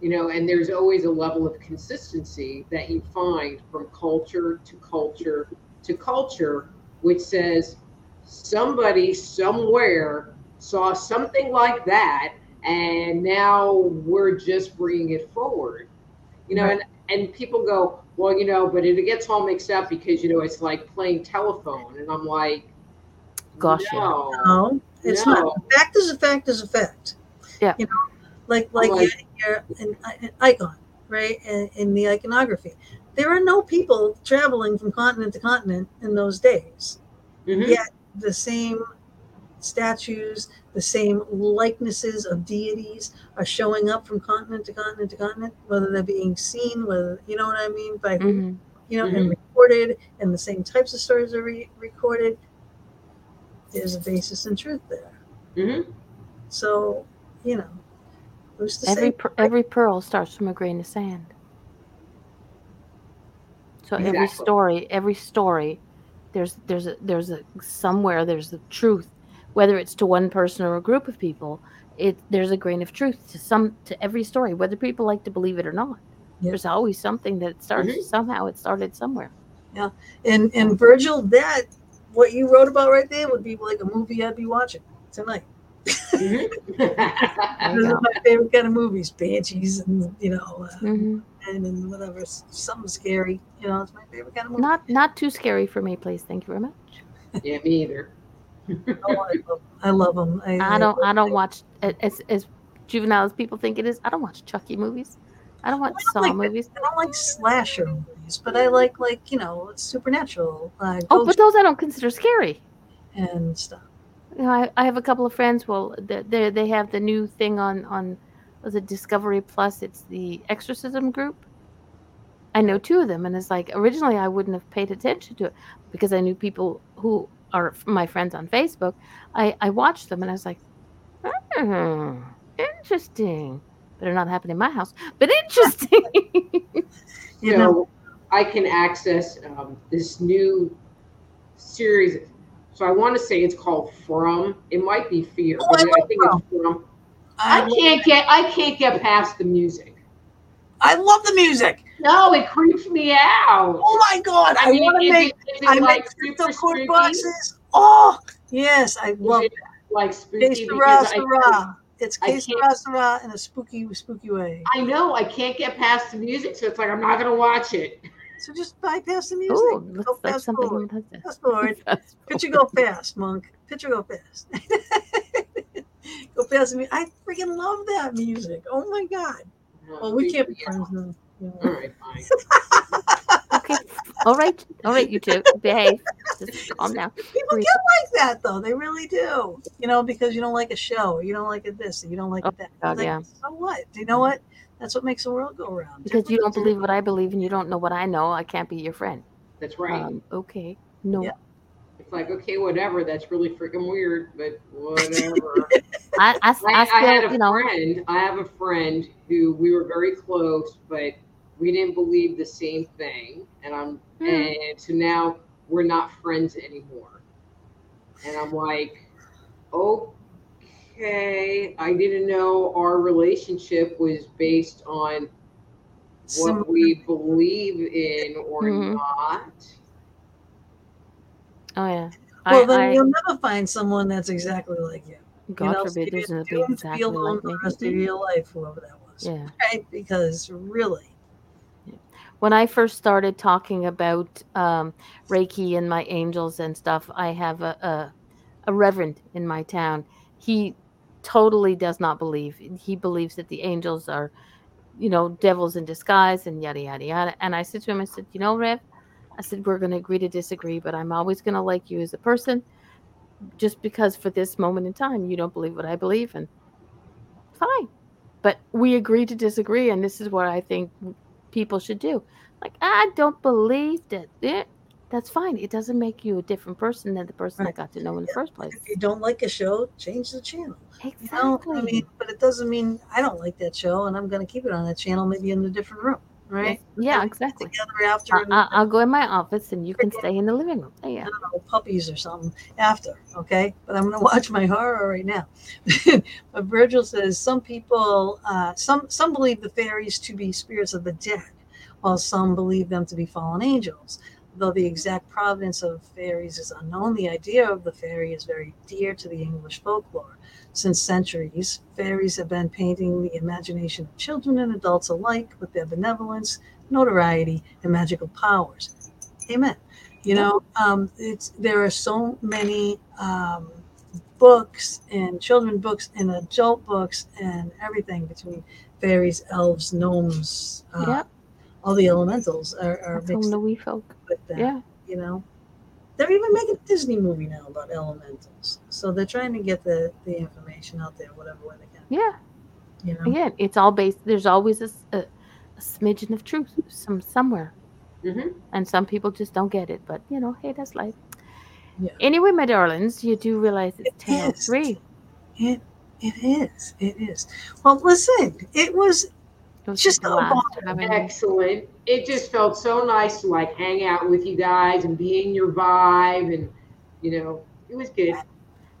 You know and there's always a level of consistency that you find from culture to culture to culture which says somebody somewhere saw something like that and now we're just bringing it forward you know Right. and and people go well you know but it gets all mixed up because you know it's like playing telephone and i'm like Gosh, yeah. no, No, it's No. not. Fact is a fact is a fact. Yeah. You know, like like Like- you're, you're an, an icon, right? In, in the iconography, there are no people traveling from continent to continent in those days. Mhm. Yet the same statues, the same likenesses of deities are showing up from continent to continent to continent, whether they're being seen, whether you know what I mean by hmm you know, Mhm. and recorded, and the same types of stories are re- recorded. There's a basis in truth there. Mhm. So, you know, Who's to Every say? per- every pearl starts from a grain of sand. So every story, every story, there's there's a there's a somewhere there's a truth, whether it's to one person or a group of people. It there's a grain of truth to some to every story, whether people like to believe it or not. There's always something that starts Mhm. somehow. It started somewhere. Yeah, and and Virgil, that what you wrote about right there would be like a movie I'd be watching tonight. Mhm. There you Those are my favorite kind of movies, Banshees and you know, uh, hmm and, and whatever, something scary. You know, it's my favorite kind of movie. Not not too scary for me, please. Thank you very much. yeah, me either. Oh, I, love, them. I, I don't I don't watch as as juvenile as people think it is. I don't watch Chucky movies. I don't watch I Saw don't like movies. I don't like slasher movies, but I like like you know supernatural uh, Oh, but those I don't consider scary. and stuff. You know, I, I have a couple of friends. Well, they they have the new thing on on was it Discovery Plus? It's the Exorcism group. I know two of them, and it's like originally I wouldn't have paid attention to it because I knew people who are my friends on Facebook. I I watched them, and I was like, hmm, interesting. Better not happen in my house, but interesting. You know, I can access um, this new series. So I want to say it's called From. It might be Fear, Oh, but I I, love think it's From. I I, can't get I can't get past the music. I love the music. No, it creeps me out. Oh my god, I, mean, want to make it, is it I like make super crypto cord boxes. Oh yes, I love it like spooky? Case Because I, Sarah. It's I Case can't- Sarah in a spooky, spooky way. I know I can't get past the music, so it's like I'm not gonna watch it. So just bypass the music. oh, go looks like fast something. forward. on that- Fast forward. Fast Picture go fast, monk. Picture go fast. go fast. the mu- I freaking love that music. Oh my god. Well, we can't be friends now. you know. All right, fine. Okay. All right. All right, you two. Behave. Just calm down. People Breathe. get like that though. They really do. You know, because you don't like a show, you don't like a this, you don't like Oh, a that. God, Like, yeah. So what? Do you know what? That's what makes the world go around. Because you don't believe what I believe and you don't know what I know, I can't be your friend. That's right. Um, okay. No. Yeah. it's like okay, whatever. That's really freaking weird, but whatever. I, I, I, I, I had a you know, friend. I have a friend who we were very close, but we didn't believe the same thing, and I'm Hmm. and so now we're not friends anymore. And I'm like, okay, I didn't know our relationship was based on what we believe in or Mhm. not. oh yeah. Well, I, then I, you'll never find someone that's exactly like you. God you know, so forbid you're there's going to be exactly alone like for me. the rest of your life, whoever that was. Yeah. Right? Because really, When I first started talking about um, Reiki and my angels and stuff, I have a, a, a reverend in my town. He totally does not believe. He believes that the angels are, you know, devils in disguise and yada, yada, yada. And I said to him, I said, you know, Rev, I said, we're going to agree to disagree, but I'm always going to like you as a person just because for this moment in time, you don't believe what I believe. And fine. But we agree to disagree. And this is what I think people should do. Like, I don't believe that. That's fine. It doesn't make you a different person than the person I got to know in the first place. if you don't like a show, change the channel. You Exactly. know, I mean, but it doesn't mean I don't like that show and I'm going to keep it on that channel, maybe in a different room, right? yeah, And exactly. Together after, I, I, I'll go in my office and you can stay in the living room. Oh, I yeah. don't know, puppies or something after, okay? But I'm going to watch my horror right now. but Virgil says some people, uh, some some believe the fairies to be spirits of the dead, while some believe them to be fallen angels. Though the exact provenance of fairies is unknown, the idea of the fairy is very dear to the English folklore. Since centuries, fairies have been painting the imagination of children and adults alike with their benevolence, notoriety, and magical powers. Amen. You know, um, it's there are so many um, books and children books and adult books and everything between fairies, elves, gnomes, uh, Yep. All the elementals are, are That's from mixed the wee folk. with that. Yeah. You know, they're even making a Disney movie now about elementals, so they're trying to get the the information out there, whatever way they can. Yeah. You know, Again, it's all based, there's always a smidgen of truth some somewhere. hmm And some people just don't get it. But, you know, hey, that's life. Yeah. Anyway, my darlings, you do realize it's It is. 10.03. It It is. It is. Well, listen, it was It was Just a a blast having- Excellent. It just felt so nice to like hang out with you guys and be in your vibe, and you know, it was good.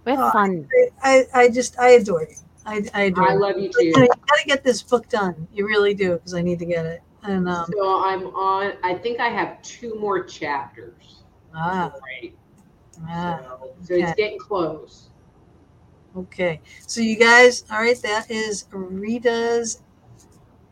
We had Oh, fun. I, I just I adore you. I, I adore I love you You too. gotta get this book done. You really do, because I need to get it. And um, So I'm on. I think I have two more chapters. ah, Right. ah, So, so it's getting close. okay. So you guys, all right, that is Rita's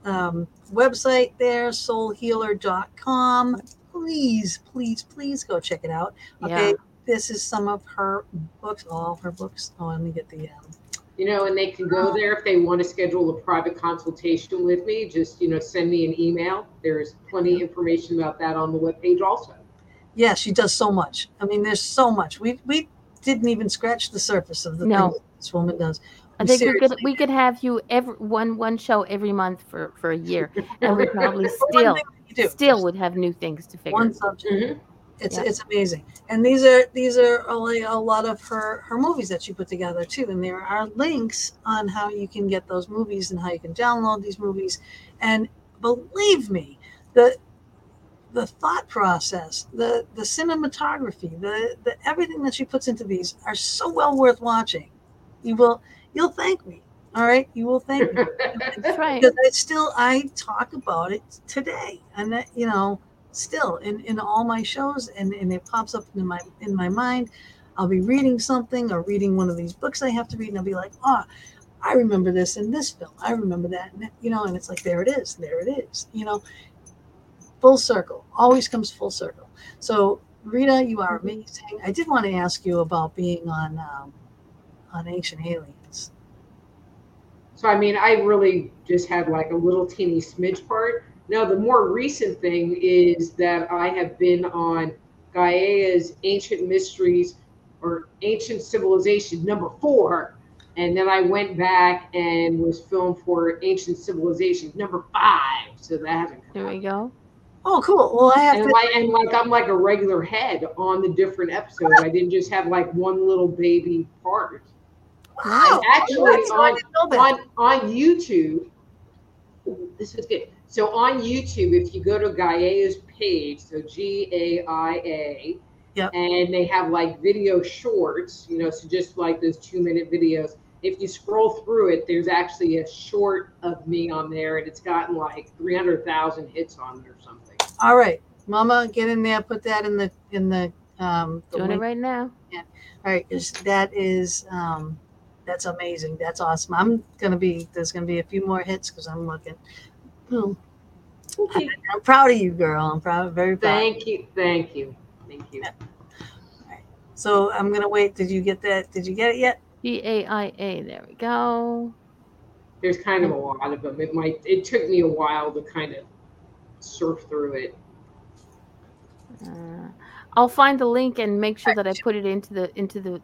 um, website there, soulhealer.com. Please, please, please go check it out. Okay. Yeah. This is some of her books, all her books. Oh, let me get the um, You know, and they can go there if they want to schedule a private consultation with me. Just you know, send me an email. There's plenty of information about that on the webpage also. yeah, she does so much. I mean, there's so much. We we didn't even scratch the surface of the No. things this woman does. I think we could Seriously. we could have you every one one show every month for for a year, and we probably still thing you do, still would have new things to figure. one subject. Mhm. It's Yeah. it's amazing, and these are these are only a lot of her her movies that she put together too. And there are links on how you can get those movies and how you can download these movies. And believe me, the the thought process, the the cinematography, the the everything that she puts into these are so well worth watching. You will you'll thank me. All right, you will thank me That's right. because I still I talk about it today, and that you know still in in all my shows, and and it pops up in my in my mind. I'll be reading something or reading one of these books I have to read, and I'll be like, oh, I remember this in this film. I remember that, and that, you know, and it's like there it is, there it is, you know, full circle. Always comes full circle. So Rita, you are amazing. I did want to ask you about being on um, on Ancient Aliens. So I mean, I really just had like a little teeny smidge part. Now the more recent thing is that I have been on Gaia's Ancient Mysteries or Ancient Civilization number four, and then I went back and was filmed for Ancient Civilization number five. So that hasn't come There we go. Oh, cool. Well, I have And to. like, and like I'm like a regular head on the different episodes. I didn't just have like one little baby part. Wow. actually, That's- on- didn't know that. on on YouTube. This is good. So on YouTube, if you go to Gaia's page, so G A I A, Yep. and they have like video shorts, you know, so just like those two minute videos. If you scroll through it, there's actually a short of me on there, and it's gotten like three hundred thousand hits on it or something. All right, Mama, get in there. Put that in the in the um. The Doing it right now. Yeah. All right, that is um, that's amazing. That's awesome. I'm gonna be there's gonna be a few more hits because I'm looking. Oh, I'm proud of you, girl. I'm proud, very proud. Thank you, thank you, thank you. So I'm gonna wait. Did you get that? Did you get it yet? G A I A. There we go. There's kind of a lot of them. It might. It took me a while to kind of surf through it. Uh, I'll find the link and make sure that I put it into the into the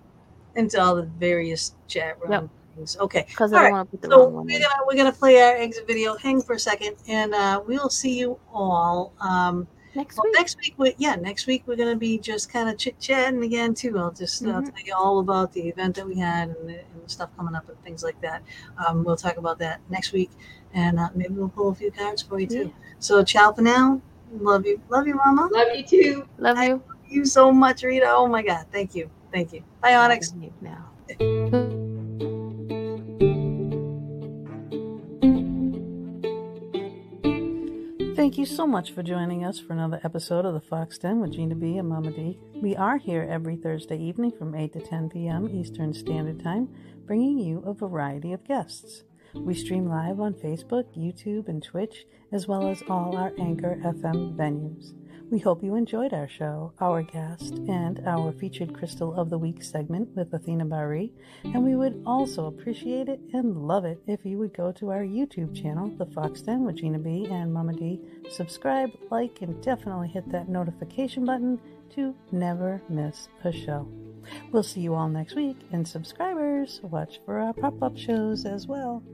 Into all the various chat room Yep. things. Okay. because I right, don't want to put the So wrong one. we're gonna we're gonna play our exit video. Hang for a second, and uh, we'll see you all. Um, Next well, week. next week, we, yeah, next week we're gonna be just kind of chit chatting again too. I'll just uh, Mhm. tell you all about the event that we had and the, and the stuff coming up and things like that. Um, we'll talk about that next week, and uh, maybe we'll pull a few cards for you too. Yeah. So ciao for now. Love you, love you, Mama. Love you too. Love I- you. Love you so much, Rita. Oh my God, thank you, thank you. Bye, Onyx. You Now. Thank you so much for joining us for another episode of the Fox Den with Gina B and Mama D. We are here every Thursday evening from 8 to 10 p.m. Eastern Standard Time, bringing you a variety of guests. We stream live on Facebook, YouTube, and Twitch, as well as all our Anchor FM venues. We hope you enjoyed our show, our guest, and our featured Crystal of the Week segment with Athena Bari. And we would also appreciate it and love it if you would go to our YouTube channel, The Fox Den with Gina B and Mama D. Subscribe, like, and definitely hit that notification button to never miss a show. We'll see you all next week, and subscribers, watch for our pop up shows as well.